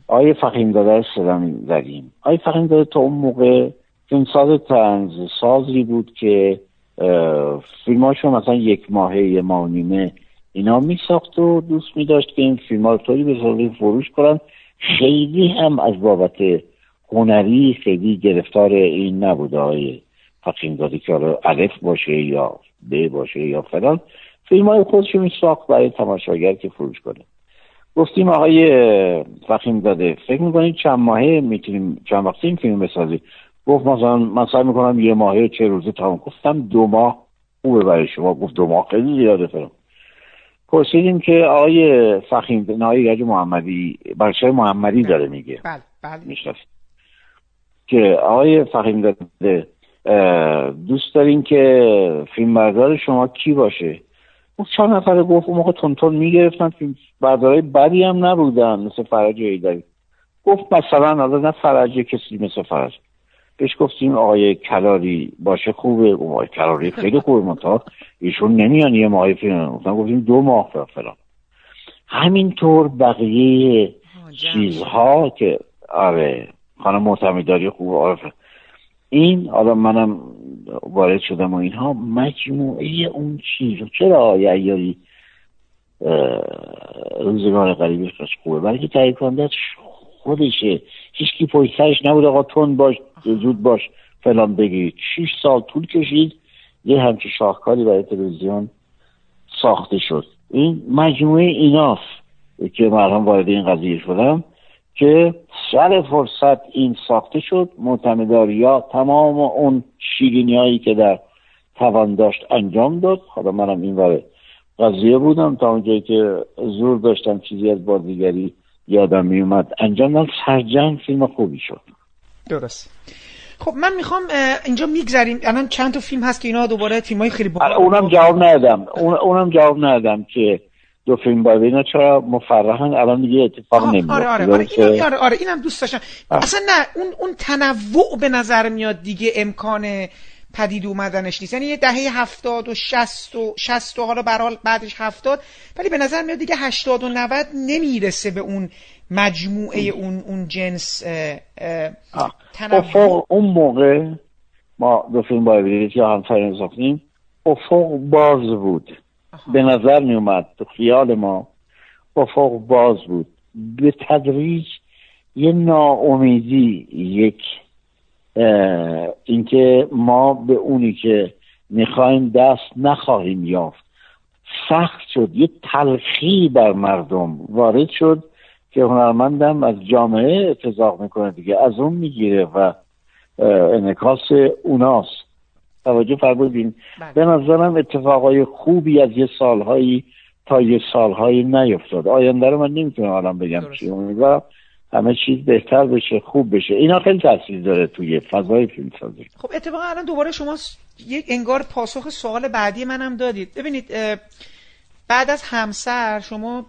آیه فقیم داده سلام زدیم. آیه فقیم داده تا اون موقع فیلمساز تنز سازی بود که فیلماشو مثلا یک ماهه یه ماه نیمه اینا می ساخت و دوست می داشت که این فیلم ها طوری به فروش کنن. خیلی هم از بابت هنری خیلی گرفتار این نبود آقای فقیم داده که الف باشه یا ب باشه یا فلان. فیلم های خودشو می ساخت برای تماشاگر که فروش کنه. گفتیم آقای فخیم داده فکر می‌کنید چند ماهه می‌تونیم چند وقتی این فیلم بسازیم؟ گفت مثلا من سعی می‌کنم یه ماهه چه روزه تمام گفتم دو ماه خوبه برای شما گفت دو ماه خیلی زیاده فرم پرسیدیم که آقای فخیم نایی گج محمدی برشای محمدی داره میگه. بله بله. که آقای فخیم داده دوست دارین که فیلم بردار شما کی باشه؟ اون چهار نفر گفت اون موقع تون می‌گرفتن فیلم بردارای بدی هم نبودن مثل فرج ایداری. گفت مثلا حالا نه فرج کسی مثل فرج. بهش گفتیم آقای کلاری باشه خوبه. آقای کلاری خیلی خوبه منتها ایشون نمیان یه ماه فیلم گفتیم دو ماه فلان. همینطور بقیه چیزها که آره خانم معتمداری خوب آره این حالا منم وارد شدم و اینها مجموعه اون چیز چرا آیا ایاری روزگار قریبش خوبه؟ برای که تهیه خودشه. هیچکی پشت سرش نبود آقا تون باش زود باش فلان بگید شیش سال طول کشید یه همچه شاهکاری برای تلویزیون ساخته شد. این مجموعه ایناست که مرهم وارد این قضیه شدم. که سر فرصت این ساخته شد معتمداریا تمام اون شیرینی هایی که در توان داشت انجام داد. حالا منم این واره قضیه بودم تا اونجایی که زور داشتم چیزی از بازیگری یادم میومد انجام دادم سرجنگ فیلم خوبی شد. درست. خب من می‌خوام اینجا میگذریم. الان چند تا فیلم هست که اینا دوباره فیلم های خیلی باحال اونم جواب ندادم. اونم جواب ندادم که دو فیلم باید اینا چرا مفرحن؟ الان دیگه اتفاق نمیاد آره آره آره, اینم آره آره اینم دوست داشتم. اصلا نه اون اون تنوع به نظر میاد دیگه امکان پدید اومدنش نیست. یعنی یه دهه هفتاد و شست و شست و حالا برحال بعدش هفتاد ولی به نظر میاد دیگه هشتاد و نود نمی‌رسه به اون مجموعه اون اون جنس افق اون موقع ما دو فیلم باید یا همسرین ساختیم افق باز بود. به نظر می اومد تو خیال ما افق باز بود. به تدریج یه ناامیدی یک اینکه ما به اونی که می‌خوایم دست نخواهیم یافت. سخت شد. یه تلخی بر مردم وارد شد که هنرمندم از جامعه اتضاق می‌کنه دیگه. از اون می‌گیره و انکاس اوناست. توجه فرمودین. بله. به نظرم اتفاقای خوبی از یه سالهایی تا یه سالهایی نیفتاد. آینده رو من نمی‌تونم الان بگم چی. امیدوارم همه چیز بهتر بشه خوب بشه. اینا خیلی تاثیر داره توی فضای فیلم سازی خب اتفاقا الان دوباره شما یک انگار پاسخ سوال بعدی منم دادید. ببینید بعد از همسر شما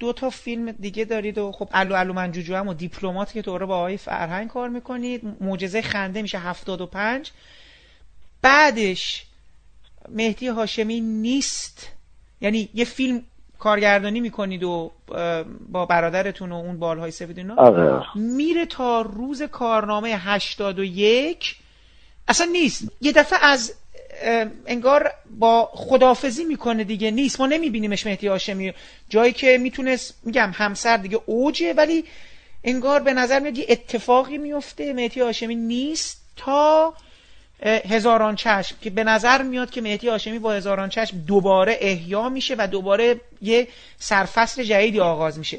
دو تا فیلم دیگه دارید و خب الو الو من جوجو هم و دیپلمات که دوره با آقای فرهنگ کار می‌کنید. معجزه خنده میشه 75 بعدش مهدی هاشمی نیست. یعنی یه فیلم کارگردانی می‌کنید و با برادرتون و اون بالهای سفید اینا. آره. میره تا روز کارنامه 81 اصلا نیست. یه دفعه از انگار با خدافزی می‌کنه دیگه. نیست. ما نمیبینیمش مهدی هاشمی. جایی که می‌تونست میگم همسر دیگه اوجه ولی انگار به نظر میاد یه اتفاقی میفته مهدی هاشمی نیست تا هزاران چشم که به نظر میاد که مهدی هاشمی با هزاران چشم دوباره احیا میشه و دوباره یه سرفصل جدیدی آغاز میشه.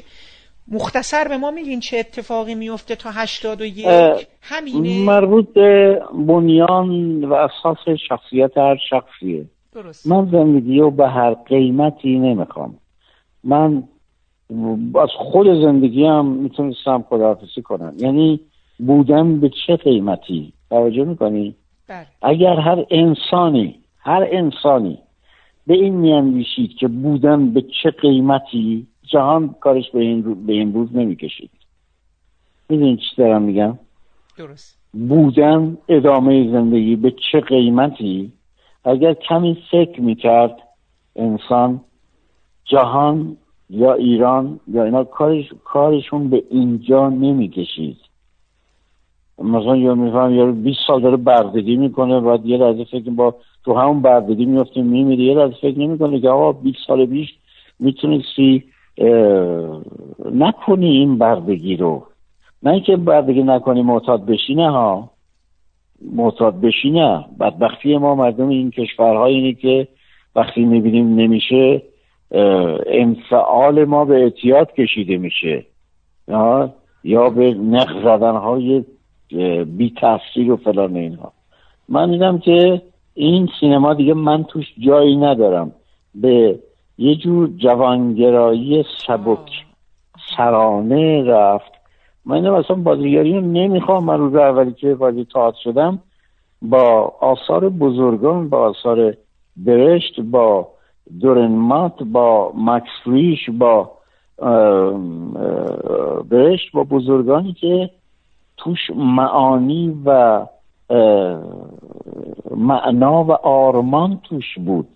مختصر به ما میگین چه اتفاقی میفته تا هشتاد و یک؟ همینه؟ مربوط به بنیان و اساس شخصیت هر شخصیه. درست. من زندگی رو به هر قیمتی نمی‌خوام. من از خود زندگی هم می‌تونستم خداحافظی کنم. یعنی بودن به چه قیمتی؟ توجه می‌کنی؟ بله. اگر هر انسانی هر انسانی به این میاندیشید که بودن به چه قیمتی جهان کارش به این, رو... به این روز نمی‌کشید. می‌دونی چی دارم میگم؟ درست. بودن ادامه زندگی به چه قیمتی؟ اگر کمی فکر می‌کرد انسان جهان یا ایران یا اینا کارش کارشون به اینجا نمی‌کشید. مثلا یا میفهم یا 20 سال داره بردگی می‌کنه بعد یه لحظه فکر با تو همون بردگی میفته میمیره یه لحظه فکر نمی‌کنه که آقا 20 سال پیش می‌تونستی نکنی این بردگی رو. نه اینکه بردگی نکنی معتاد بشینه ها. معتاد بشینه بدبختی ما مردم این کشورها اینه که وقتی می‌بینیم نمیشه انفعال ما به اعتیاد کشیده میشه. یا به نق زدن های بی تاثیر و فلان اینها. من دیدم که این سینما دیگه من توش جایی ندارم. به یه جور جوانگرایی سبک سرانه رفت. من اینم اصلا بازیگری رو نمی‌خوام من روز اولی که بازی تاعت شدم با آثار بزرگان با آثار برشت با دورنمات با مکس فریش با برشت با بزرگانی که توش معانی و معنا و آرمان توش بود.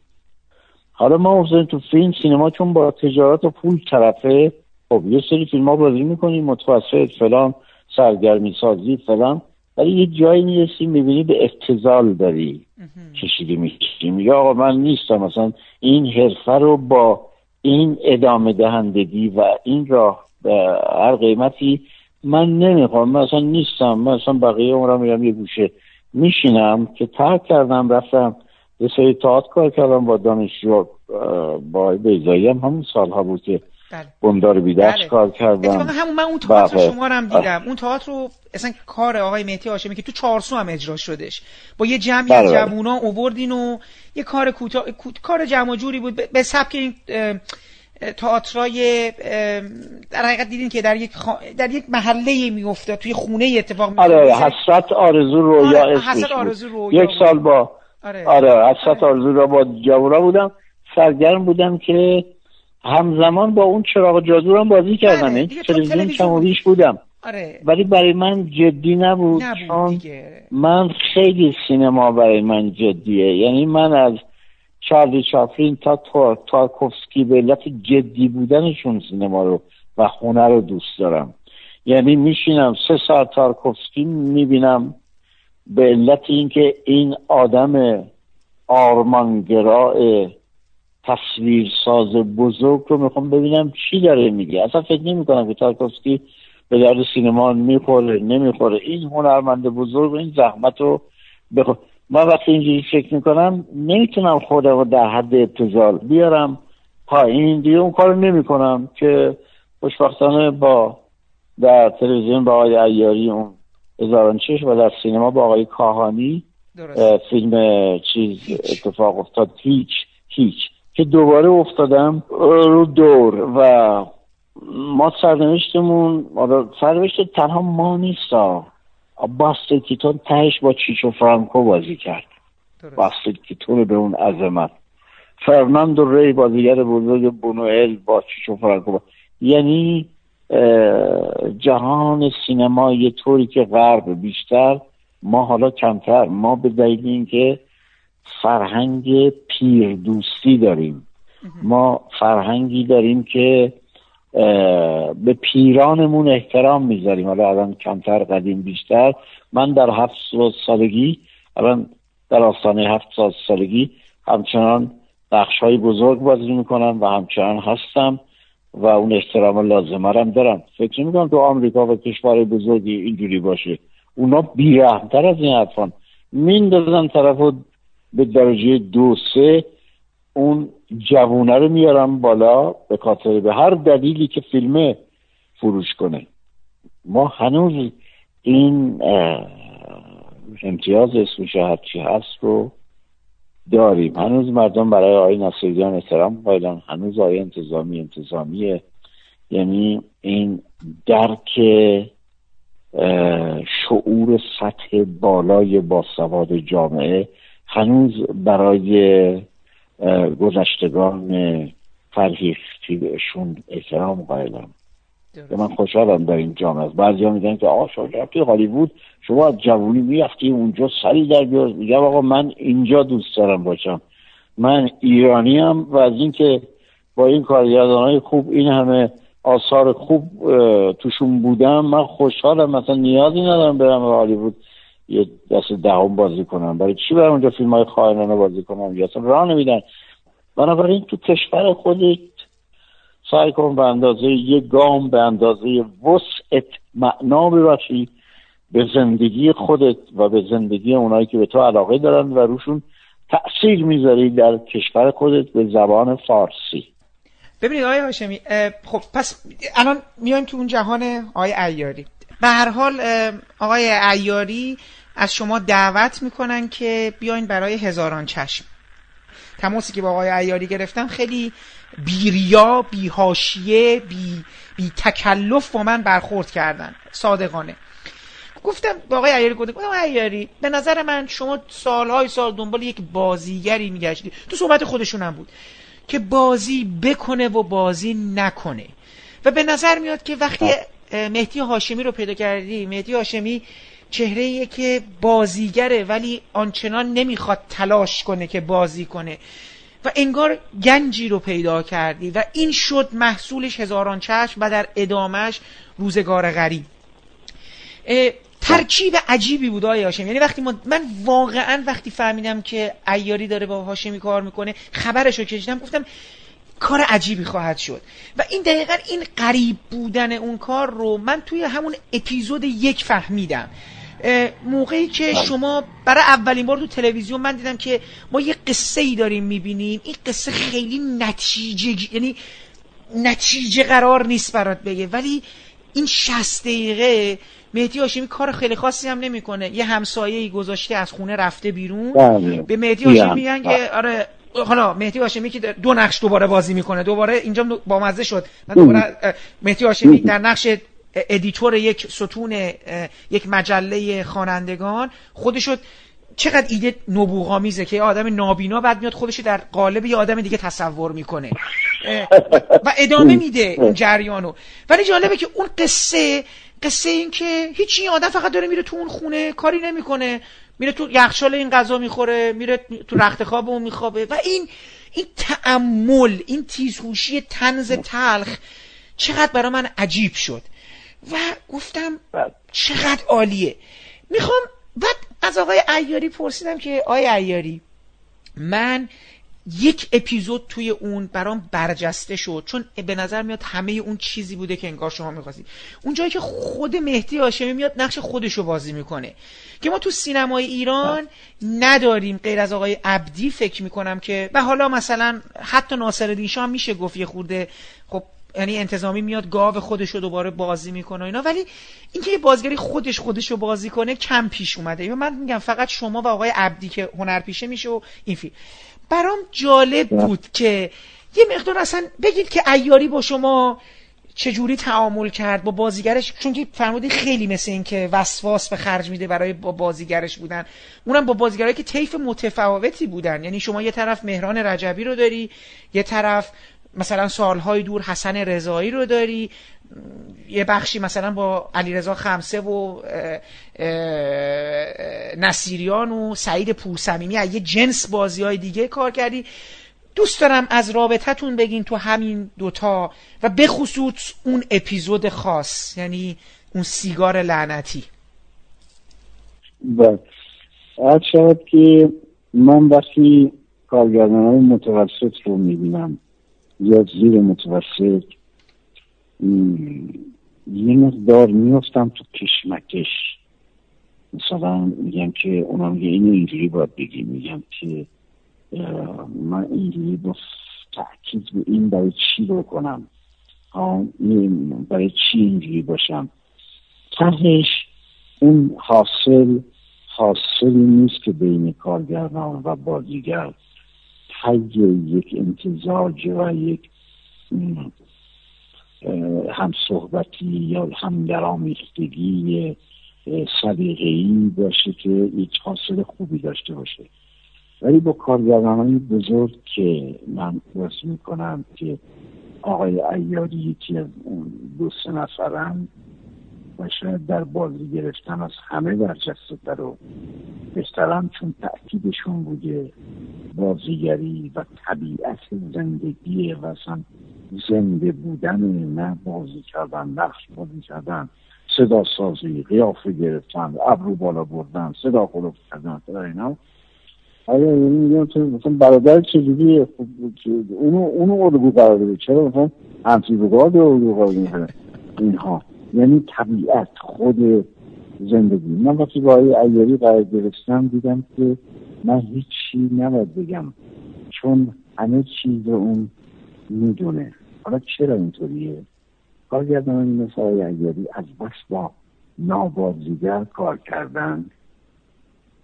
حالا ما افتادیم تو فیلم سینما چون با تجارت و پول طرفه خب یه سری فیلم ها بازی می‌کنیم متوسط فلان سرگرمی سازی فلان ولی یه جایی می‌رسیم می‌بینی به افتضال داری کشیده میشیم یا آقا من نیستم مثلا این حرفه رو با این ادامه دهندگی و این راه به هر قیمتی من نمی‌خوام من اصلا نیستم من اصلا بقیه عمرم میرم یه گوشه میشینم که ترک کردم رفتم یه سری تاعت کار کردم با دانشجو با بیزایی هم همون سالها بود که بله. بندار بیدرس بله. کار کردم همون من اون تئاتر بله. شما رو هم دیدم اون تئاتر رو اصلا کار آقای مهدی هاشمی که تو چارسو هم اجرا شدش با یه جمعی بله، بله. جوونا اووردین و یه کار کوتاه کوت- کار جمع و جوری بود به- سبک این تئاترای در حقیقت دیدین که در یک خا- در یک محله میفته توی خونه اتفاق میفته آره حسرت آرزو رویا آره، حسرت. آرزو رویا یک. سال با آره. آره حسرت آرزو رو با جوورا بودم سرگرم بودم که همزمان با اون چراغ جادو هم بازی کردم. بله، دیگه تو تلویزیون تلویزیون کم و بیش بودم. آره. ولی برای من جدی نبود, نبود چون دیگه. من خیلی سینما برای من جدیه. یعنی من از چارلی چاپلین تا تا- تارکوفسکی به علت جدی بودنشون سینما رو و هنر رو دوست دارم. یعنی میشینم سه ساعت تارکوفسکی می‌بینم به علت اینکه این آدم آرمانگراء تصویرساز بزرگ رو می‌خوام ببینم چی داره میگه. اصلا فکر نمی کنم که تارکوفسکی به درد سینما می‌خوره نمی‌خوره. این هنرمند بزرگ این زحمت رو بخو... من وقتی اینجوری فکر می‌کنم نمی‌تونم خودم رو در حد ابتزال بیارم پایین. دیگه اون کار نمی کنم که خوشبختانه با در تلویزیون با آقای ایاری اون هزاران چشم و در سینما با آقای کاهانی اه، فیلم چیز اتفاق افتاد. هیچ هیچ. که دوباره افتادم رو دور و ما سرنوشتمون سرنوشت تنها ما نیستا باستل کیتون تهش با چیچو فرانکو بازی کرد. باستل کیتون به اون عظمت. فرناندو ری بازیگر بزرگ بونوئل با چیچو فرانکو با... یعنی جهان سینما یه طوری که غرب بیشتر ما حالا کمتر. ما به دلیل اینکه فرهنگ پیر دوستی داریم ما فرهنگی داریم که به پیرانمون احترام می‌ذاریم. حالا الان کمتر قدیم بیشتر. من در هفت سال- سالگی الان در آستانه هفت سال سالگی همچنان بخش های بزرگ بازی می‌کنم و همچنان هستم و اون احترام لازمه هم دارم. فکر نمی‌کنم تو آمریکا و کشور بزرگی اینجوری باشه. اونا بیرحمتر از این حرفان. میندازن طرف به درجه دو سه اون جوونه رو میارم بالا به خاطر به هر دلیلی که فیلم فروش کنه. ما هنوز این امتیاز اسمش هرچی هست رو داریم. هنوز مردم برای آقای نصیریان احترام قائلن. هنوز آقای انتظامی انتظامیه. یعنی این درک شعور سطح بالای باسواد جامعه هنوز برای گذشتگان فرهیختی بهشون احترام قائلم. من خوشحالم در این جامعه است. بعضی ها میگن که آقا شما رفتی هالیوود شما از جوونی می‌رفتی اونجا سری در بیار. میگم آقا من اینجا دوست دارم باشم. من ایرانی هم و از اینکه با این کارگردان های خوب این همه آثار خوب توشون بودم من خوشحالم. مثلا نیازی ندارم برم به هالیوود. یه دست دهم بازی کنم. برای چی برم اونجا فیلم های خواهرانه بازی کنم؟ یا اصلا راه نمیدن. بنابراین تو کشور خودت سعی کن به اندازه یه گام به اندازه وسعت معنا ببخشی به زندگی خودت و به زندگی اونایی که به تو علاقه دارن و روشون تأثیر می‌ذاری در کشور خودت به زبان فارسی. ببینید آقای هاشمی خب پس الان میایم تو اون جهان آقای ایاری به هر حال آقای ایاری از شما دعوت می‌کنن که بیاین برای هزاران چشم. تماسی که با آقای ایاری گرفتم خیلی بیریا بی هاشیه بی, بی تکلف با من برخورد کردن. صادقانه. گفتم با آقای ایاری گفتم آقای ایاری به نظر من شما سالهای سال دنبال یک بازیگری میگشتی. تو صحبت خودشون هم بود. که بازی بکنه و بازی نکنه. و به نظر میاد که وقتی مهدی هاشمی رو پیدا کردی مهدی هاشمی چهره که بازیگره ولی آنچنان نمی‌خواد تلاش کنه که بازی کنه. و انگار گنجی رو پیدا کردی و این شد محصولش هزاران چشم و در ادامش روزگار غریب. ترکیب عجیبی بود آقای هاشمی. یعنی وقتی من واقعا وقتی فهمیدم که ایاری داره با هاشمی کار می‌کنه خبرش رو کشیدم گفتم کار عجیبی خواهد شد. و این دقیقا این قریب بودن اون کار رو من توی همون اپیزود یک فهمیدم. موقعی که. شما برای اولین بار تو تلویزیون من دیدم که ما یه قصه ای داریم می‌بینیم. این قصه خیلی نتیجه یعنی نتیجه قرار نیست برات بگه. ولی این 60 دقیقه مهدی هاشمی کار خیلی خاصی هم نمی‌کنه. یه همسایه گذاشته از خونه رفته بیرون. بله. به مهدی هاشمی میگن که آره حالا مهدی هاشمی که دو نقش دوباره بازی می‌کنه. دوباره اینجا با مزه شد. من دوباره مهدی هاشمی در نقش ادیتور یک ستون یک مجله خوانندگان. خودشو چقدر ایده نبوغامیزه که آدم نابینا بعد میاد خودش در قالب یه آدم دیگه تصور می‌کنه. و ادامه میده این جریانو. ولی جالبه که اون قصه قصه این که هیچی آدم فقط داره میره تو اون خونه کاری نمی‌کنه. میره تو یخچال این غذا می‌خوره میره تو رخت خواب اون میخوابه. و این این تعمل این تیزهوشی تنز تلخ چقدر برای من عجیب شد. و گفتم بله. چقدر عالیه. می‌خوام بعد از آقای ایاری پرسیدم که آقای ایاری من یک اپیزود توی اون برام برجسته شد چون به نظر میاد همه اون چیزی بوده که انگار شما می‌خواستی. اون جایی که خود مهدی هاشمی میاد نقش خودشو بازی می‌کنه. که ما تو سینمای ایران نداریم غیر از آقای عبدی فکر می‌کنم که و حالا مثلا حتی ناصر هم میشه گفت یه خورده خب یعنی انتظامی میاد گاو خودش رو دوباره بازی می‌کنه اینا. ولی اینکه یه بازیگری خودش خودش رو بازی کنه کم پیش اومده. من میگم فقط شما و آقای عبدی که هنرپیشه میشه و این فیلم. برام جالب بود که یه مقدار اصلا بگید که ایاری با شما چجوری تعامل کرد با بازیگرش. چون که فرمودی خیلی مثل این که وسواس به خرج میده برای با بازیگرش بودن. اونم با بازیگرایی که طیف متفاوتی بودن. یعنی شما یه طرف مهران رجبی رو داری یه طرف مثلا سالهای دور حسن رضایی رو داری یه بخشی مثلا با علیرضا خمسه و نصیریان و سعید پورسمیمی یه جنس بازی های دیگه کار کردی. دوست دارم از رابطتون بگین تو همین دوتا و به خصوص اون اپیزود خاص یعنی اون سیگار لعنتی. بله. شاید که من وقتی کارگردان های متوسط رو می‌بینم یا زیر متوسط. یه مقدار میفتم تو کشمکش. مثلا میگم که اونا میگه اینو اینجوری باید بگی میگم که من اینجوری با تحکیز به این برای چی رو کنم برای چی اینجوری باشم؟ تهش اون حاصل حاصلی نیست که بین کارگردان و بازیگر حی یک امتزاج و یک هم صحبتی یا هم درآمیختگی صدیقهی باشه که یک حاصل خوبی داشته باشه. ولی با کارگردان بزرگ که من می می‌کنم که آقای ایاری یکی دو سه نفرم شاید در بازی گرفتن از همه برجسته در و بهترم چون تأکیدشون بوده. بازیگری و طبیعت زندگی و زنده بودن نه بازی کردن نقش بازی کردن صدا سازی قیافه گرفتن ابرو بالا بردن صدا خلوف کردن اینا. آیا یعنی میگم تو مثلا برادر چجوری اونو اونو الگو قرار چرا مثلا همچی بگاد الگو قرار اینها؟ یعنی طبیعت خود زندگی. من وقتی با آقای ایاری قرار گرفتم دیدم که من هیچی نباید بگم چون همه چیز اون می‌دونه. حالا چرا اینطوریه؟ کارگردان مثل آقای ایاری از بس با نابازیگر کار کردن.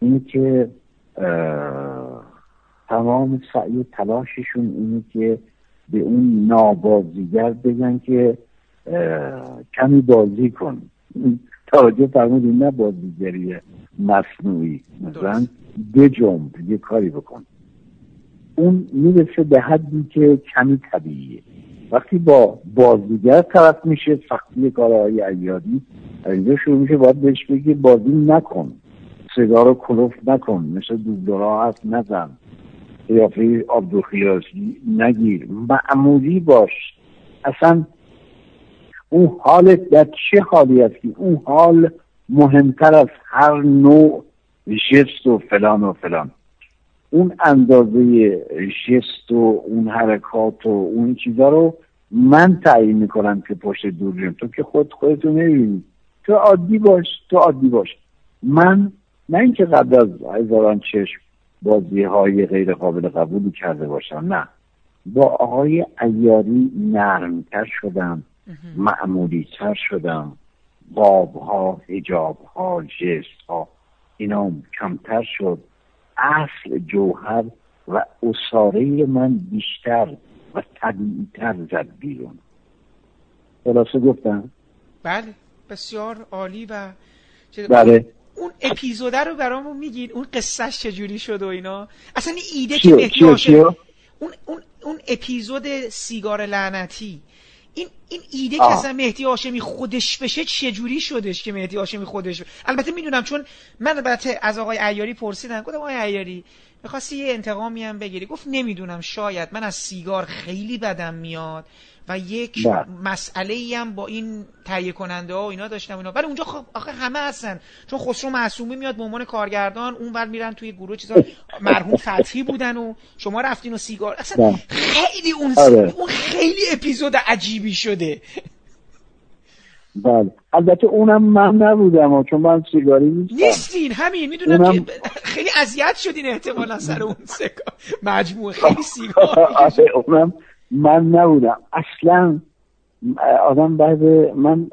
اینه که تمام سعی و تلاششون اینه که به اون نابازیگر بگن که کمی بازی کن. توجه فرمودی نه بازیگری مصنوعی. مثلا بجنب یه کاری بکن. اون می‌رسه به حدی که کمی طبیعیه. وقتی با بازیگر طرف میشه سختی کارهای ایادی اینجا شروع میشه باید بهش بگی بازی نکن. صدا رو کلوف نکن. مثل دوبلورا هست نزن. قیافه آبدوخیاسی نگیر. معمولی باش. اصلا اون حال در چه حالی است که اون حال مهمتر از هر نوع جست و فلان و فلان. اون اندازه جست و اون حرکات و اون چیزا رو من تعیین می‌کنم که پشت دور تو که خود خودتو نمی‌بینی. تو عادی باش تو عادی باش. من نه اینکه قبل از هزاران چشم بازی های غیر قابل قبولی کرده باشم نه. با آقای ایاری نرمتر شدم. معمولی تر شدم. باب ها هجاب ها جست ها اینا کمتر شد. اصل جوهر و اصاره من بیشتر و طبیعی تر زد بیرون. خلاصه گفتم؟ بله بسیار عالی و بله. اون اپیزوده رو برامون میگید اون قصهش چجوری شد و اینا؟ اصلا ایده که اون اون اون اپیزود سیگار لعنتی این این ایده که اصلا مهدی هاشمی خودش بشه چجوری شدش که مهدی هاشمی خودش بشه؟ البته می‌دونم چون من البته از آقای عیاری پرسیدم گفتم آقای عیاری می‌خواستی یه انتقامی هم بگیری؟ گفت نمی‌دونم شاید. من از سیگار خیلی بدم میاد. و یک بله. مسئله ای هم با این تهیه کننده ها و اینا داشتم اینا. ولی اونجا خب آخه همه هستن. چون خسرو معصومی میاد به عنوان کارگردان اون بعد میرن توی گروه چیزا. مرحوم فتحی بودن و شما رفتین و سیگار. اصلا بله. خیلی اون آره. اون خیلی اپیزود عجیبی شده. بله. البته اونم من نبودم چون من سیگاری نیستم. نیستین همین. می‌دونم که خیلی اذیت شدین احتمالا سر اون سکا مجموعه خیلی سیگار. [LAUGHS] آره اونم من نبودم. اصلا آدم بعد من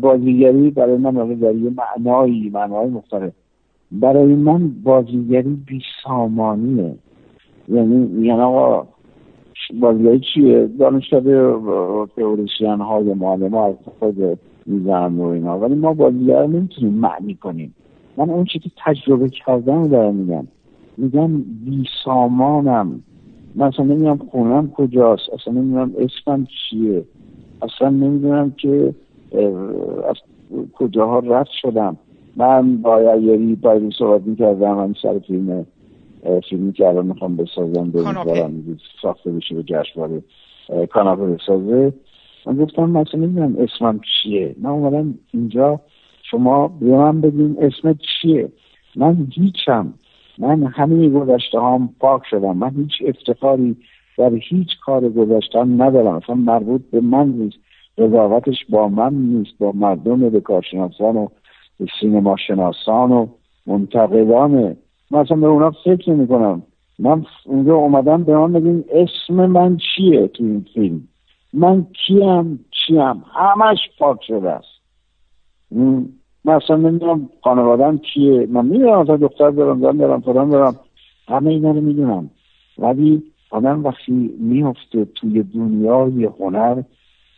بازیگری برای من در یه معنایی معنای مختلف. برای من بازیگری بی سامانیه. یعنی یعنی آقا بازیگری چیه؟ دانشکده تئوریسین های معلم از خود می‌زنم و اینا. ولی ما بازیگر نمی‌تونیم معنی کنیم. من اون چی که تجربه کردم دارم میگم. میگم بی سامانم. من اصلا نمی‌دونم خونم کجاست اصلا نمی‌دونم اسمم چیه اصلا نمی‌دونم که از کجاها رد شدم. من با یاری با صحبت می‌کردم من سر فیلم فیلمی که الان می‌خوام بسازم به ساخته بشه به جشنواره کاناپه بسازه. من گفتم من اصلا نمی‌دونم اسمم چیه. من اومدم اینجا شما به من بگین اسم چیه. من هیچم من همه گذشته هم پاک شدم. من هیچ افتخاری در هیچ کار گذشتم ندارم. اصلا مربوط به من نیست. قضاوتش با من نیست. با مردم به کارشناسان و به سینما شناسان و منتقدانه من اصلا به اونا فکر نمی کنم من اونجا اومدم به من بگیم اسم من چیه تو این فیلم؟ من کیم چیم؟ همش پاک شده است. من اصلا نمی‌دونم خانوادم کیه. من می‌دونم اصلا دختر دارم زن دارم فلان دارم. همه اینا رو می‌دونم. ولی آدم وقتی میفته توی دنیای هنر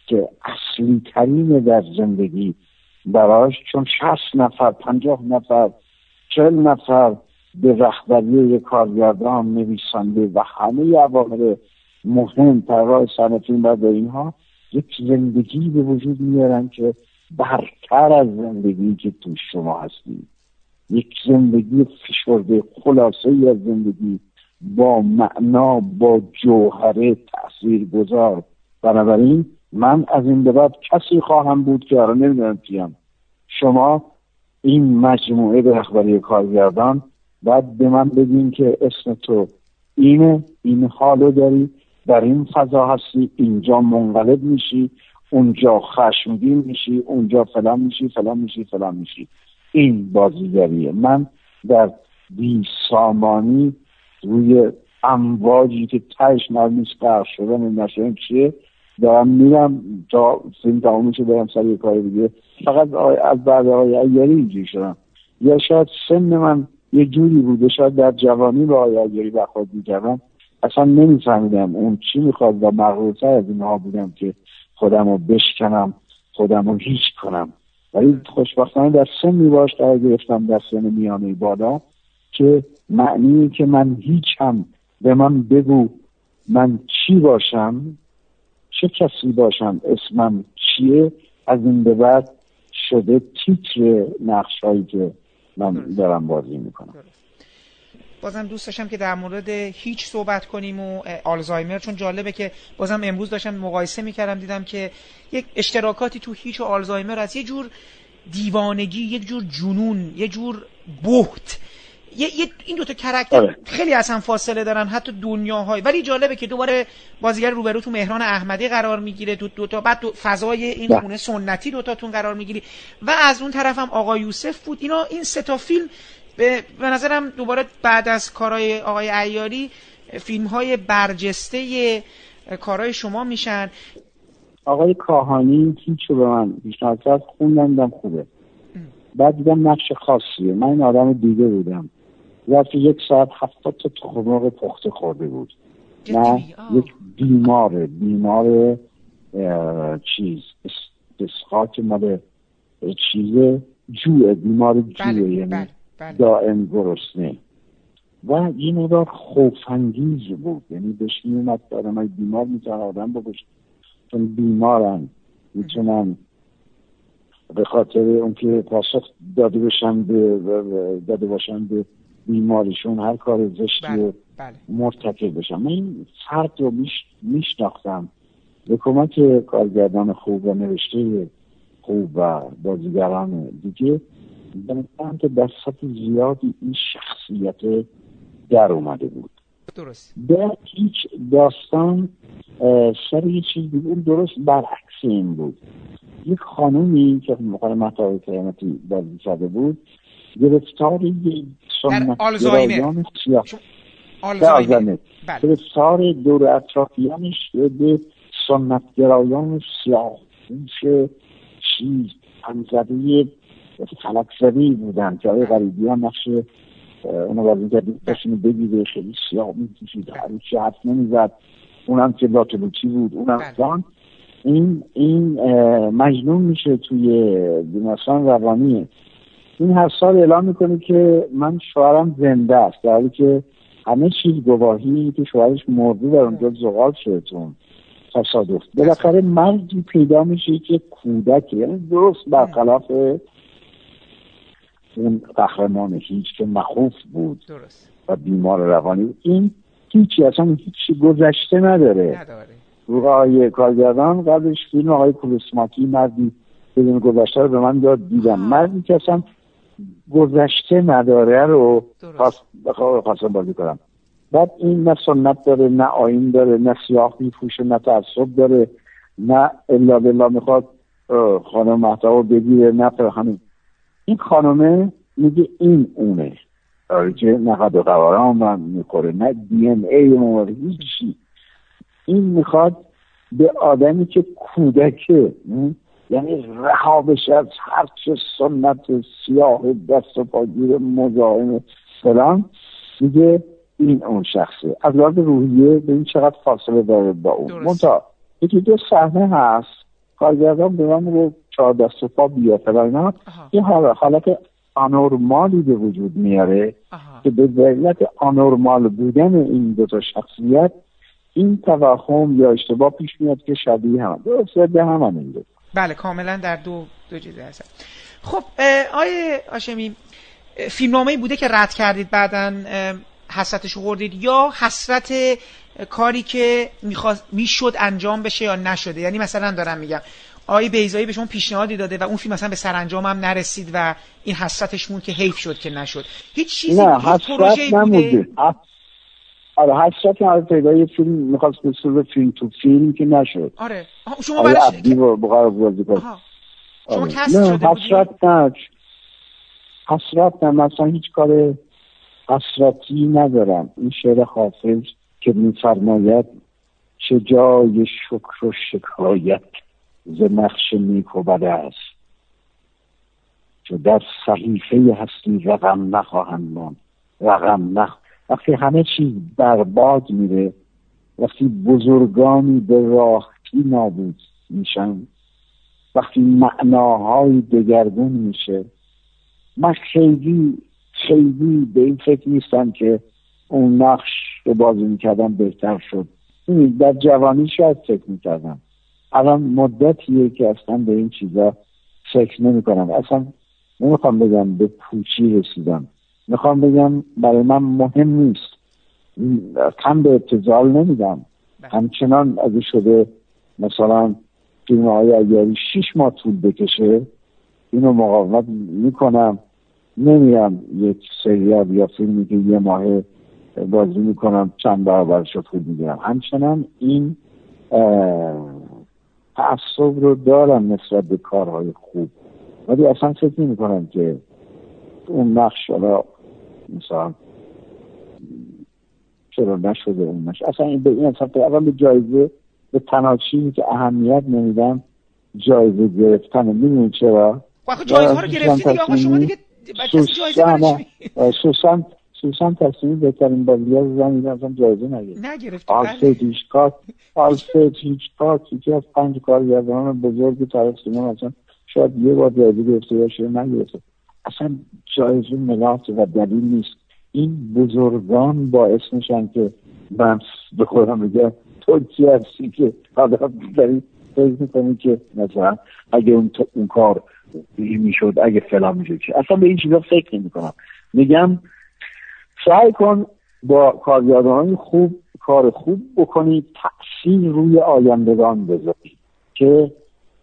که اصلی ترین در زندگی براش چون شست نفر پنجاه نفر چل نفر به رهبری کارگردان نویسنده و همه عوامل مهم طراح صنعتی و به اینها یک زندگی به وجود میارن که برتر از زندگی که تو شما هستید. یک زندگی فشرده خلاصه ای از زندگی با معنا با جوهره تأثیر گذار. بنابراین من از این به بعد کسی خواهم بود که آره نمی‌دونم کیم. شما این مجموعه به رهبری کارگردان باید به من بگین که اسم تو اینه این حالو داری در این فضا هستی اینجا منقلب میشی. اونجا خشمگین میشی اونجا فلان میشی فلان میشی فلان میشی. این بازیگریه. من در بی سامانی روی امواجی که تهش معلوم نیست شدن نشدن چیه دارم میرم تا فیلم تمام میشه برم سر یه کار دیگه. فقط از بعد آقای ایاری اینجوری شدم. یا شاید سن من یه جوری بوده شاید در جوانی با آقای ایاری برخورد می‌کردم. اصلا نمیفهمیدم اون چی می‌خواد و مغرورتر از اینها بودم که خودم رو بشکنم خودم رو هیچ کنم. ولی خوشبختانه در سن میباش قرار گرفتم در سن میانه بالا که معنی که من هیچ هم به من بگو من چی باشم چه کسی باشم اسمم چیه از این به بعد شده تیتر نقش هایی که من دارم بازی می‌کنم. بازم دوست داشتم که در مورد هیچ صحبت کنیم و آلزایمر چون جالبه که بازم امروز داشتم مقایسه می‌کردم دیدم که یک اشتراکاتی تو هیچ و آلزایمر از یه جور دیوانگی یک جور جنون یه جور بهت. یه, این دوتا کرکتر آره. خیلی از هم فاصله دارن حتی دنیاهای. ولی جالبه که دوباره بازیگر روبرو تو مهران احمدی قرار می‌گیره. تو دوتا بعد دو فضای این بله. خونه سنتی دوتاتون قرار می‌گیری. و از اون طرف هم آقا یوسف بود. اینا این سه تا فیلم به, به نظرم دوباره بعد از کارهای آقای ایاری فیلم های برجسته کارهای شما میشن. آقای کاهانی هیچو به من پیشنهاد کرد خوندم خوبه. بعد دیدم نقش خاصیه. من این آدم دیگه بودم. ظرف یک ساعت هفتاد تا تخم پخته خورده بود. نه یک بیمار بیمار چیز اسخاک مال چیز جوه. بیمار جوه بله، یعنی بله. دائم گرسنه و این مقدار خوفانگیز بود. یعنی بهش میومد آدم بیمار می‌تونن آدم بکش چون بیمارن می‌تونن به خاطر اون که پاسخ داده باشن به داده باشن به بیماریشون هر کار زشتی بله، بله. مرتکب بشن. من این فرد رو میشناختم. به کمک کارگردان خوب و نوشته خوب و بازیگران دیگه. بنابراین که در سطح زیادی این شخصیت در اومده بود. درست. در هیچ داستان سر یه چیز دیگه اون درست برعکس این بود. یک خانومی که مقال مطابق قیامتی بازی کرده بود گرفتار یک سنت گرایان سیاه. آلزایمر. بله. گرفتار دور اطرافیانش به سنت گرایان سیاه. پوش چیز همزده فلک زده بودن. که آقای غریبی ها نقش اونو بازی کسی بگیره. خیلی سیاه می‌کشید هر چی حرف نمی‌زد. اونم که لاتلوچی بود اونم بله. این این مجنون میشه توی بیمارستان روانیه این هر سال اعلام می‌کنه که من شوهرم زنده است. در حالی که همه چیز گواهی که شوهرش مرده در اونجا زغال شده تون تصادف بالاخره مردی پیدا میشه که کودک یعنی درست برخلاف اون قهرمان هیچ که مخوف بود درست. و بیمار روانی این هیچی اصلا هیچی گذشته نداره. نداره. آقای کارگردان قبلش فیلم آقای کلوسماکی مردی بدون گذشته رو به من داد دیدم. مردی که اصلا گذشته نداره رو خواستم بازی کنم. بعد این نه سنت داره نه آین داره نه سیاه میفوشه نه تعصب داره نه الا بالله می‌خواد خانم محتوا بگیره نه همین این خانمه میگه این اونه. که نقد و قواران من می‌خوره. نه دی ان ای هیچی. این می‌خواد به آدمی که کودکه یعنی رها بشه از هر چه سنت سیاه دست و پاگیر مزاحم فلان میگه این اون شخصه. از لحاظ روحیه به این چقدر فاصله داره با اون. منتها یکی دو صحنه هست کارگردان به من رو چهار دست و پا بیا فلان یه حالت آنورمالی به وجود میاره که به دلیت آنورمال بودن این دو تا شخصیت این توهم یا اشتباه پیش میاد که شبیه هم. درست به هم هم بله کاملا در دو دو جزء هست. خب آیه آشمی فیلمنامه بوده که رد کردید بعدا حسرتش خوردید یا حسرت کاری که می‌شد انجام بشه یا نشده؟ یعنی مثلا دارم میگم آقای بیزایی به شما پیشنهادی داده و اون فیلم مثلا به سرانجام هم نرسید و این حسرتش مون که حیف شد که نشد. هیچ چیزی نه حسرت نموده آره حسرت از پیدای فیلم می‌خواست به صورت فیلم تو فیلم که نشد. آره. شما برش عبدی بقرار بازی کنید شما آره. کست شده حسرت نه. حسرت نه. مثلا هیچ کار حسرتی ندارم. این شعر حافظ که میفرماید چه جای شکر و شکایت. ز نقش نیک و بده است. چو در صحیفه هستی رقم نخواهند ماند. رقم نخ وقتی همه چیز برباد میره وقتی بزرگانی به راهی نابود میشن وقتی معناهای دگرگون میشه من خیلی خیلی به این فکر نیستم که اون نقش رو بازی می‌کردم بهتر شد. در جوانی شاید فکر می‌کردم. الان مدتیه که اصلا به این چیزا فکر نمی کنم. اصلا نمی‌خوام بگم به پوچی رسیدم. می‌خوام بگم برای من مهم نیست. کم به ابتزال نمیدم. بله. همچنان اگه شده مثلا فیلم های ایاری شیش ماه طول بکشه اینو مقاومت می‌کنم. نمیرم یک سریال یا فیلمی که یه ماه بازی می‌کنم چند برابرش طول می‌گیرم. همچنان این تعصب رو دارم نسبت به کارهای خوب. ولی اصلا فکر نمی کنم که اون نقش حالا مثلا چرا نشده اون نقش؟ اصلا این به این اصلا اول به جایزه به تناشی که اهمیت نمیدم جایزه گرفتن. می‌دونی چرا؟ جایزه ها رو گرفتی دیگه آقا شما دیگه سوسان سوسان تصمیم بهترین بالیا رو زن این اصلا جایزه نگرفت. نگرفت آلفرد هیچکاک آلفرد هیچکاک یکی از پنج کارگردانان بزرگ تاریخ سینما اصلا شاید یه بار جایزه گرفته باشه نگرفته. اصلا جایزه ملاحظه و دلیل نیست. این بزرگان باعث میشن که من به خودم بگم تو کی هستی که حالا داری فکر می‌کنی که مثلا اگه اون, اون کار می‌شد اگه فلان می‌شد اصلا به این چیزا فکر نمی کنم میگم سعی کن با کارگردان خوب کار خوب بکنی تأثیر روی آیندگان بذاری که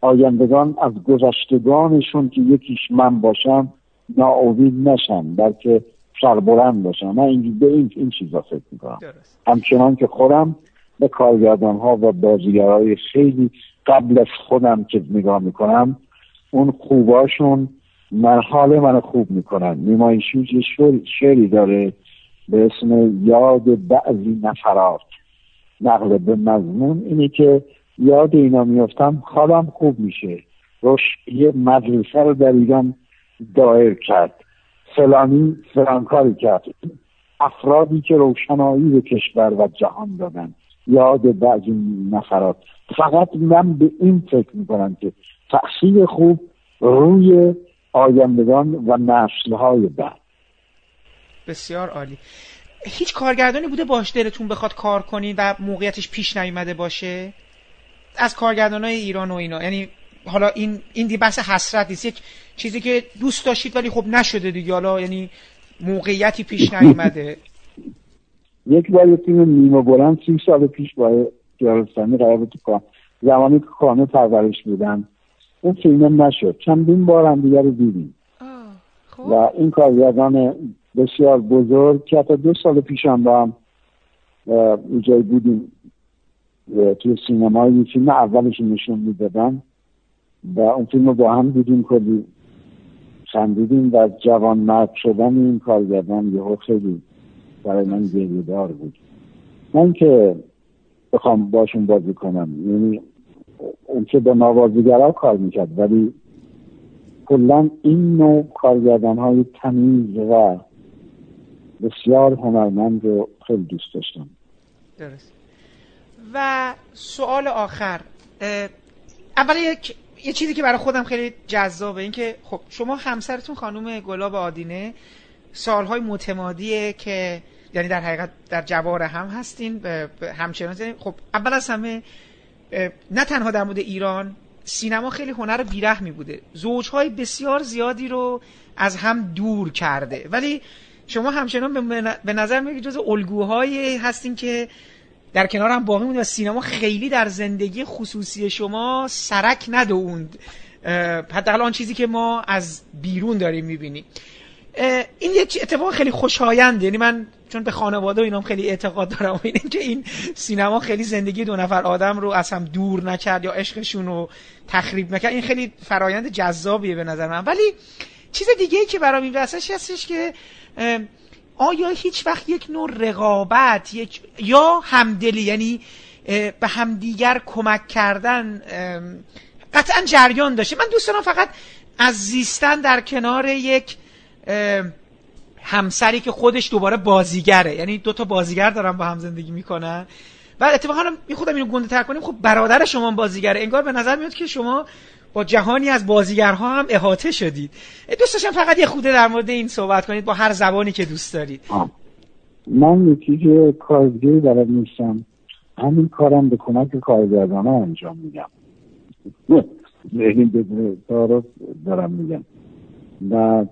آیندگان از گذشتگانشون که یکیش من باشم ناامید نشن بلکه سربلند باشن. من این به این, این چیزا فکر می‌کنم. همچنان که خودم به کارگردان ها و بازیگرهای خیلی قبل از خودم که نگاه می‌کنم. اون خوباشون من حال من خوب می‌کنن. نیمایشی شعری داره به اسم یاد بعضی نفرات. نقل به مضمون اینه که یاد اینا میفتم حالم خوب میشه. روش یه مدرسه رو در ایران دایر کرد. فلانی فلان کرد. افرادی که روشنایی به کشور و جهان دادن. یاد بعضی نفرات. فقط من به این فکر می‌کنم که تأثیر خوب روی آیندگان و نسلهای بعد. بسیار عالی. هیچ کارگردانی بوده باش دلتون بخواد کار کنید و موقعیتش پیش نیومده باشه؟ از کارگردان های ایران و اینا. یعنی حالا این این دی بحث حسرت نیست. یک چیزی که دوست داشتید ولی خب نشده دیگه. حالا یعنی موقعیتی پیش نیومده. یک بار یه فیلم نیمه بلند سی سال پیش با جارستانی قرار بود تو زمانی که خانه پرورش بودن. اون فیلم نشد. چندین بار هم دیگه رو دیدیم. خب. و این کارگردان بسیار بزرگ که حتی دو سال پیش هم با هم جای بودیم توی سینما یه فیلم اولش نشون می‌دادن و اون فیلم رو با هم دیدیم کلی خندیدیم و جوان مرد شدن این کارگردان یه خیلی برای من دار بود. من که بخوام باشون بازی کنم یعنی اون که به نوازیگرها کار می‌کرد ولی کلا این نوع کارگردان های تمیز و بسیار هنرمند رو خیلی دوست داشتم. درست. و سوال آخر اول یک یه چیزی که برای خودم خیلی جذابه این که خب شما همسرتون خانم گلاب آدینه سالهای متمادیه که یعنی در حقیقت در جوار هم هستین همچنان خب اول از همه نه تنها در مورد ایران سینما خیلی هنر بیرحمی بوده. زوجهای بسیار زیادی رو از هم دور کرده. ولی شما همچنان به نظر میاد جز الگوهایی هستین که در کنار هم باقی مونده و سینما خیلی در زندگی خصوصی شما سرک ندوند. حداقل آن چیزی که ما از بیرون داریم می‌بینیم. این یه اتفاق خیلی خوشاینده یعنی من چون به خانواده و اینام خیلی اعتقاد دارم اینه که این سینما خیلی زندگی دو نفر آدم رو از هم دور نکرد یا عشقشون رو تخریب نکرد. این خیلی فرایند جذابیه به نظر من. ولی چیز دیگه ای که برام این هستش که آیا هیچ وقت یک نوع رقابت یک یا همدلی یعنی به همدیگر کمک کردن قطعا جریان داشته؟ من دوست دارم فقط از زیستن در کنار یک همسری که خودش دوباره بازیگره. یعنی دو تا بازیگر دارن با هم زندگی می‌کنن. و اتفاقا می خودم اینو گنده تر کنیم. خب برادر شما بازیگره. انگار به نظر میاد که شما با جهانی از بازیگرها هم احاطه شدید. دوست داشتم فقط یه خوده در مورد این صحبت کنید با هر زبانی که دوست دارید. من یکی که کارگری نیستم. همین کارم به کمک کارگردانه انجام میدم. این بدون تعارف دارم میگم. و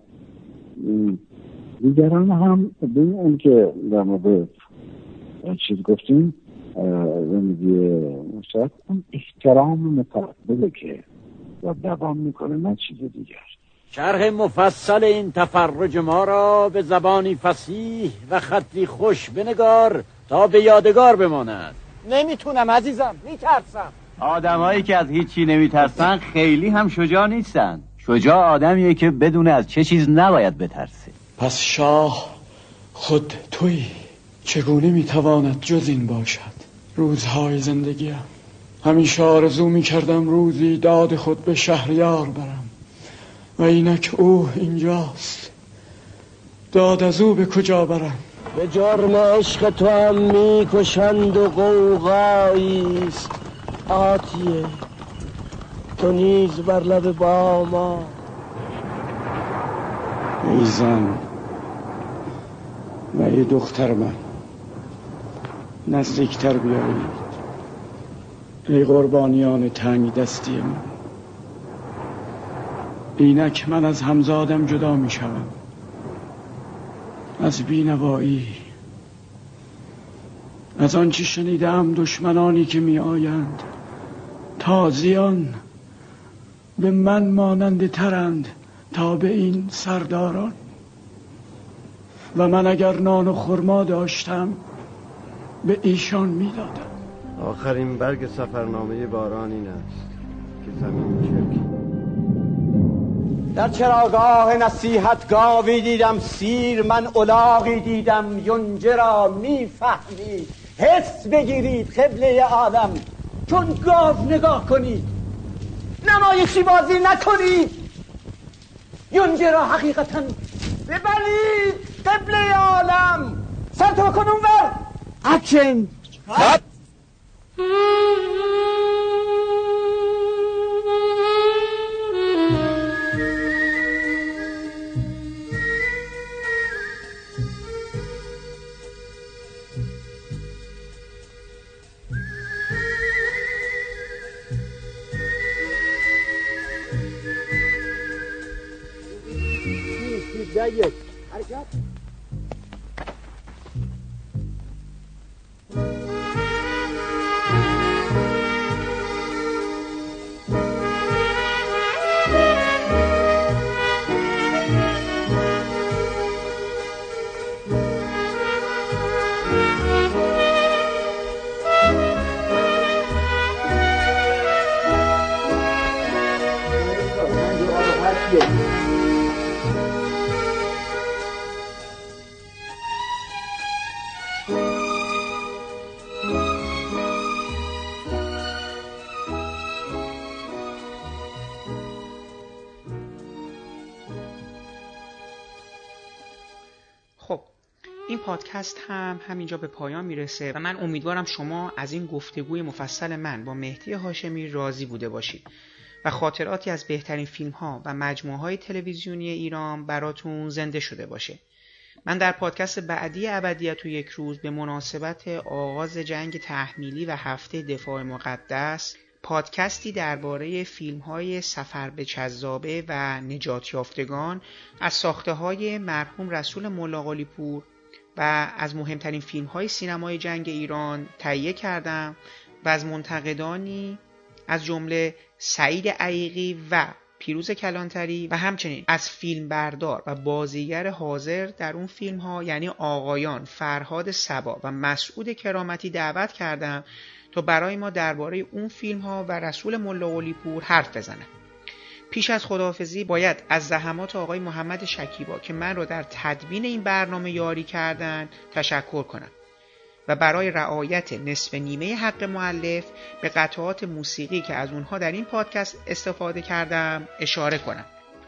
دیگران هم به اون که در مورد چیز گفتیم زندگی مشترک اون احترام متقبله که و دوام می‌کنه نه چیز دیگر. شرح مفصل این تفرج ما را به زبانی فسیح و خطی خوش بنگار تا به یادگار بماند. نمی‌تونم عزیزم میترسم. آدمایی که از هیچی نمیترسن خیلی هم شجاع نیستن. شجاع آدمیه که بدون از چه چیز نباید بترسه. پس شاه خود توی چگونه می‌تواند جز این باشد؟ روزهای زندگیم. همیشه آرزو می کردم روزی داد خود به شهریار برم. و اینک او اینجاست. داد از او به کجا برم؟ به جرم عشق تو هم می کشند و قوقاییست آتیه تو نیز بر لب با ما. ای زن و ای دختر من نزدیکتر بیایید ای قربانیان تنگ دستی من. اینک من از همزادم جدا می شوم از بینوایی. از آنچه شنیدم دشمنانی که می آیند تازیان به من ماننده ترند تا به این سرداران. و من اگر نان و خرما داشتم به ایشان می‌دادم. آخرین برگ سفرنامه باران این است که زمین چرکی در چراگاه نصیحت گاوی دیدم سیر من الاغی دیدم یونجه را می‌فهمید حس بگیرید قبله عالم چون گاو نگاه کنید. نمایشی بازی نکنید. یونجه را حقیقتا ببرید قبله عالم. سر تو اونور اکشن Mm-hmm. پادکست هم همینجا به پایان می‌رسه و من امیدوارم شما از این گفتگوی مفصل من با مهدی هاشمی راضی بوده باشید و خاطراتی از بهترین فیلم ها و مجموعه های تلویزیونی ایران براتون زنده شده باشه. من در پادکست بعدی ابدیت و یک روز به مناسبت آغاز جنگ تحمیلی و هفته دفاع مقدس پادکستی درباره فیلم های سفر به چذابه و نجات یافتگان از ساخته های مرحوم رسول ملاقالی پور و از مهمترین فیلم های سینمای جنگ ایران تهیه کردم و از منتقدانی از جمله سعید عیقی و پیروز کلانتری و همچنین از فیلم بردار و بازیگر حاضر در اون فیلم ها یعنی آقایان فرهاد سبا و مسعود کرامتی دعوت کردم تا برای ما درباره اون فیلم ها و رسول ملا پور حرف بزنه پیش از خداحافظی باید از زحمات آقای محمد شکیبا که من رو در تدوین این برنامه یاری کردن تشکر کنم و برای رعایت نصف نیمه حق معلف به قطعات موسیقی که از اونها در این پادکست استفاده کردم اشاره کنم.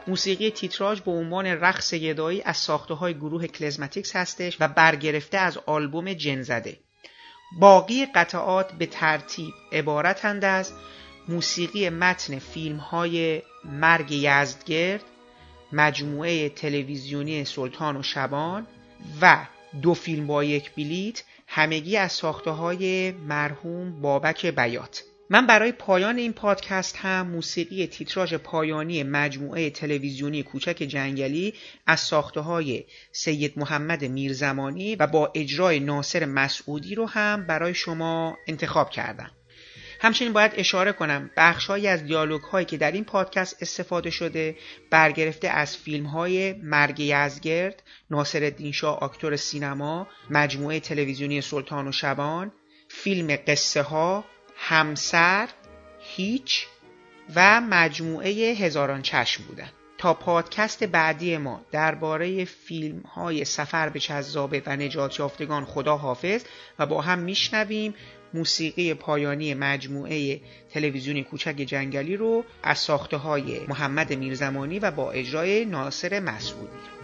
موسیقی تیتراژ به عنوان رقص یدایی از ساخته های گروه کلزماتیکس هستش و برگرفته از آلبوم جنزده. باقی قطعات به ترتیب عبارتند از موسیقی متن فیلم های مرگ یزدگرد مجموعه تلویزیونی سلطان و شبان و دو فیلم با یک بلیت همگی از ساخته های مرحوم بابک بیات من برای پایان این پادکست هم موسیقی تیتراژ پایانی مجموعه تلویزیونی کوچک جنگلی از ساخته های سید محمد میرزمانی و با اجرای ناصر مسعودی رو هم برای شما انتخاب کردم. همچنین باید اشاره کنم بخشهایی از دیالوگ هایی که در این پادکست استفاده شده برگرفته از فیلم های مرگ یزگرد، ناصر شاه آکتور سینما، مجموعه تلویزیونی سلطان و شبان، فیلم قصه ها، همسر، هیچ و مجموعه هزاران چشم بودن. تا پادکست بعدی ما درباره فیلم های سفر به چذابه و نجات یافتگان خدا حافظ و با هم میشنویم. موسیقی پایانی مجموعه تلویزیونی کوچک جنگلی رو از ساخته های محمد میرزمانی و با اجرای ناصر مسعودی.